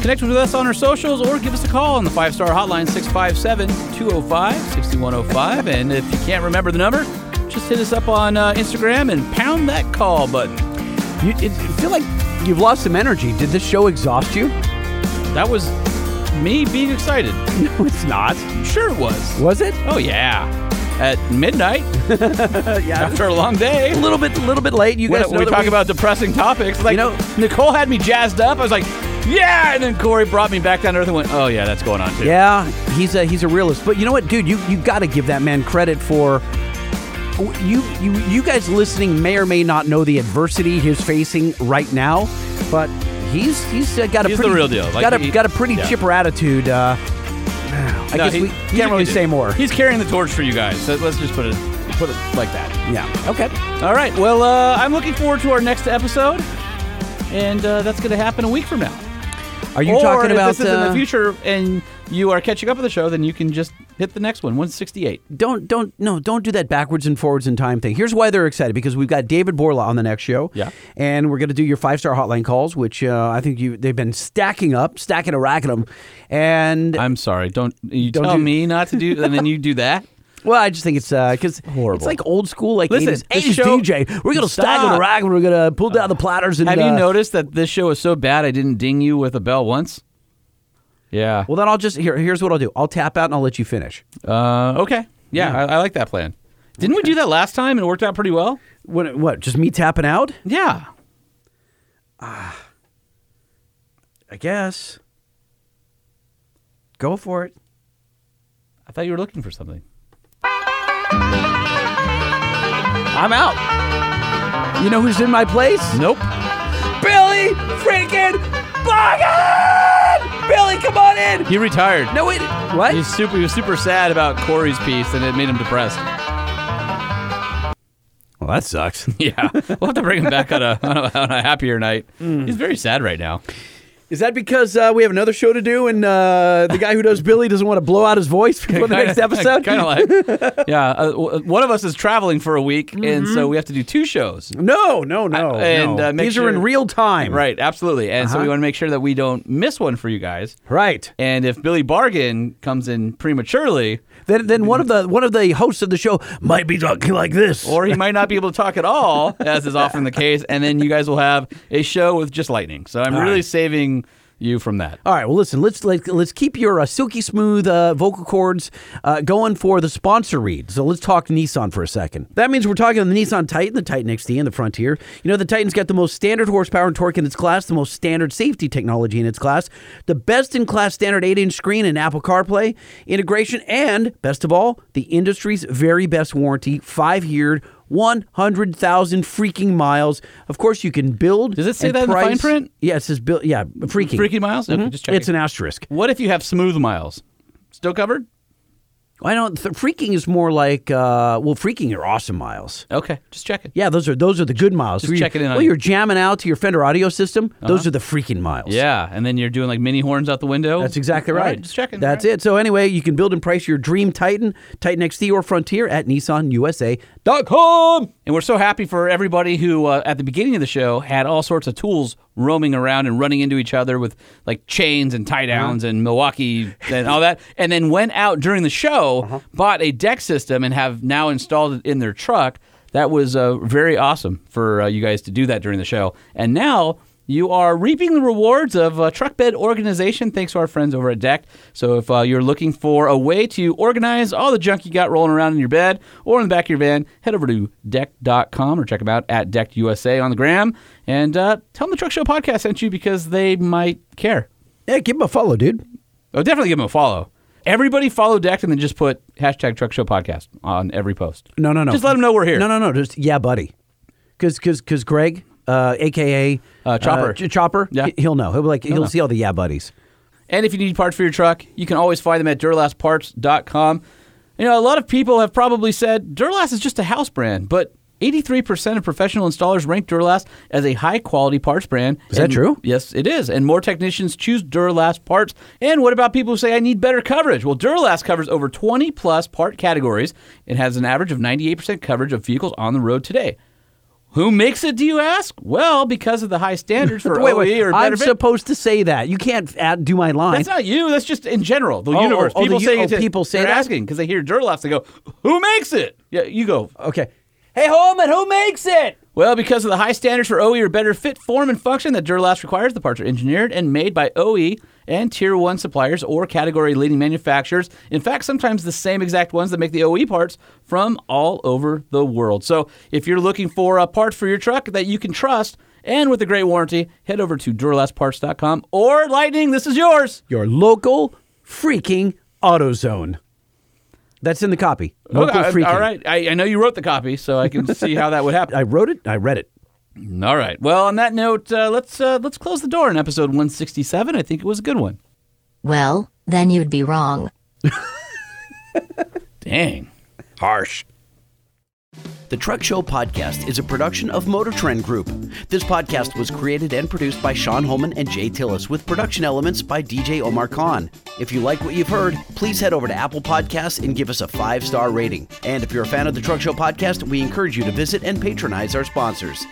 connect with us on our socials or give us a call on the five star hotline 657 205 6105. And if you can't remember the number, just hit us up on uh, Instagram and pound that call button. You it, I feel like you've lost some energy. Did this show exhaust you? That was me being excited. No, it's not. Sure, it was. Was it? Oh, yeah. At midnight, yeah. after a long day. A little bit, a little bit late. You when guys know we talk about depressing topics. Like, You know- Nicole had me jazzed up. I was like, yeah. And then Corey brought me back down to earth and went, oh, yeah, that's going on too. Yeah, he's a he's a realist. But you know what, dude? You you got to give that man credit for you you you guys listening may or may not know the adversity he's facing right now, but he's he's uh, got a He's the pretty, real deal. Like, got a he- got a pretty yeah. chipper attitude. Uh, I No, guess he- we can't really say more. He's carrying the torch for you guys. So let's just put it put it like that. Yeah. Okay. All right. Well, uh, I'm looking forward to our next episode, and uh, that's going to happen a week from now. Are you or talking about this is in uh, the future and you are catching up with the show? Then you can just hit the next one, 168. Don't don't no don't do that backwards and forwards in time thing. Here's why they're excited because we've got David Borla on the next show. Yeah. and we're going to do your five star hotline calls, which uh, I think you they've been stacking up, stacking a rack of them. And I'm sorry. Don't you Don't tell do- me not to do, and then you do that. well, I just think it's because Horrible. it's like old school, like Listen, 80s, this 80s show- DJ. We're going to stack on the rack and we're going to pull down the platters. And Have you uh, noticed that this show is so bad I didn't ding you with a bell once? Yeah. Well, then I'll just here. Here's what I'll do. I'll tap out and I'll let you finish. Uh, okay. Yeah, I, I like that plan. Didn't we do that last time and it worked out pretty well? What? What? Just me tapping out? Yeah. I guess. Go for it. I thought you were looking for something. I'm out. You know who's in my place? Nope. Billy freaking Bogan! Billy, come on in. He retired. No, wait. What? He's super. He was super sad about Corey's piece, and it made him depressed. Well, that sucks. Yeah, we'll have to bring him back on a on a, on a happier night. Hmm. He's very sad right now. Is that because uh, we have another show to do and uh, the guy who does Billy doesn't want to blow out his voice before the next episode? kind of like. Yeah, uh, w- one of us is traveling for a week, and so we have to do two shows. No, no, no. Uh, and, no. uh, make These are in real time. Right, absolutely. And so Uh-huh. we want to make sure that we don't miss one for you guys. Right. And if Billy Bargain comes in prematurely, Then, then one of the one of the hosts of the show might be talking like this. or he might not be able to talk at all, as is often the case, and then you guys will have a show with just lightning. So I'm All really right. saving, you from that. All right. Well, listen. Let's like, let's keep your uh, silky smooth uh, vocal cords uh, going for the sponsor read. So let's talk Nissan for a second. That means we're talking the Nissan Titan, the Titan XT, and the Frontier. You know, the Titan's got the most standard horsepower and torque in its class, the most standard safety technology in its class, the best in class standard 8-inch screen and Apple CarPlay integration, and best of all, the industry's very best warranty, five-year. 100,000 freaking miles. Of course, you can build. Does it say that in the fine print? Yeah, it says build. Yeah, freaking. Freaking miles? Okay, Mhm. just checking. It's an asterisk. What if you have smooth miles? Still covered? I don't. Th- freaking is more like. Uh, well, freaking are awesome miles. Okay, just checking. Yeah, those are those are the good miles. Just you- checking in Well, you. you're jamming out to your Fender audio system. Those Uh-huh. are the freaking miles. Yeah, and then you're doing like mini horns out the window. That's exactly right just checking. That's right. it. So anyway, you can build and price your dream Titan, Titan XT or Frontier at NissanUSA.com. And we're so happy for everybody who, uh, at the beginning of the show, had all sorts of tools roaming around and running into each other with like chains and tie downs and Milwaukee and all that, and then went out during the show, bought a deck system, and have now installed it in their truck. That was uh, very awesome for uh, you guys to do that during the show. And now you are reaping the rewards of uh, truck bed organization thanks to our friends over at Decked. So if uh, you're looking for a way to organize all the junk you got rolling around in your bed or in the back of your van, head over to decked.com or check them out at Decked USA on the gram and uh, tell them the Truck Show podcast sent you because they might care. Yeah, give them a follow, dude. Oh, definitely give them a follow. Everybody follow Decked and then just put hashtag Truck Show podcast on every post. No, no, no. Just let them know we're here. No, no, no. Just yeah, buddy. Because because because Greg, uh, aka Uh, Chopper. Ch- Chopper. Yeah. he- he'll know. He'll be like he'll, know. see all the yeah buddies. And if you need parts for your truck, you can always find them at duralastparts.com. You know, a lot of people have probably said Duralast is just a house brand, but 83% of professional installers rank Duralast as a high quality parts brand. Is that true? Yes, it is. And more technicians choose Duralast parts. And what about people who say I need better coverage? Well, Duralast covers over 20 plus part categories and has an average of 98% coverage of vehicles on the road today. Who makes it, do you ask? Well, because of the high standards for wait, OE wait. or I'm supposed to say that. You can't add, do my line. That's not you. That's just in general, the Oh, universe. oh, oh, people the say oh, people say they're that? asking because they hear Duralast. They go, "Who makes it?" Yeah, you go. okay. Hey, Holman, who makes it? Well, because of the high standards for OE or better fit, form, and function that Duralast requires, the parts are engineered and made by OE and Tier 1 suppliers or category leading manufacturers. In fact, sometimes the same exact ones that make the OE parts from all over the world. So if you're looking for a part for your truck that you can trust and with a great warranty, head over to DuralastParts.com or Lightning, this is yours. Your local freaking AutoZone. That's in the copy. Local Okay, freaking. all right. I, I know you wrote the copy, so I can see how that would happen. I wrote it. I read it. All right. Well, on that note, uh, let's uh, let's close the door in episode 167. I think it was a good one. Well, then you'd be wrong. Dang. Harsh. The Truck Show podcast is a production of Motor Trend Group. This podcast was created and produced by Sean Holman and Jay Tillis with production elements by DJ Omar Khan. If you like what you've heard, please head over to Apple Podcasts and give us a five star rating. And if you're a fan of the Truck Show podcast, we encourage you to visit and patronize our sponsors.